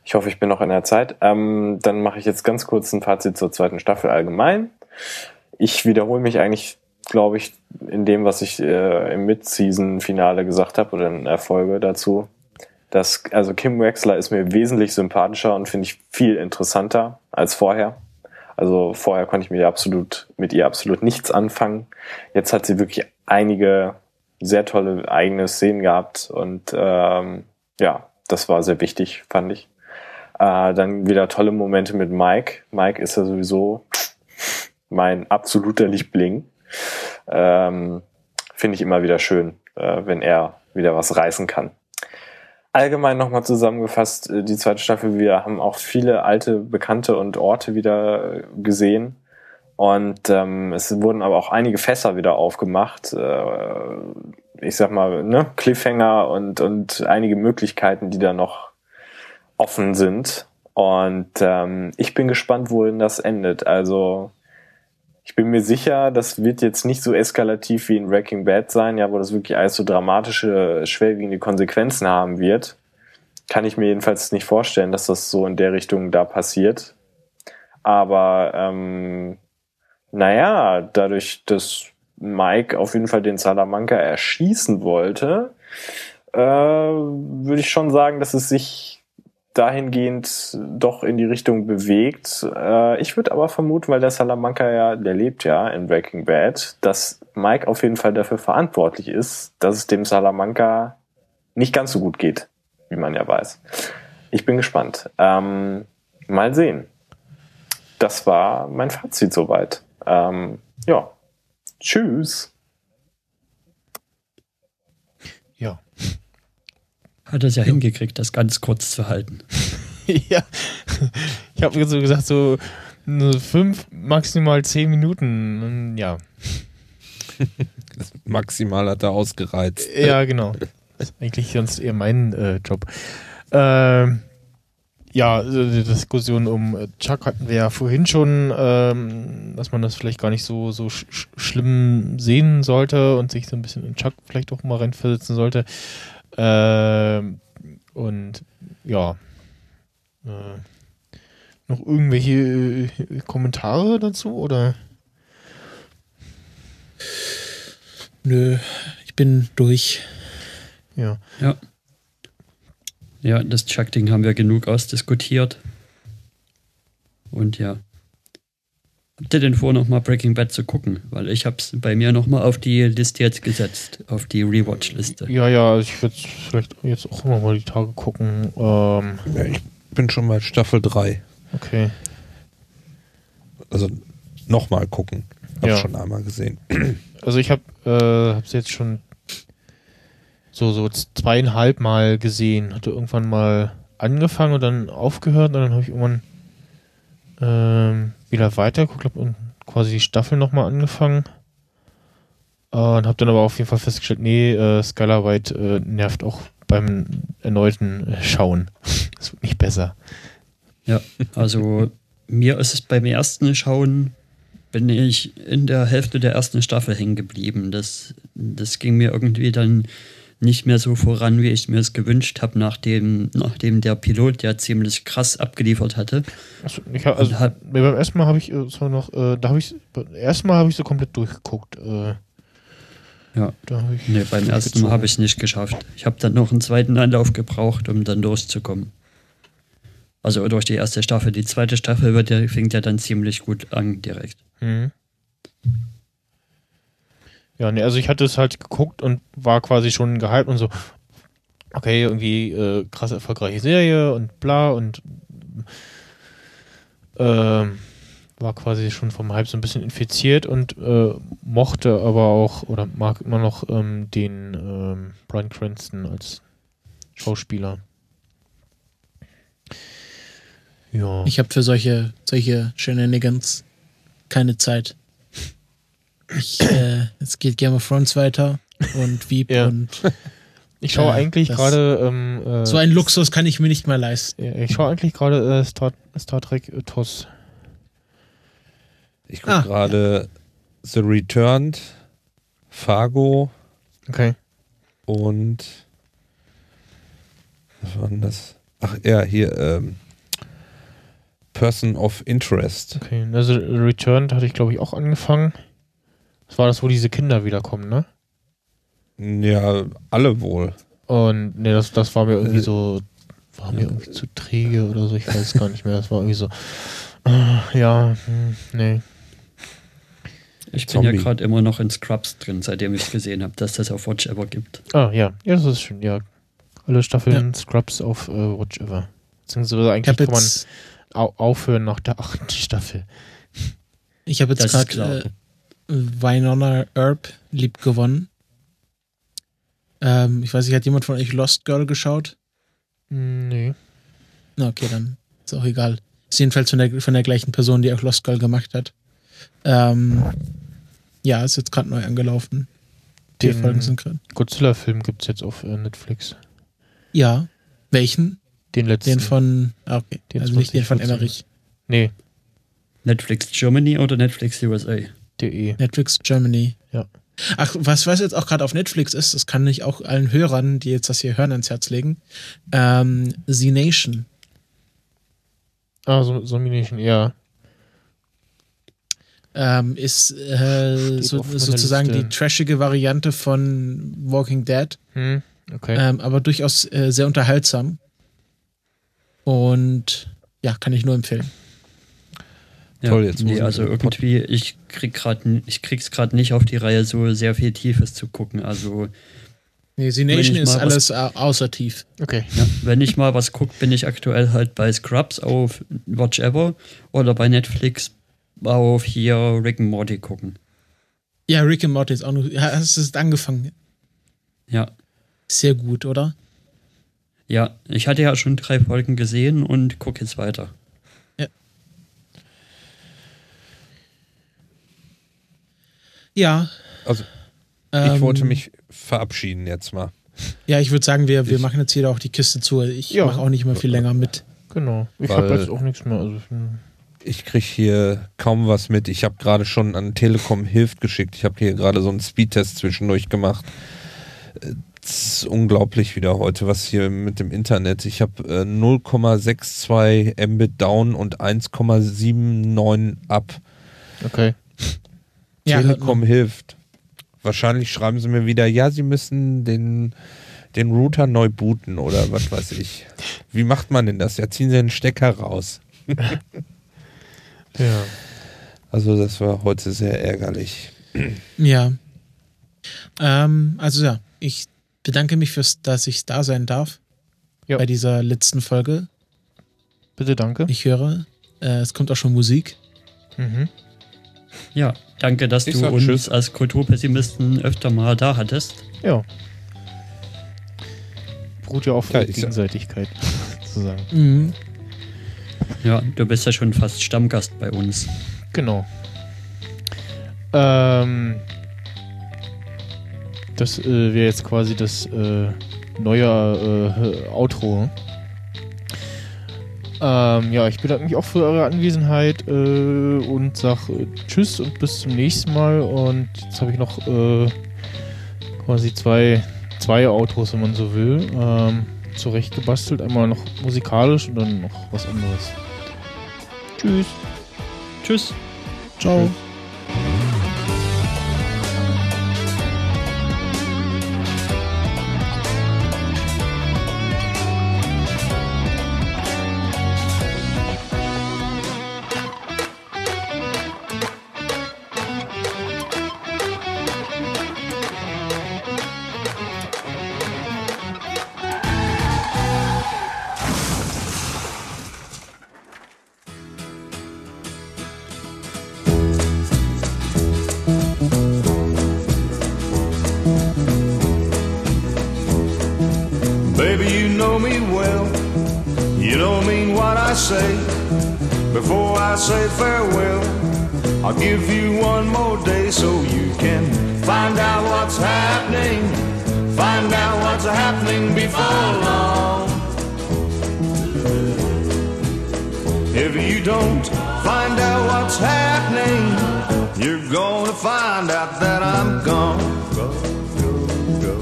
ich hoffe, ich bin noch in der Zeit. Ähm, dann mache ich jetzt ganz kurz ein Fazit zur zweiten Staffel allgemein. Ich wiederhole mich eigentlich, glaube ich, in dem, was ich äh, im Mid-Season-Finale gesagt habe oder in der Folge dazu. Dass, also Kim Wexler ist mir wesentlich sympathischer und finde ich viel interessanter als vorher. Also vorher konnte ich mir absolut, mit ihr absolut nichts anfangen. Jetzt hat sie wirklich einige sehr tolle eigene Szenen gehabt und ähm, ja, das war sehr wichtig, fand ich. Äh, dann wieder tolle Momente mit Mike. Mike ist ja sowieso mein absoluter Liebling. Ähm, Finde ich immer wieder schön, äh, wenn er wieder was reißen kann allgemein nochmal zusammengefasst, äh, die zweite Staffel, wir haben auch viele alte Bekannte und Orte wieder äh, gesehen. Und ähm, es wurden aber auch einige Fässer wieder aufgemacht. Äh, ich sag mal, ne, Cliffhanger und, und einige Möglichkeiten, die da noch offen sind. Und ähm, ich bin gespannt, wohin das endet. Also ich bin mir sicher, das wird jetzt nicht so eskalativ wie in Wrecking Bad sein, ja, wo das wirklich alles so dramatische, schwerwiegende Konsequenzen haben wird. Kann ich mir jedenfalls nicht vorstellen, dass das so in der Richtung da passiert. Aber ähm, naja, dadurch, dass Mike auf jeden Fall den Salamanca erschießen wollte, äh, würde ich schon sagen, dass es sich dahingehend doch in die Richtung bewegt. Äh, ich würde aber vermuten, weil der Salamanca ja, der lebt ja in Breaking Bad, dass Mike auf jeden Fall dafür verantwortlich ist, dass es dem Salamanca nicht ganz so gut geht, wie man ja weiß. Ich bin gespannt. Ähm, mal sehen. Das war mein Fazit soweit. Ähm, ja. Tschüss.
Hat es ja, hingekriegt, das ganz kurz zu halten. [laughs]
ja. Ich habe so gesagt, so, Nur Fünf, maximal zehn Minuten. Ja. [laughs]
Maximal hat er ausgereizt.
Ja, genau. Das ist eigentlich sonst eher mein äh, Job. Ähm, ja, also die Diskussion um äh, Chuck hatten wir ja vorhin schon, ähm, dass man das vielleicht gar nicht so, so sch sch- schlimm sehen sollte und sich so ein bisschen in Chuck vielleicht auch mal reinversetzen sollte. Ähm, und ja. Äh, noch irgendwelche äh, Kommentare dazu oder?
Nö, ich bin durch.
Ja.
Ja. Ja, das Chuck-Ding haben wir genug ausdiskutiert. Und ja. Habt ihr denn vor, nochmal Breaking Bad zu gucken? Weil ich hab's bei mir nochmal auf die Liste jetzt gesetzt, auf die Rewatch-Liste.
Ja, ja, also ich würde vielleicht jetzt auch noch mal die Tage gucken. Ähm,
Ja, ich bin schon bei Staffel 3.
okay.
Also nochmal gucken. Hab
Ja.
schon einmal gesehen.
Also ich habe äh, hab's jetzt schon so so zweieinhalb Mal gesehen. Hatte irgendwann mal angefangen und dann aufgehört und dann habe ich irgendwann ähm, wieder weitergeguckt und quasi die Staffel nochmal angefangen. Äh, und habe dann aber auf jeden Fall festgestellt, nee, äh, Skylar White äh, nervt auch beim erneuten äh, Schauen. [laughs] Das wird nicht besser.
Ja, also mir ist es beim ersten Schauen, bin ich in der Hälfte der ersten Staffel hängen geblieben. Das, das ging mir irgendwie dann nicht mehr so voran, wie ich mir es gewünscht habe, nachdem, nachdem der Pilot ja ziemlich krass abgeliefert hatte.
Also, ich hab, also
hat-
beim ersten Mal habe ich äh, so noch, äh, da habe ich, beim ersten Mal habe ich so komplett durchgeguckt. Äh,
Ja. Nee, beim ersten Mal habe ich es nicht geschafft. Ich habe dann noch einen zweiten Anlauf gebraucht, um dann durchzukommen. Also durch die erste Staffel. Die zweite Staffel wird ja, fängt ja dann ziemlich gut an direkt.
Mhm. Ja, nee, also ich hatte es halt geguckt und war quasi schon gehypt und so, okay, irgendwie äh, krass erfolgreiche Serie und bla und ähm, war quasi schon vom Hype so ein bisschen infiziert und äh, mochte aber auch oder mag immer noch ähm, den ähm, Brian Cranston als Schauspieler. Ja.
Ich habe für solche, solche Shenanigans keine Zeit. Ich, äh, es geht Game of Thrones weiter und Wieb
Ja.
und [laughs]
Ich schaue
Äh,
eigentlich gerade. Ähm, äh,
so ein Luxus kann ich mir nicht mehr leisten.
ja, ich schaue eigentlich gerade äh, Star, Star Trek äh, TOS.
Ich gucke
Ah,
gerade The Returned, Fargo
Okay.
und was war denn das? Ach ja, hier ähm, Person of Interest.
Okay. Also Returned hatte ich, glaube ich, auch angefangen. Das war das, wo diese Kinder wiederkommen, ne?
Ja, alle wohl.
Und ne, das, das war mir irgendwie
Äh,
so. War mir irgendwie zu träge oder so, ich weiß gar nicht mehr. Das war irgendwie so. äh, ja, hm, nee.
Ich bin ja
Zombie.
gerade immer noch in Scrubs drin, seitdem ich gesehen habe, dass das auf Watch Ever gibt.
Ah, ja. Ja, das ist schön, ja. Alle Staffeln Scrubs auf äh, Watch Ever. Beziehungsweise
Ich
eigentlich
habe
kann man
jetzt,
au aufhören nach der achten Staffel.
ich hab jetzt gerade Winona Earp lieb gewonnen. Ähm, ich weiß nicht, hat jemand von euch Lost Girl geschaut?
Nee.
Na, okay, dann ist auch egal. Ist jedenfalls von der, von der gleichen Person, die auch Lost Girl gemacht hat. Ähm, ja, ist jetzt gerade neu angelaufen. Vier
Den-
Folgen sind gerade.
Godzilla-Film gibt es jetzt auf äh, Netflix.
Ja. Welchen?
Den letzten.
Den von, ah, okay.
Den
also nicht den von
2014.
Emmerich.
Nee,
Netflix Germany oder Netflix USA?
De.
Netflix Germany.
Ja.
Ach, was, was jetzt auch gerade auf Netflix ist, das kann ich auch allen Hörern, die jetzt das hier hören, ans Herz legen. Ähm, Z Nation.
Ah, so, so Mination, ja.
Ähm, ist äh, so, sozusagen
Liste.
die trashige Variante von Walking Dead.
Hm, okay.
ähm, aber durchaus äh, sehr unterhaltsam. Und ja, kann ich nur empfehlen.
Ja,
Toll, jetzt muss
nee,
ich
also irgendwie, ich krieg grad, ich krieg's gerade nicht auf die Reihe, so sehr viel Tiefes zu gucken. Also,
Nee,
Wenn
Nation ist
mal was-
alles au- außer tief.
okay.
ja, wenn ich mal was gucke, bin ich aktuell halt bei Scrubs auf Watch Ever oder bei Netflix auf hier Rick and Morty gucken.
Ja, Rick and Morty ist auch noch. Ja, es ist angefangen.
Ja,
Sehr gut, oder?
ja, ich hatte ja schon drei Folgen gesehen und gucke jetzt weiter.
Ja.
Also, ich
ähm,
wollte mich verabschieden jetzt mal.
Ja, ich würde sagen, wir, wir
Ich-
machen jetzt hier auch die Kiste zu. Ich
Ja.
mache auch nicht mehr viel länger mit.
Genau. Ich habe jetzt auch nichts mehr. Also,
Ich kriege hier kaum was mit. Ich habe gerade schon an Telekom Hilft geschickt. Ich habe hier gerade so einen Speedtest zwischendurch gemacht. Es ist unglaublich wieder heute, was hier mit dem Internet. Ich habe äh, 0,62 Mbit down und 1,79 up.
okay.
Ja,
Telekom hilft. Wahrscheinlich schreiben sie mir wieder, ja, sie müssen den, den Router neu booten oder was weiß ich. Wie macht man denn das? Ja, ziehen sie den Stecker raus.
Ja.
Also das war heute sehr ärgerlich.
Ja. Ähm, also ja, ich bedanke mich fürs, dass ich da sein darf.
Ja.
Bei dieser letzten Folge.
Bitte, danke.
Ich höre, äh, es kommt auch schon Musik.
Mhm.
Ja, danke, dass
Ich
du uns
Tschüss.
als Kulturpessimisten öfter mal da hattest.
Ja. Beruht ja auf
Ja,
Gegenseitigkeit, [laughs] sozusagen.
Mhm.
Ja, du bist ja schon fast Stammgast bei uns.
Genau. Ähm, das äh, wäre jetzt quasi das äh, neue äh, Outro. Ähm, ja, ich bedanke mich auch für eure Anwesenheit äh, und sag äh, Tschüss und bis zum nächsten Mal. Und jetzt habe ich noch äh, quasi zwei, zwei Outros, wenn man so will, ähm, zurecht gebastelt. Einmal noch musikalisch und dann noch was anderes. Tschüss.
Tschüss.
Ciao.
Baby, I say. Before I say farewell, I'll give you one more day so you can find out what's happening. Find out what's happening before long. If you don't find out what's happening, you're gonna find out that I'm gone. Go, go, go.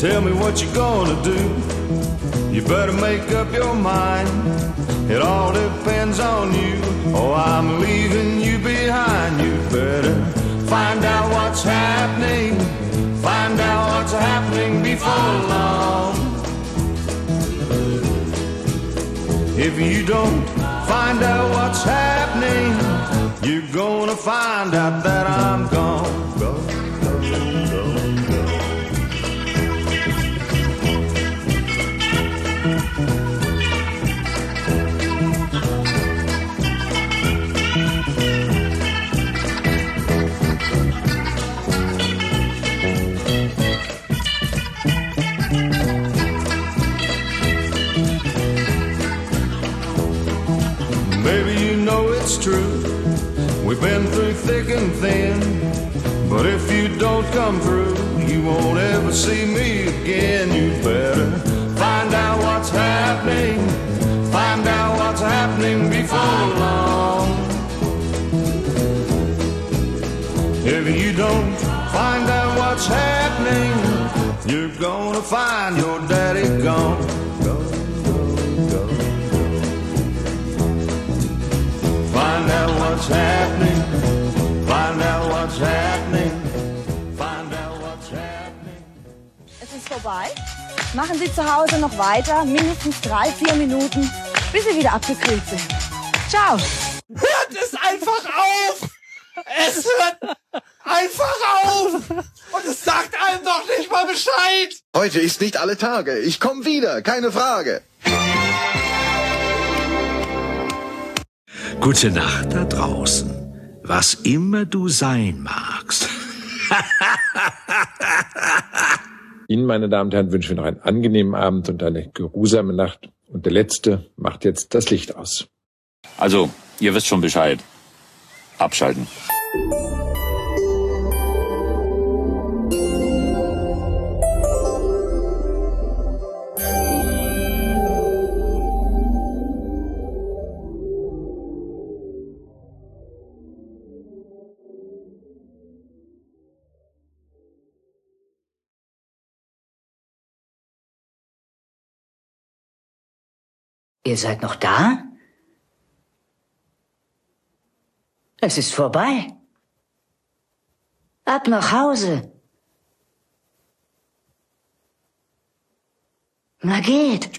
Tell me what you're gonna do. You better make up your mind. It all depends on you. Oh, I'm leaving you behind. You better find out what's happening. Find out what's happening before long. If you don't find out what's happening, you're gonna find out that I'm gone. Go, go, and thin. But if you don't come through, you won't ever see me again. You better find out what's happening. Find out what's happening before long. If you don't find out what's happening, you're gonna find your daddy gone. Go, go, go. Find out what's happening.
Vorbei. Machen Sie zu Hause noch weiter, mindestens drei, vier Minuten, bis Sie wieder abgekühlt sind. Ciao.
Hört es einfach auf! Es hört einfach auf! Und es sagt einem doch nicht mal Bescheid!
Heute ist nicht alle Tage. Ich komme wieder, keine Frage.
Gute Nacht da draußen. Was immer du sein magst. [laughs]
Ihnen, meine Damen und Herren, wünschen wir noch einen angenehmen Abend und eine geruhsame Nacht. Und der Letzte macht jetzt das Licht aus.
Also, ihr wisst schon Bescheid. Abschalten.
Ihr seid noch da? Es ist vorbei. Ab nach Hause. Na geht.